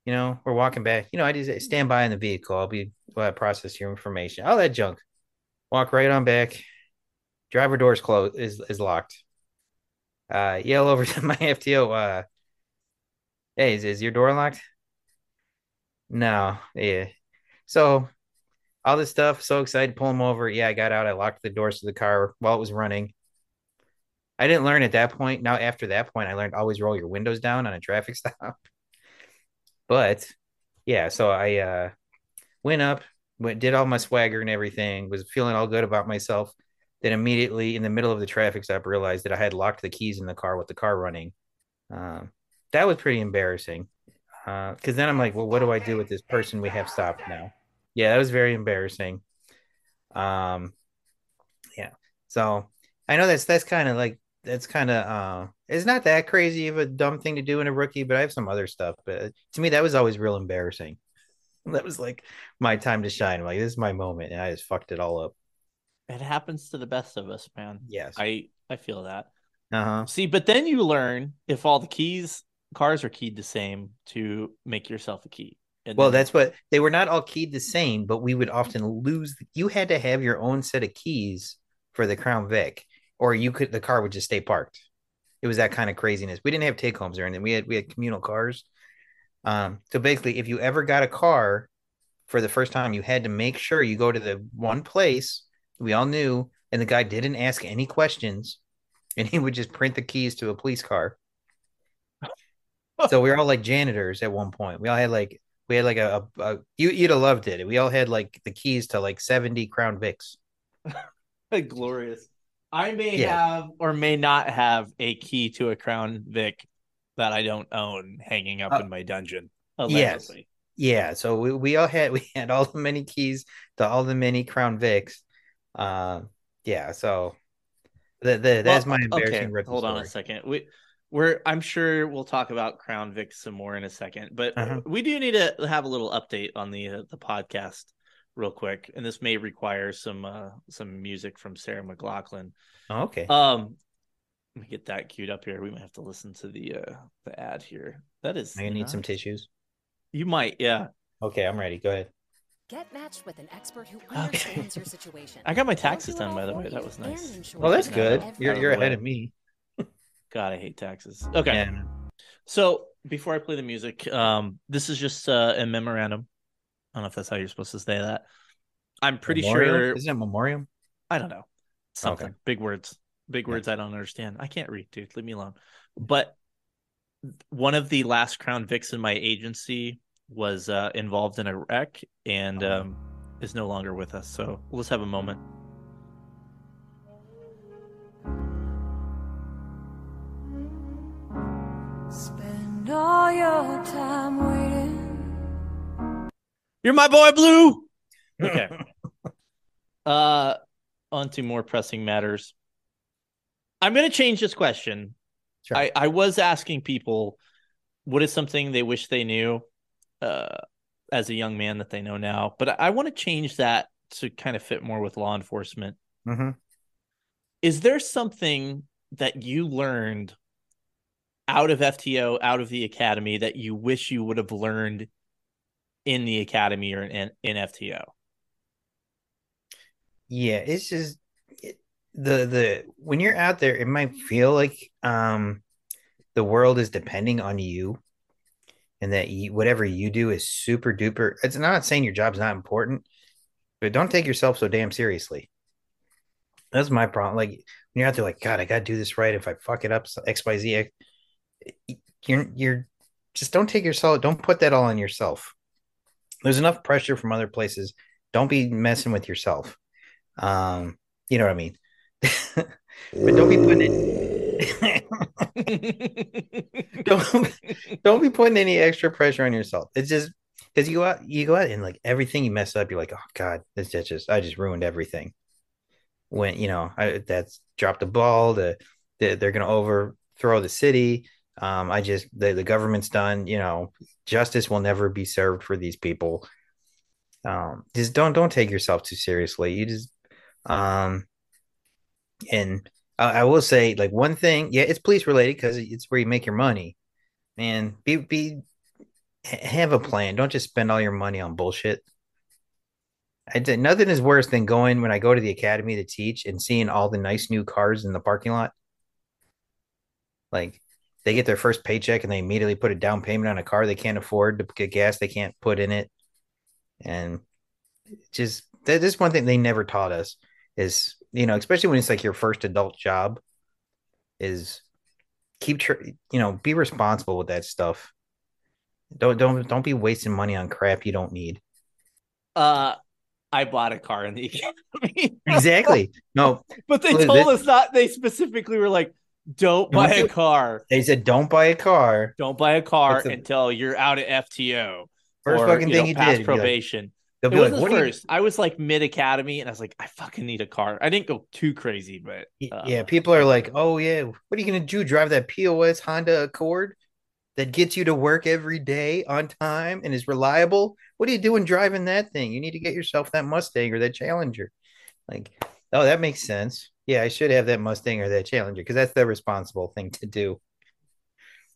You know, we're walking back. You know, I just stand by in the vehicle. I'll be while I process your information. All that junk. Walk right on back. Driver door's closed is is locked. Uh yell over to (laughs) my FTO, uh hey, is, is your door locked? No, yeah. So all this stuff, so excited, pull him over. Yeah, I got out, I locked the doors to the car while it was running. I didn't learn at that point. Now, after that point, I learned always roll your windows down on a traffic (laughs) stop. But yeah, so I uh went up, went did all my swagger and everything, was feeling all good about myself. Then immediately in the middle of the traffic stop, realized that I had locked the keys in the car with the car running. Um, that was pretty embarrassing. Because then I'm like, well, what do I do with this person we have stopped now? Yeah, that was very embarrassing. Um, yeah. So I know that's that's kind of like that's kind of uh it's not that crazy of a dumb thing to do in a rookie, but I have some other stuff. But to me, that was always real embarrassing. (laughs) That was like my time to shine. like this is my moment, and I just fucked it all up.
It happens to the best of us, man.
Yes.
I I feel that.
Uh-huh.
See, but then you learn if all the keys cars are keyed the same to make yourself a key.
And well, then... that's what they were not all keyed the same, but we would often lose. You had to have your own set of keys for the Crown Vic, or you could the car would just stay parked. It was that kind of craziness. We didn't have take homes or anything. We had we had communal cars. Um, so basically, if you ever got a car for the first time, you had to make sure you go to the one place we all knew, and the guy didn't ask any questions, and he would just print the keys to a police car. so we were all like janitors at one point. We all had like we had like a, a, a you you'd have loved it. We all had like the keys to like seventy Crown Vics. (laughs)
Glorious. I may yeah. have or may not have a key to a Crown Vic that I don't own hanging up uh, in my dungeon.
Allegedly. Yes. Yeah. So we, we all had (laughs) we had all the many keys to all the many Crown Vics. Uh, yeah. So the, the, that's well, my embarrassing.
Okay, hold on a second. We we're I'm sure we'll talk about Crown Vic some more in a second, but uh-huh. we do need to have a little update on the uh, the podcast real quick, and this may require some uh some music from Sarah McLachlan.
Oh, okay.
Um, let me get that queued up here. We might have to listen to the uh the ad here. That is.
I need some tissues.
You might, yeah.
Okay, I'm ready. Go ahead.
Get matched with an expert who understands okay. your situation. (laughs)
I got my taxes done, by the way. That was nice.
Well, that's good. You're you're ahead of me. (laughs)
God, I hate taxes. (laughs) Okay. Yeah. So before I play the music, um, this is just uh, a memorandum. I don't know if that's how you're supposed to say that. I'm pretty
memoriam?
sure.
Isn't it memoriam?
I don't know. Something okay. big words, big yeah. words I don't understand. I can't read, dude. Leave me alone. But one of the last Crown Vics in my agency was uh, involved in a wreck and oh. um, is no longer with us. So let's have a moment. Spend all your time waiting. You're my boy, Blue. Okay. (laughs) uh, on to more pressing matters. I'm going to change this question. Sure. I, I was asking people what is something they wish they knew uh, as a young man that they know now. But I, I want to change that to kind of fit more with law enforcement.
Mm-hmm.
Is there something that you learned out of FTO, out of the academy, that you wish you would have learned in the academy or in, in FTO?
Yeah, it's just the the when you're out there, it might feel like um the world is depending on you and that you, whatever you do is super duper. It's not saying your job's not important, but don't take yourself so damn seriously. That's my problem. Like when you're out there, like God, I gotta do this right. If I fuck it up, X, Y, Z, you're you're just don't take yourself. Don't put that all on yourself. There's enough pressure from other places. Don't be messing with yourself. Um, you know what I mean. (laughs) but don't be putting (laughs) don't don't be putting any extra pressure on yourself. It's just because you go out, you go out and like everything you mess up, you're like, oh god, this just I just ruined everything. When you know I that's dropped the ball, the, the they're gonna overthrow the city. Um, I just the the government's done. You know, justice will never be served for these people. Um, just don't don't take yourself too seriously. You just um, and I will say, like one thing, yeah, it's police related because it's where you make your money. Man, be be have a plan. Don't just spend all your money on bullshit. I did, nothing is worse than going when I go to the academy to teach and seeing all the nice new cars in the parking lot. Like they get their first paycheck and they immediately put a down payment on a car they can't afford to get gas they can't put in it, and just that is one thing they never taught us is you know, especially when it's like your first adult job, is keep tr- you know be responsible with that stuff. Don't don't don't be wasting money on crap you don't need.
Uh, I bought a car in the (laughs) academy.
exactly. No,
but they told us not. They specifically were like, "Don't buy a car."
They said, "Don't buy a car.
Don't buy a car the... until you're out of FTO."
First or, fucking you thing know, you did.
Probation.
They'll
It
be like,
wasn't
"What do you?"
first. I was like mid academy, and I was like, I fucking need a car. I didn't go too crazy, but uh,
yeah, people are like, "Oh yeah, what are you gonna do? Drive that POS Honda Accord that gets you to work every day on time and is reliable? What are you doing driving that thing? You need to get yourself that Mustang or that Challenger." Like, oh, that makes sense. Yeah, I should have that Mustang or that Challenger because that's the responsible thing to do.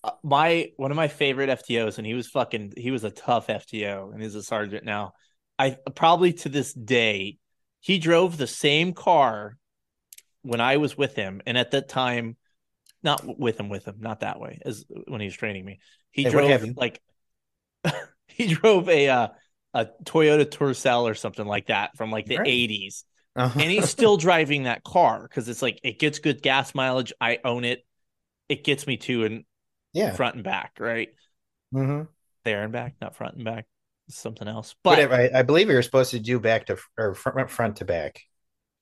uh, my one of my favorite FTOs, and he was fucking he was a tough FTO, and he's a sergeant now. I probably to this day, he drove the same car when I was with him, and at that time, not with him, with him, not that way as when he was training me. He
Hey,
drove like (laughs) he drove a uh, a Toyota Tercel or something like that from like the
Right.
eighties,
Uh-huh.
and he's still driving that car because it's like it gets good gas mileage. I own it. It gets me to and
yeah.
front and back, right?
Mhm.
There and back, not front and back. Something else. But
Whatever. I, I believe you're supposed to do back to or front, front to back.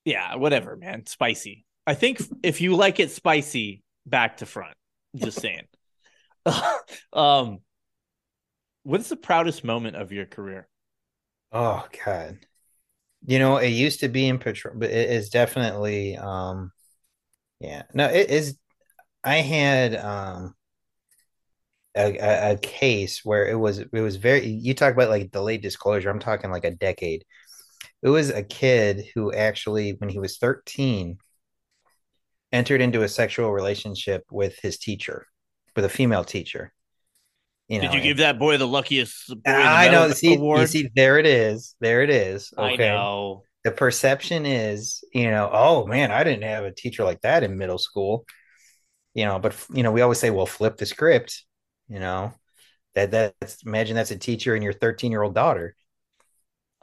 yeah, whatever, man. Spicy. I think if you like it spicy, back to front. Just saying. (laughs) um, what is the proudest moment of your career?
Oh God. You know, it used to be in patrol, but it is definitely um yeah. No, it is I had um a, a, a case where it was it was very you talk about like delayed disclosure, I'm talking like a decade. It was a kid who actually, when he was 13, entered into a sexual relationship with his teacher, with a female teacher. You know,
Did you give that boy the luckiest boy
I know. See, you see, there it is. There it is.
I know.
The perception is, you know, oh man, I didn't have a teacher like that in middle school. You know, but you know, we always say, well, flip the script. You know, that that's imagine that's a teacher and your 13 year old daughter.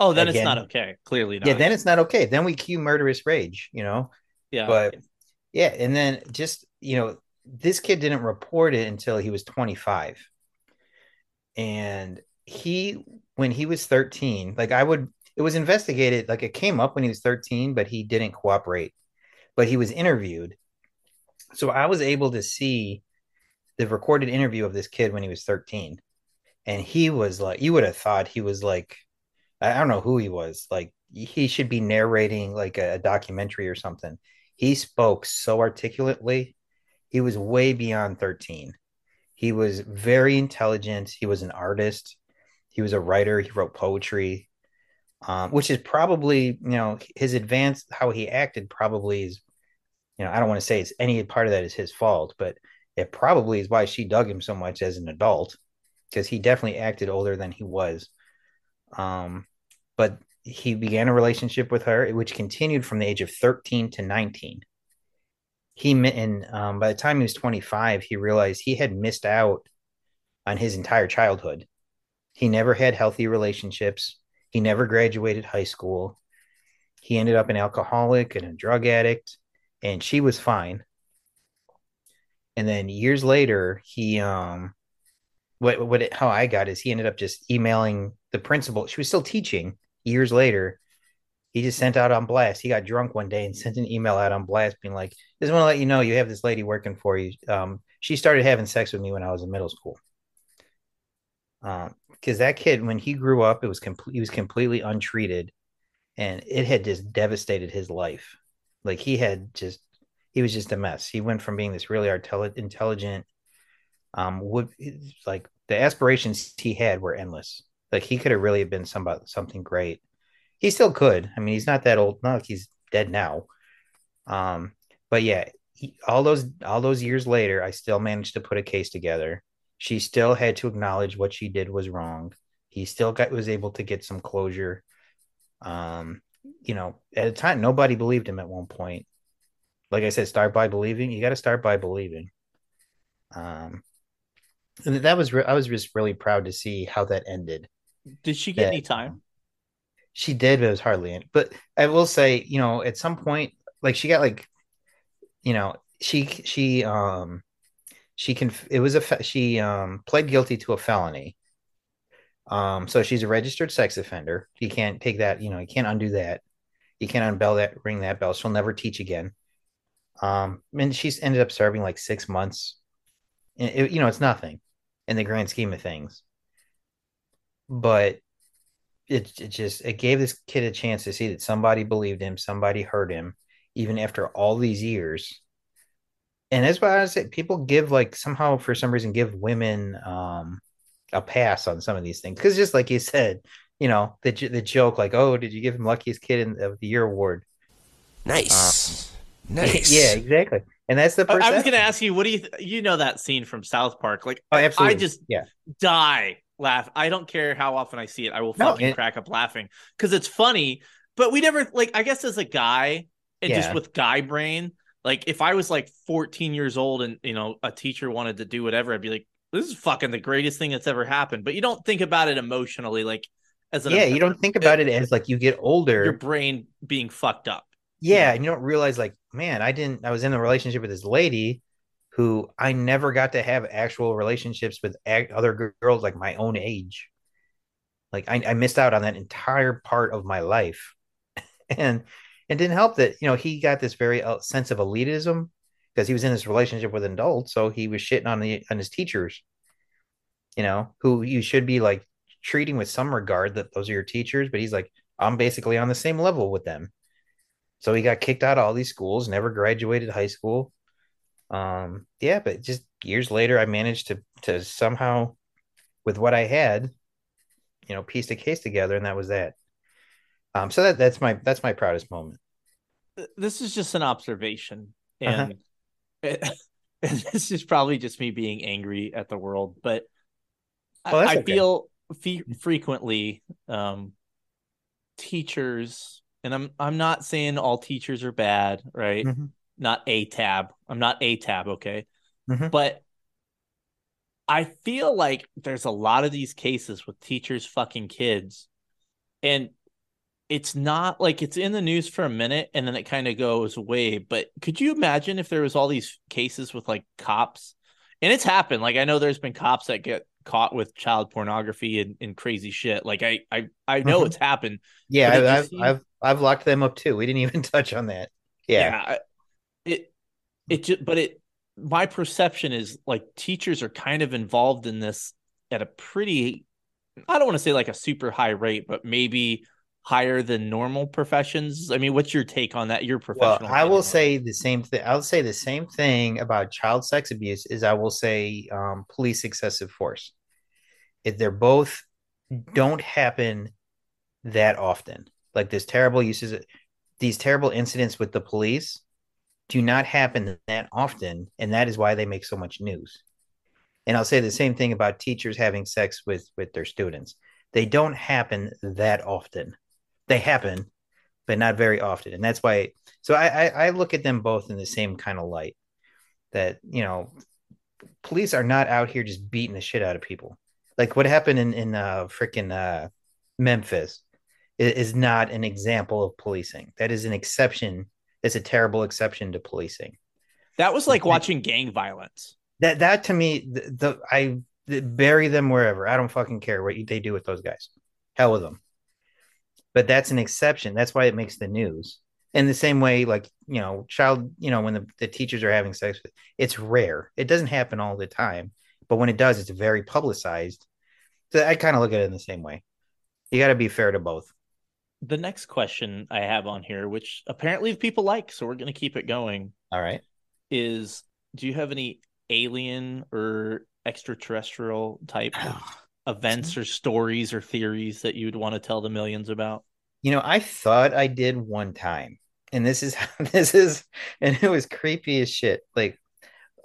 Oh, then
Again-
it's not okay. Clearly not.
Yeah, then it's not okay. Then we cue murderous rage. You know,
yeah.
but yeah, and then just you know, this kid didn't report it until he was 25. And he when he was 13, like I would it was investigated, like it came up when he was 13, but he didn't cooperate. But he was interviewed. So I was able to see the recorded interview of this kid when he was 13. And he was like, you would have thought he was like, I don't know who he was. Like he should be narrating like a, a documentary or something. He spoke so articulately. He was way beyond 13. He was very intelligent. He was an artist. He was a writer. He wrote poetry, um, which is probably, you know, his advanced, how he acted probably is, you know, I don't want to say it's any part of that is his fault, but it probably is why she dug him so much as an adult because he definitely acted older than he was. Um, but he began a relationship with her, which continued from the age of 13 to 19. He and um, by the time he was 25, he realized he had missed out on his entire childhood. He never had healthy relationships. He never graduated high school. He ended up an alcoholic and a drug addict, and she was fine. And then years later, he um what what it, how I got is he ended up just emailing the principal. She was still teaching years later. He just sent out on blast. He got drunk one day and sent an email out on blast, being like, "Just want to let you know you have this lady working for you. Um, she started having sex with me when I was in middle school. Um, because that kid, when he grew up, it was complete. He was completely untreated, and it had just devastated his life. Like he had just, he was just a mess. He went from being this really artel- intelligent, um, would like the aspirations he had were endless. Like he could have really been somebody something great. He still could. I mean, he's not that old. Not like he's dead now. Um, but yeah, he, all those all those years later, I still managed to put a case together. She still had to acknowledge what she did was wrong. He still got was able to get some closure. Um, you know, at a time nobody believed him at one point. Like I said, start by believing. You got to start by believing. Um, and that was re- I was just really proud to see how that ended.
Did she get
that-
any time?
She did, but it was hardly any. But I will say, you know, at some point, like she got like, you know, she she um she can it was a fe- she um pled guilty to a felony. Um, so she's a registered sex offender. You can't take that, you know, you can't undo that. You can't unbell that, ring that bell. She'll never teach again. Um, and she's ended up serving like six months. It, you know, it's nothing in the grand scheme of things. But it, it just it gave this kid a chance to see that somebody believed him, somebody heard him, even after all these years. And that's why I say people give like somehow for some reason give women um a pass on some of these things because just like you said, you know the the joke like oh did you give him luckiest kid in, of the year award?
Nice, nice.
yeah, exactly. And that's the
I- I was going to ask you, what do you th- you know that scene from South Park? Like,
Oh, absolutely.
I just
yeah.
die laugh. I don't care how often I see it. I will
No,
fucking
it-
crack up laughing because it's funny. But we never like. I guess as a guy and just with guy brain, like if I was like 14 years old and you know a teacher wanted to do whatever, I'd be like, this is fucking the greatest thing that's ever happened. But you don't think about it emotionally, like as an
Yeah, you don't think about it as like you get older.
your brain being fucked up.
Yeah, and you don't realize like, man, I didn't I was in a relationship with this lady who I never got to have actual relationships with ag- other girls like my own age. Like I, I missed out on that entire part of my life. (laughs) and it didn't help that, you know, he got this very uh, sense of elitism because he was in this relationship with an adult, so he was shitting on the on his teachers. You know, who you should be like treating with some regard that those are your teachers, but he's like I'm basically on the same level with them. So he got kicked out of all these schools, never graduated high school. Um, yeah, but just years later, I managed to to somehow, with what I had, you know, piece the case together, and that was that. Um, so that that's my that's my proudest moment.
this is just an observation
Uh-huh.
and, (laughs) and this is probably just me being angry at the world but I-
Well, that's
i
okay.
feel fe- frequently um teachers and i'm i'm not saying all teachers are bad right
Mhm.
Not a tab i'm not a tab okay
Mhm.
but i feel like there's a lot of these cases with teachers fucking kids and it's not like it's in the news for a minute and then it kind of goes away. But could you imagine if there was all these cases with like cops? And it's happened. Like I know there's been cops that get caught with child pornography and, and crazy shit. Like I I I know
Mhm.
it's happened.
Yeah,
But did you
I, I've
see-
I've I've locked them up too. We didn't even (laughs) touch on that. Yeah,
I- It it just but it my perception is like teachers are kind of involved in this at a pretty I don't want to say like a super high rate, but maybe higher than normal professions. I mean, what's your take on that? Your professional.
Well.
I
will say the same thing. I'll say the same thing about child sex abuse is I will say um, police excessive force. If they're both don't happen that often. Like this terrible uses, these terrible incidents with the police do not happen that often, and that is why they make so much news. And I'll say the same thing about teachers having sex with with their students. They don't happen that often. They happen, but not very often. And that's why so I, I, I look at them both in the same kind of light that, you know, police are not out here just beating the shit out of people. Like what happened in, in uh freaking uh Memphis is, is not an example of policing. That is an exception. It's a terrible exception to policing.
that was like watching gang violence.
That that to me, the, the I the, bury them wherever. I don't fucking care what they do with those guys. Hell with them. But that's an exception. That's why it makes the news. In the same way, like you know, child, you know, when the, the teachers are having sex, it's rare. It doesn't happen all the time, but when it does, it's very publicized. So I kind of look at it in the same way. You got to be fair to both.
The next question I have on here, which apparently people like, so we're going to keep it going,
All right.
is do you have any alien or extraterrestrial type (sighs) events or stories or theories that you'd want to tell the millions about?
You know, I thought I did one time, and this is (laughs) this is, and it was creepy as shit. Like,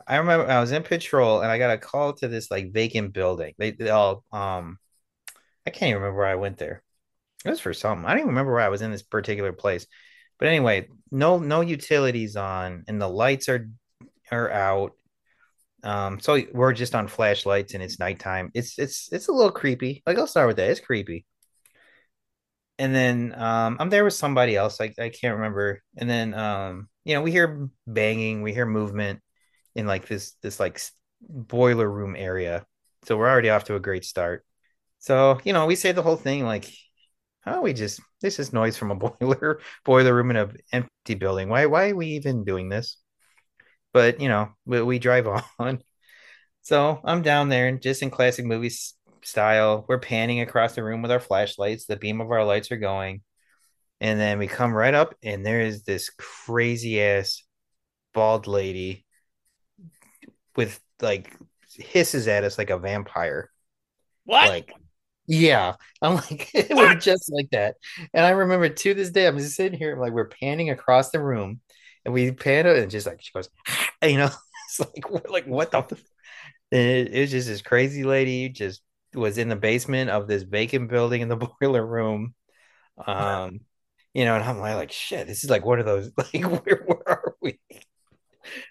I remember I was in patrol and I got a call to this like vacant building. They, they all, um, I can't even remember where I went there. It was for something. I don't even remember where I was in this particular place. But anyway, no no utilities on, and the lights are are out. Um, so we're just on flashlights and it's nighttime. It's it's it's a little creepy. Like I'll start with that. It's creepy and then um, I'm there with somebody else. I, I can't remember. And then um, you know, we hear banging, we hear movement in like this this like boiler room area. So we're already off to a great start. So, you know, we say the whole thing like, oh, we just this is noise from a (laughs) boiler boiler room in an empty building. Why why are we even doing this? But you know, we, we drive (laughs) on. So I'm down there and just in classic movies, style. We're panning across the room with our flashlights. The beam of our lights are going. And then we come right up, and there is this crazy ass bald lady with like hisses at us like a vampire.
What?
Like, yeah, I'm like, (laughs) it was just like that. And I remember to this day, I'm just sitting here, like, we're panning across the room, and we pan it, and just like she goes, (laughs) you know, (laughs) it's like, we're like, what the? It, it was just this crazy lady, just was in the basement of this vacant building in the boiler room. Um, you know, and I'm like, like, shit, this is like one of those, like, where, where are we?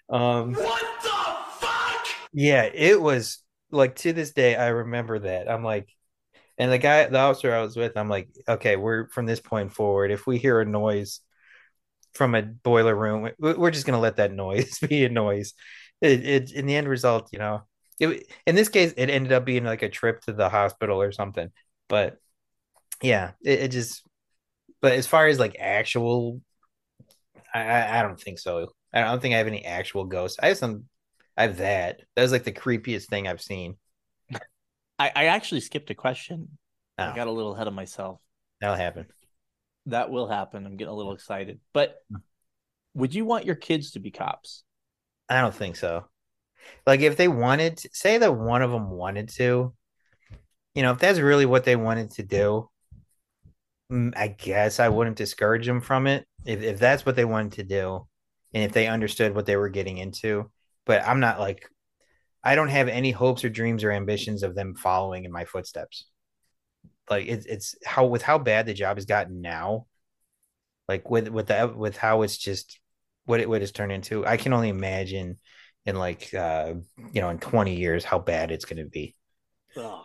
Um,
What the fuck?
yeah, it was like to this day, I remember that. I'm like, and the guy, the officer I was with, I'm like, okay, we're from this point forward. If we hear a noise from a boiler room, we- we're just gonna let that noise (laughs) be a noise. It, it in the end result, you know, it in this case, it ended up being like a trip to the hospital or something. But yeah, it, it just. But as far as like actual, I, I I don't think so. I don't think I have any actual ghosts. I have some. I have that. That was like the creepiest thing I've seen.
I, I actually skipped a question.
Oh,
I got a little ahead of myself.
that'll happen.
That will happen. I'm getting a little excited. But would you want your kids to be cops?
I don't think so. Like if they wanted, to, say that one of them wanted to, you know, if that's really what they wanted to do, mm, I guess I wouldn't discourage them from it. If if that's what they wanted to do, and if they understood what they were getting into, but I'm not like, I don't have any hopes or dreams or ambitions of them following in my footsteps. Like it's it's how with how bad the job has gotten now, like with with the with how it's just what it what it's turned into. I can only imagine in like uh you know in 20 years how bad it's going to be.
Oh,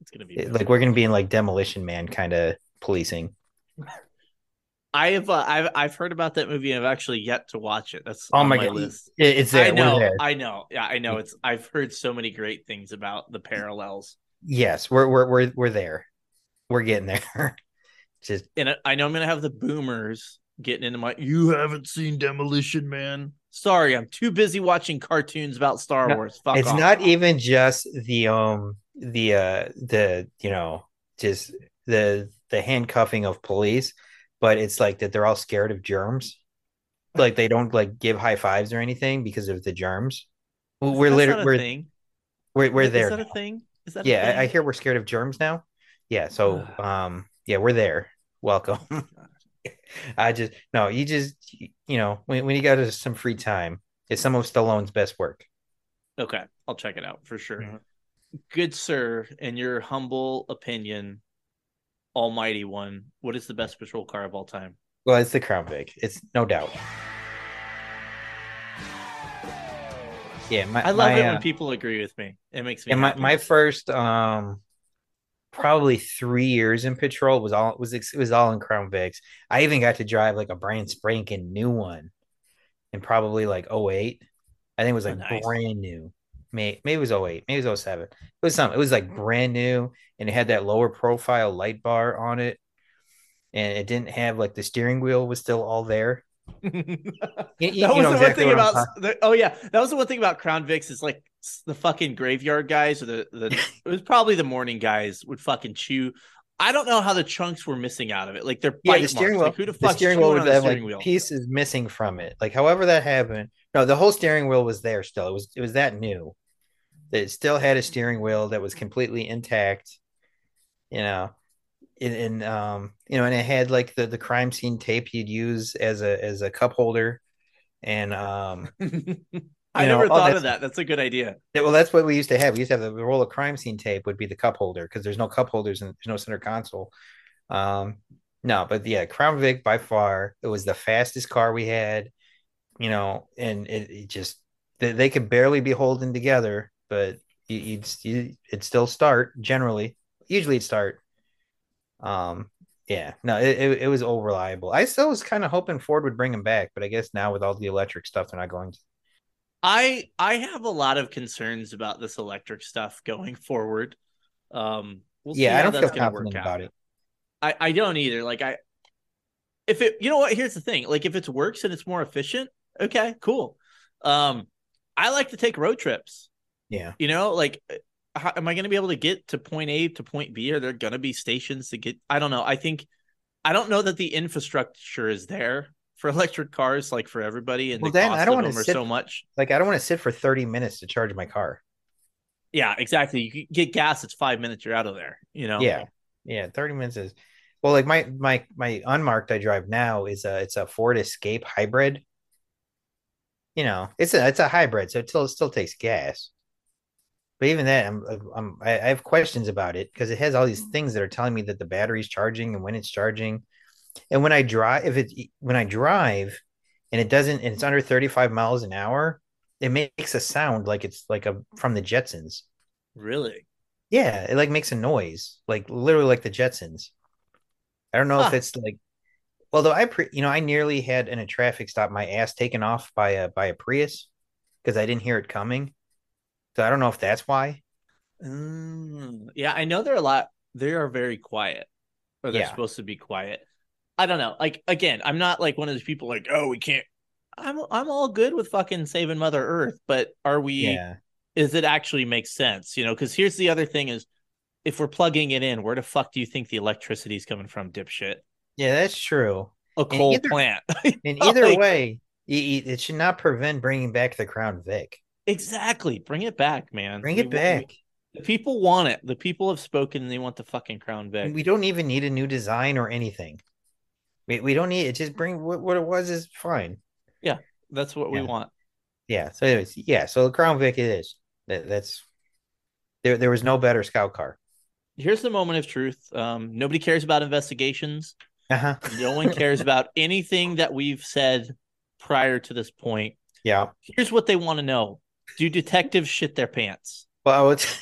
it's gonna be
It- like we're going to be in like demolition man kind of policing. (laughs)
I have uh, I've I've heard about that movie and I've actually yet to watch it. That's
Oh
on
my
my
God.
list.
It's there.
I know,
there.
I know. Yeah, I know. It's I've heard so many great things about the parallels.
Yes, we're we're we're we're there. We're getting there. (laughs) Just
And I- I know I'm gonna have the boomers getting into my you haven't seen Demolition Man. Sorry, I'm too busy watching cartoons about Star
No,
Wars. Fuck
it's
off.
not even just the um the uh the you know just the the handcuffing of police, but it's like that they're all scared of germs. Like they don't like give high fives or anything because of the germs. Well, We're literally we're we're, we're
Is
there.
that a thing? Is that a
Yeah, I, I hear we're scared of germs now. Yeah, so (sighs) um yeah, we're there. Welcome. (laughs) I just no, you just you know when when you got some free time, it's some of Stallone's best work.
Okay, I'll check it out for sure.
Mhm.
Good sir, in your humble opinion, almighty one, what is the best patrol car of all time?
Well, it's the Crown Vic. It's no doubt. Yeah, my,
I love
my,
it
uh,
when people agree with me. It makes me
my,
happy.
my first um probably three years in patrol was all was it was all in Crown Vics. I even got to drive like a brand spanking new one in probably like 08. I think it was
Oh,
like
nice.
brand new. Maybe, maybe it was 08, maybe it was 07. It was something. It was like brand new and it had that lower profile light bar on it. And it didn't have like the steering wheel was still all there. (laughs) You-
that
you
was the
exactly
one thing about the, oh yeah that was the one thing about crown vics is like the fucking graveyard guys or the the (laughs) it was probably the morning guys would fucking chew i don't know how the chunks were missing out of it like they're
Yeah, the steering
marks.
wheel.
like, who the
the
fuck
steering wheel would
the
have
steering
like
wheel
pieces missing from it. Like however that happened. No, the whole steering wheel was there still. It was it was that new. It still had a steering wheel that was completely intact. You know, and, and um, you know, and it had like the the crime scene tape you'd use as a as a cup holder, and um, (laughs)
i
You
never
know, oh,
thought of that that's a good idea
yeah, well, that's what we used to have. We used to have the roll of crime scene tape would be the cup holder because there's no cup holders and there's no center console. Um, no, but yeah, Crown Vic by far it was the fastest car we had, you know, and it, it just they, they could barely be holding together, but you, you'd you, it'd still start generally. Usually it'd start. Um, yeah, no, it, it, it was all reliable. I still was kind of hoping Ford would bring him back, but I guess now with all the electric stuff, they're not going to.
I i have a lot of concerns about this electric stuff going forward um we'll see
yeah, I don't
that's
feel confident about it.
I, I don't either. Like I if it you know what, here's the thing. Like if it works and it's more efficient, okay, cool. Um I like to take road trips.
Yeah.
You know, like how, am I going to be able to get to point A to point B? Are there going to be stations to get? I don't know. I think I don't know that the infrastructure is there for (laughs) electric cars, like for everybody, and
Well,
the
then
cost
I don't
of
wanna
are
sit-
so much.
Like I don't want to sit for 30 minutes to charge my car.
Yeah, exactly. You get gas; it's five minutes. You're out of there. You know.
Yeah. Yeah, 30 minutes is well, like my my my unmarked I drive now is a it's a Ford Escape hybrid. You know, it's a it's a hybrid, so it still still takes gas. But even that, I'm I'm I have questions about it because it has all these things that are telling me that the battery's charging and when it's charging. And when I drive, if it when I drive and it doesn't and it's under 35 miles an hour, it makes a sound like it's like a from the Jetsons.
Really.
Yeah, it like makes a noise, like literally like the Jetsons. I don't know if it's like, although I, pre, you know, I nearly had in a traffic stop my ass taken off by a by a Prius because I didn't hear it coming. So I don't know if that's why.
Mm, yeah, I know they're a lot. They are very quiet, or they're
Yeah.
supposed to be quiet. I don't know. Like again, I'm not like one of those people like, oh, we can't. I'm I'm all good with fucking saving Mother Earth, but are we?
Yeah,
Is it actually makes sense? You know, because here's the other thing: is if we're plugging it in, where the fuck do you think the electricity is coming from, dipshit?
yeah, that's true.
A coal
either-
plant. (laughs)
And either
Like,
way, it should not prevent bringing back the Crown Vic.
exactly. Bring it back, man.
Bring it
wa-
back.
The people want it. The people have spoken. and They want the fucking Crown Vic.
We don't even need a new design or anything. We, we don't need it. Just bring what, what it was is fine.
Yeah, that's what we want.
Yeah. So anyways, yeah. So the Crown Vic it is. That, that's there. There was no better scout car.
Here's the moment of truth. Um, nobody cares about investigations.
Uh-huh.
No one (laughs) cares about anything that we've said prior to this point.
Yeah.
Here's what they want to know: Do detectives shit their pants?
Well, I would. (laughs)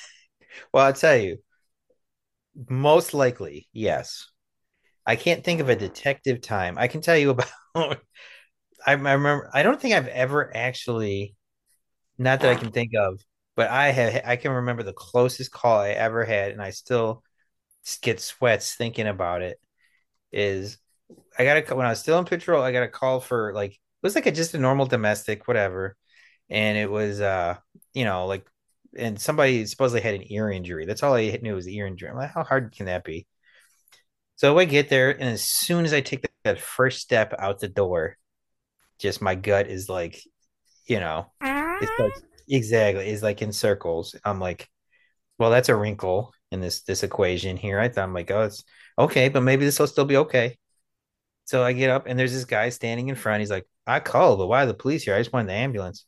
Well, I'll tell you. Most likely, yes. I can't think of a detective time. I can tell you (laughs) about. I, I remember. I don't think I've ever actually. Not that I can think of, but I have. I can remember the closest call I ever had, and I still get sweats thinking about it. Is I got a when I was still in patrol, I got a call for like it was like a just a normal domestic, whatever, and it was uh you know like and somebody supposedly had an ear injury. That's all I knew was the ear injury. I'm like, how hard can that be? So I get there, and as soon as I take that first step out the door, just my gut is like, you know, it's like exactly, it's like in circles. I'm like, well, that's a wrinkle in this this equation here. I thought I'm like, oh, it's okay, but maybe this will still be okay. So I get up, and there's this guy standing in front. He's like, I called, but why are the police here? I just wanted the ambulance.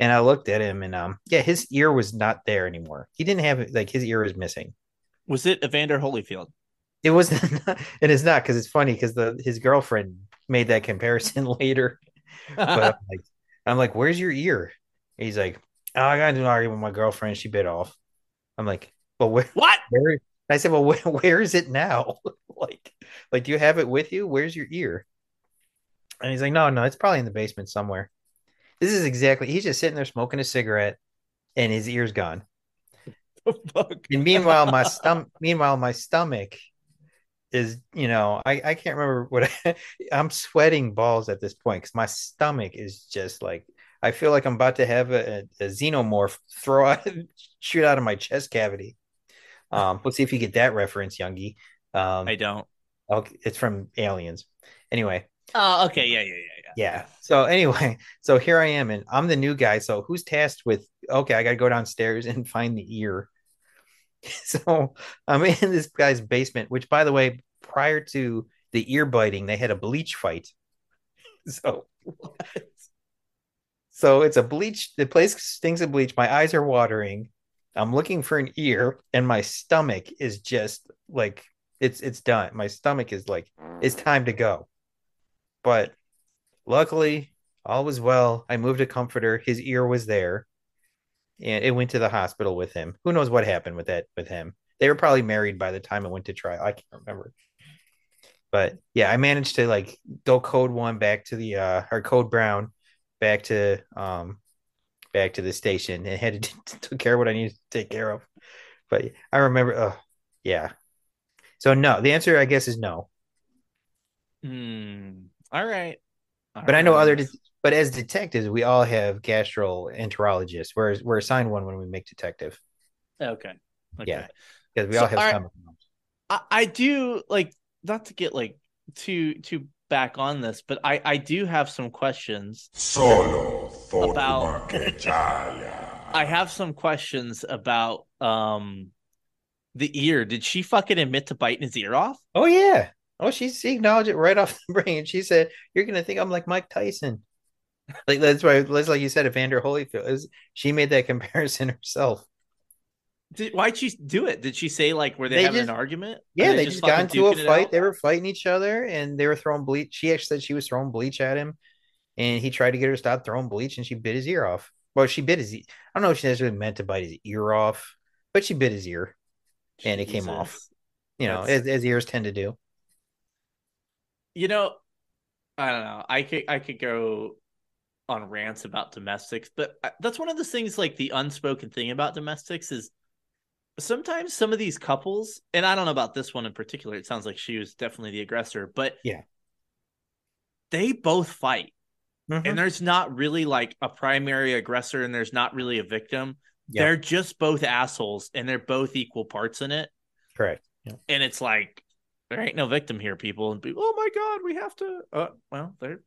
And I looked at him, and um, yeah, his ear was not there anymore. He didn't have like his ear was missing.
Was it Evander Holyfield?
It was (laughs) it is not because it's funny because the his girlfriend made that comparison (laughs) later. But I'm like, I'm like, where's your ear? He's like, oh, I got into an argument with my girlfriend. She bit off. I'm like, well, where? (laughs)
what?
where? I said, well, where, where is it now? like, like, do you have it with you? Where's your ear? And he's like, no, no, it's probably in the basement somewhere. This is exactly. He's just sitting there smoking a cigarette, and his ear's gone.
Fuck.
And meanwhile, my stomach. Meanwhile, my stomach is, you know, I I can't remember what I, (laughs) I'm sweating balls at this point because my stomach is just like I feel like I'm about to have a, a, a xenomorph throw (laughs) out, shoot out of my chest cavity. Um, let's see if you get that reference, Youngie. Um,
I don't.
okay, it's from Aliens. Anyway,
Oh, okay. Yeah, yeah, yeah, yeah.
yeah. So anyway, so here I am, and I'm the new guy. So who's tasked with? Okay, I got to go downstairs (laughs) and find the ear. (laughs) So I'm in this guy's basement, which, by the way, prior to the ear biting, they had a bleach fight. (laughs) So, so it's a bleach. The place stinks of bleach. My eyes are watering. I'm looking for an ear, and my stomach is just like it's it's done. My stomach is like it's time to go. But luckily, all was well. I moved a comforter. His ear was there, and it went to the hospital with him. Who knows what happened with that with him? They were probably married by the time it went to trial. I can't remember. But yeah, I managed to like go code one back to the uh or code brown back to um back to the station and had to (laughs) took care of what I needed to take care of. But I remember oh yeah. So no, the answer I guess is no.
Hmm. All right. All
But I know other, de- but as detectives, we all have gastroenterologists. We're we're assigned one when we make detective.
Okay. okay.
Yeah. because we
So,
all have
all right.
stomach bumps.
I, I do like not to get like too too back on this, but I I do have some questions.
Solo
About- (laughs) I have some questions about um the ear. Did she fucking admit to biting his ear off?
Oh yeah. Oh, she, she acknowledged it right (laughs) off the brain. She said, "You're gonna think I'm like Mike Tyson." Like that's why, that's like you said, Evander Holyfield is. She made that (laughs) comparison herself.
Did, why'd she do it? Did she say like were they,
They
having
just-
an argument?
Yeah, they just got into a fight. They were fighting each other, and they were throwing bleach. She actually said she was throwing bleach at him, and he tried to get her to stop throwing bleach, and she bit his ear off. Well, she bit his. e- I don't know if she necessarily meant to bite his ear off, but she bit his ear. and it came off. You know,
That's-
as, as ears tend to do.
You know, I don't know. I could I could go on rants about domestics, but I- that's one of the things like the unspoken thing about domestics is sometimes some of these couples, and I don't know about this one in particular, it sounds like she was definitely the aggressor, but
Yeah.
They both fight.
Mhm.
And there's not really like a primary aggressor and there's not really a victim.
Yeah.
They're just both assholes and they're both equal parts in it.
Correct. Yeah.
And it's like there ain't no victim here, people. And people, oh my god, we have to. Uh, well, they're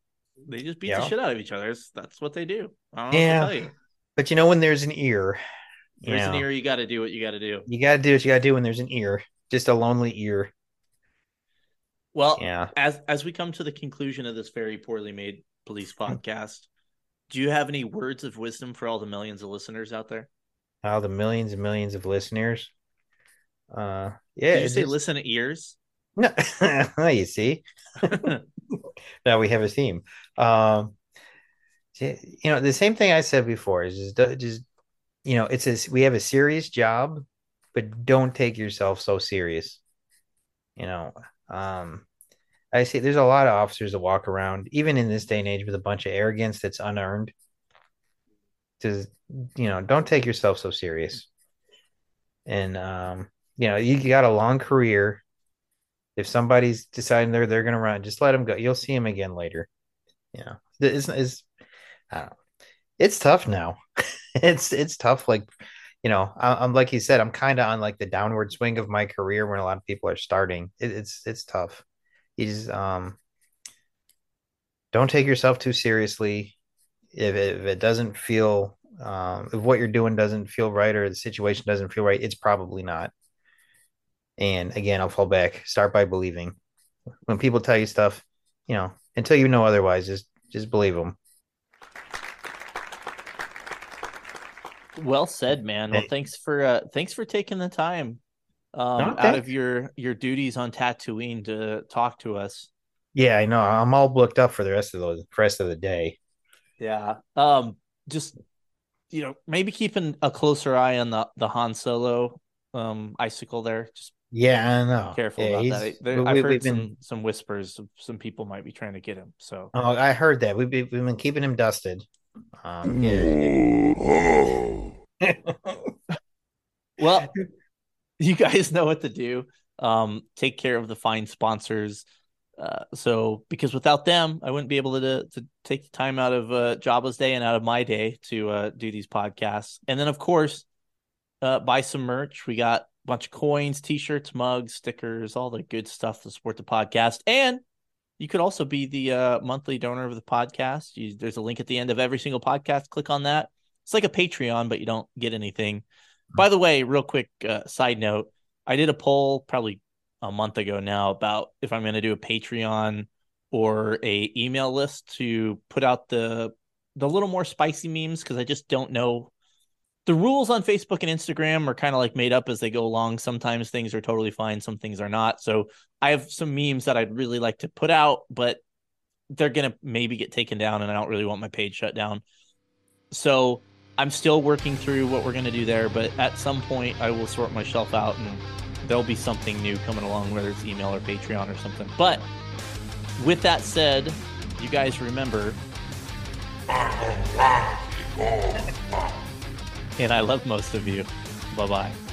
they just beat the shit out of each other. It's, that's what they do. I don't know
Yeah.
what to tell you.
But you know, when there's an ear,
There's an ear. You got to do what you got to do.
you got to do what you got to do when there's an ear. Just a lonely ear.
Well,
Yeah.
as as we come to the conclusion of this very poorly made police podcast, do you have any words of wisdom for all the millions of listeners out there?
All the millions and millions of listeners. Uh, yeah.
Did you say
just-
listen to ears?
No, (laughs) you see. (laughs) now we have a theme. Um, you know, the same thing I said before is just, just you know, it's a, we have a serious job, but don't take yourself so serious. You know, um, I see there's a lot of officers that walk around, even in this day and age, with a bunch of arrogance that's unearned. Just, you know, don't take yourself so serious. And, um, you know, you got a long career if somebody's deciding they're they're gonna run, just let them go. You'll see them again later. You know, it's, it's I don't know. It's tough now. (laughs) it's it's tough. Like you know, I, I'm like you said, I'm kind of on like the downward swing of my career when a lot of people are starting. It, it's it's tough. You just um don't take yourself too seriously. If it, if it doesn't feel um, if what you're doing doesn't feel right or the situation doesn't feel right, it's probably not. And again, I'll fall back. Start by believing. When people tell you stuff, you know, until you know otherwise, just just believe them.
Well said, man. Well, thanks for uh thanks for taking the time um
Okay.
out of your your duties on Tatooine to talk to us.
Yeah, I know. I'm all booked up for the rest of the rest of the day.
Yeah. Um just you know, maybe keeping a closer eye on the the Han Solo um icicle there. Just
Yeah, I know.
careful
Yeah,
about that. There,
we-
I've heard
we've
some
been-
some whispers of some people might be trying to get him. So
Oh, I heard that. We've been, we've been keeping him dusted. Um, yeah. (laughs)
Well (laughs) you guys know what to do um take care of the fine sponsors uh so because without them i wouldn't be able to to take the time out of uh jabba's day and out of my day to uh do these podcasts and then of course uh buy some merch we got a bunch of coins t-shirts mugs stickers all the good stuff to support the podcast and you could also be the uh, monthly donor of the podcast. You, there's a link at the end of every single podcast. Click on that. It's like a Patreon, but you don't get anything. By the way, real quick uh, side note: I did a poll probably a month ago now about if I'm going to do a Patreon or a email list to put out the the little more spicy memes because I just don't know. The rules on Facebook and Instagram are kind of like made up as they go along. Sometimes things are totally fine, some things are not. So I have some memes that I'd really like to put out, but they're gonna maybe get taken down, and I don't really want my page shut down. So I'm still working through what we're gonna do there, but at some point I will sort myself out, and there'll be something new coming along, whether it's email or Patreon or something. But with that said, you guys remember, and I love most of you. Bye bye.